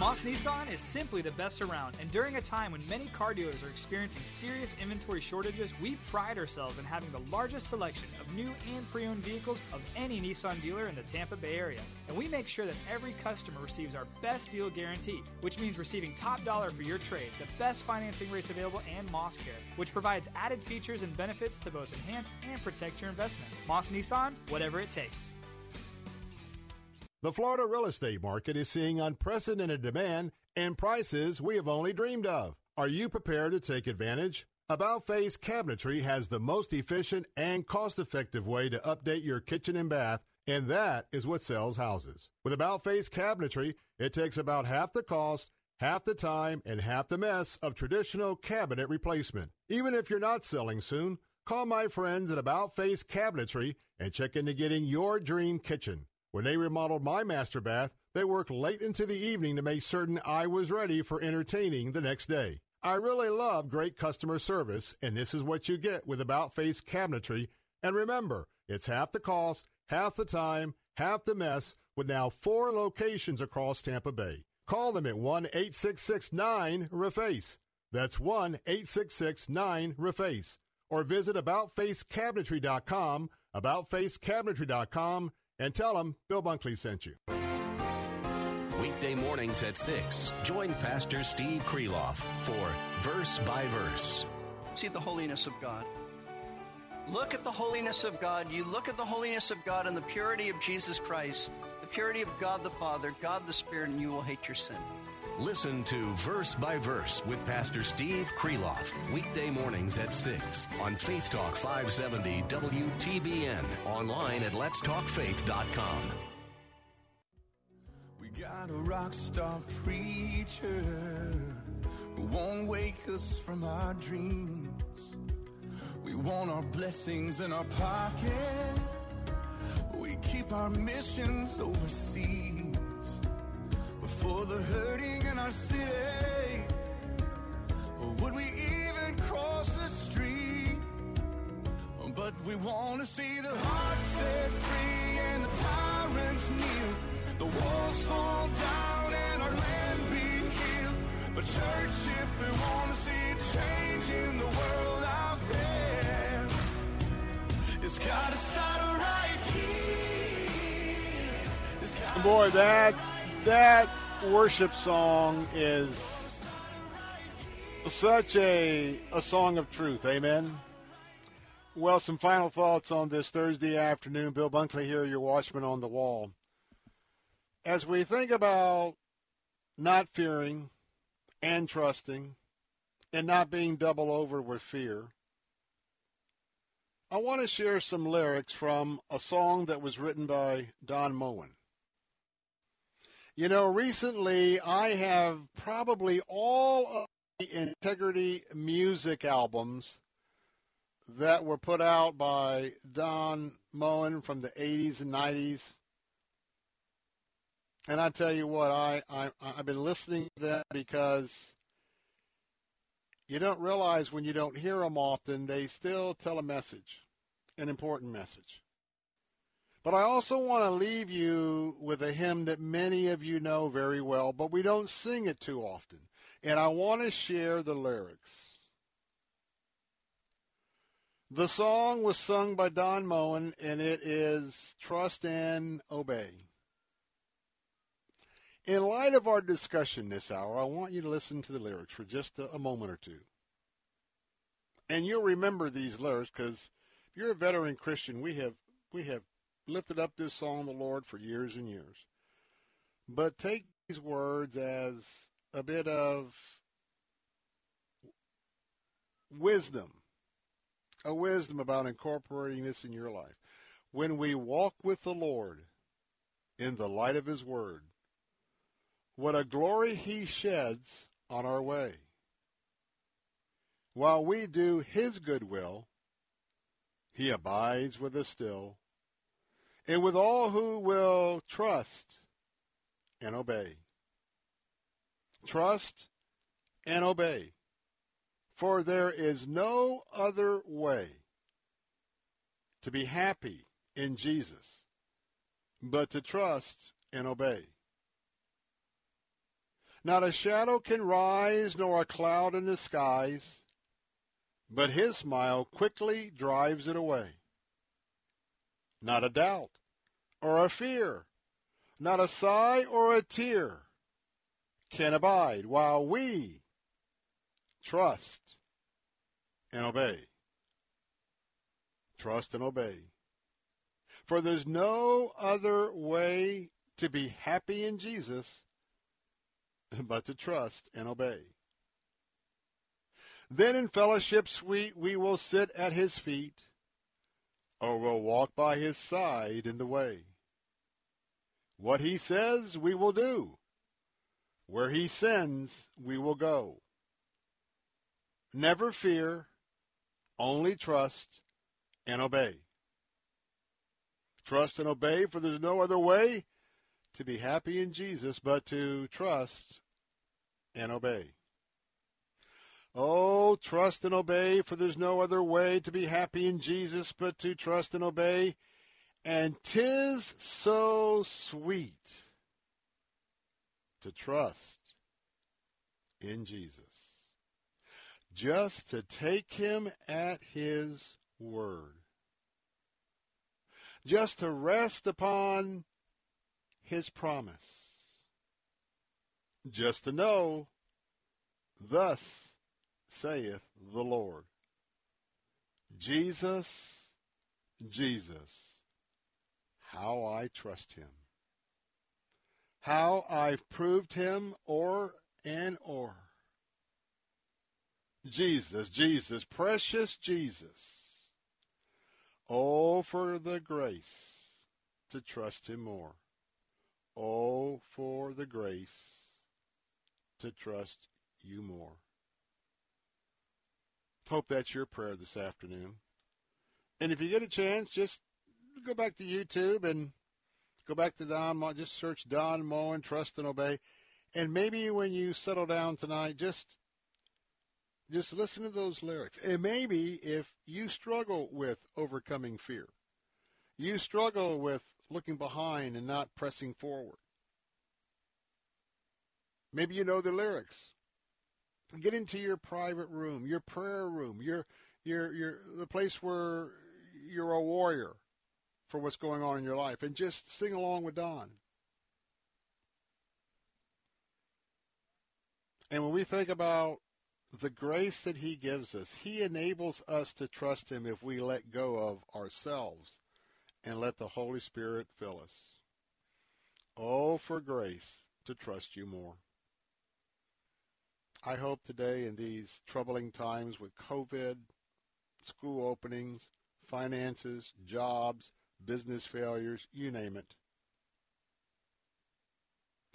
Moss Nissan is simply the best around, and during a time when many car dealers are experiencing serious inventory shortages, we pride ourselves in having the largest selection of new and pre owned vehicles of any Nissan dealer in the Tampa Bay area. And we make sure that every customer receives our best deal guarantee, which means receiving top dollar for your trade, the best financing rates available, and Moss Care, which provides added features and benefits to both enhance and protect your investment. Moss Nissan, whatever it takes. The Florida real estate market is seeing unprecedented demand and prices we have only dreamed of. Are you prepared to take advantage? About Face Cabinetry has the most efficient and cost effective way to update your kitchen and bath, and that is what sells houses. With About Face Cabinetry, it takes about half the cost, half the time, and half the mess of traditional cabinet replacement. Even if you're not selling soon, call my friends at About Face Cabinetry and check into getting your dream kitchen. When they remodeled my master bath, they worked late into the evening to make certain I was ready for entertaining the next day. I really love great customer service, and this is what you get with About Face Cabinetry. And remember, it's half the cost, half the time, half the mess, with now four locations across Tampa Bay. Call them at 1 866 9 REFACE. That's 1 866 9 REFACE. Or visit AboutFaceCabinetry.com, AboutFaceCabinetry.com, and tell them Bill Bunkley sent you. Weekday mornings at 6. Join Pastor Steve Kreloff for Verse by Verse. See the holiness of God. Look at the holiness of God. You look at the holiness of God and the purity of Jesus Christ, the purity of God the Father, God the Spirit, and you will hate your sin. Listen to Verse by Verse with Pastor Steve Kreloff. Weekday mornings at 6 on Faith Talk 570 WTBN. Online at letstalkfaith.com. We got a rock star preacher who won't wake us from our dreams. We want our blessings in our pocket. We keep our missions overseas. For the hurting in our city, or would we even cross the street? But we want to see the heart set free and the tyrants kneel. The walls fall down and our land be healed. But church, if we want to see change in the world out there, it's gotta start right here. Boy, that that worship song is such a a song of truth. Amen. Well, some final thoughts on this Thursday afternoon. Bill Bunkley here, your watchman on the wall. As we think about not fearing and trusting and not being double over with fear, I want to share some lyrics from a song that was written by Don Moen. You know, recently I have probably all of the Integrity music albums that were put out by Don Moen from the 80s and 90s. And I tell you what, I, I, I've been listening to them because you don't realize when you don't hear them often, they still tell a message, an important message. But I also want to leave you with a hymn that many of you know very well, but we don't sing it too often. And I want to share the lyrics. The song was sung by Don Moen, and it is Trust and Obey. In light of our discussion this hour, I want you to listen to the lyrics for just a, a moment or two. And you'll remember these lyrics because if you're a veteran Christian, we have we have lifted up this song the Lord for years and years. But take these words as a bit of wisdom, a wisdom about incorporating this in your life. When we walk with the Lord in the light of His Word, what a glory He sheds on our way. While we do His good will, He abides with us still, and with all who will trust and obey. Trust and obey. For there is no other way to be happy in Jesus but to trust and obey. Not a shadow can rise, nor a cloud in the skies, but his smile quickly drives it away. Not a doubt or a fear, not a sigh or a tear can abide while we trust and obey. Trust and obey. For there's no other way to be happy in Jesus but to trust and obey. Then in fellowship sweet we will sit at his feet, or we'll walk by his side in the way. What he says we will do. Where he sends we will go. Never fear, only trust and obey. Trust and obey, for there's no other way to be happy in Jesus but to trust and obey. Oh, trust and obey, for there's no other way to be happy in Jesus but to trust and obey. And 'tis so sweet to trust in Jesus. Just to take him at his word. Just to rest upon his promise. Just to know, thus saith the Lord. Jesus, Jesus, how I trust him. How I've proved him o'er and o'er. Jesus, Jesus, precious Jesus. Oh, for the grace to trust him more. Oh, for the grace to trust you more. Hope that's your prayer this afternoon. And if you get a chance, just go back to YouTube and go back to Don. Just search Don Moen, Trust and Obey. And maybe when you settle down tonight, just just listen to those lyrics. And maybe if you struggle with overcoming fear, you struggle with looking behind and not pressing forward. Maybe you know the lyrics get into your private room, your prayer room, your your your the place where you're a warrior for what's going on in your life and just sing along with Don. And when we think about the grace that he gives us, he enables us to trust him if we let go of ourselves and let the Holy Spirit fill us. Oh, for grace to trust you more. I hope today in these troubling times with COVID, school openings, finances, jobs, business failures, you name it.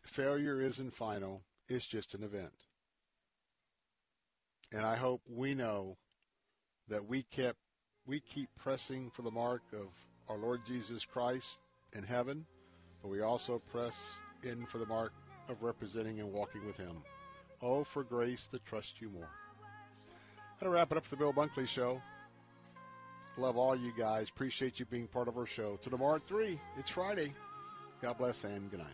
Failure isn't final, it's just an event. And I hope we know that we kept we keep pressing for the mark of our Lord Jesus Christ in heaven, but we also press in for the mark of representing and walking with him. Oh, for grace to trust you more. That'll wrap it up for the Bill Bunkley Show. Love all you guys. Appreciate you being part of our show. To tomorrow at 3. It's Friday. God bless and good night.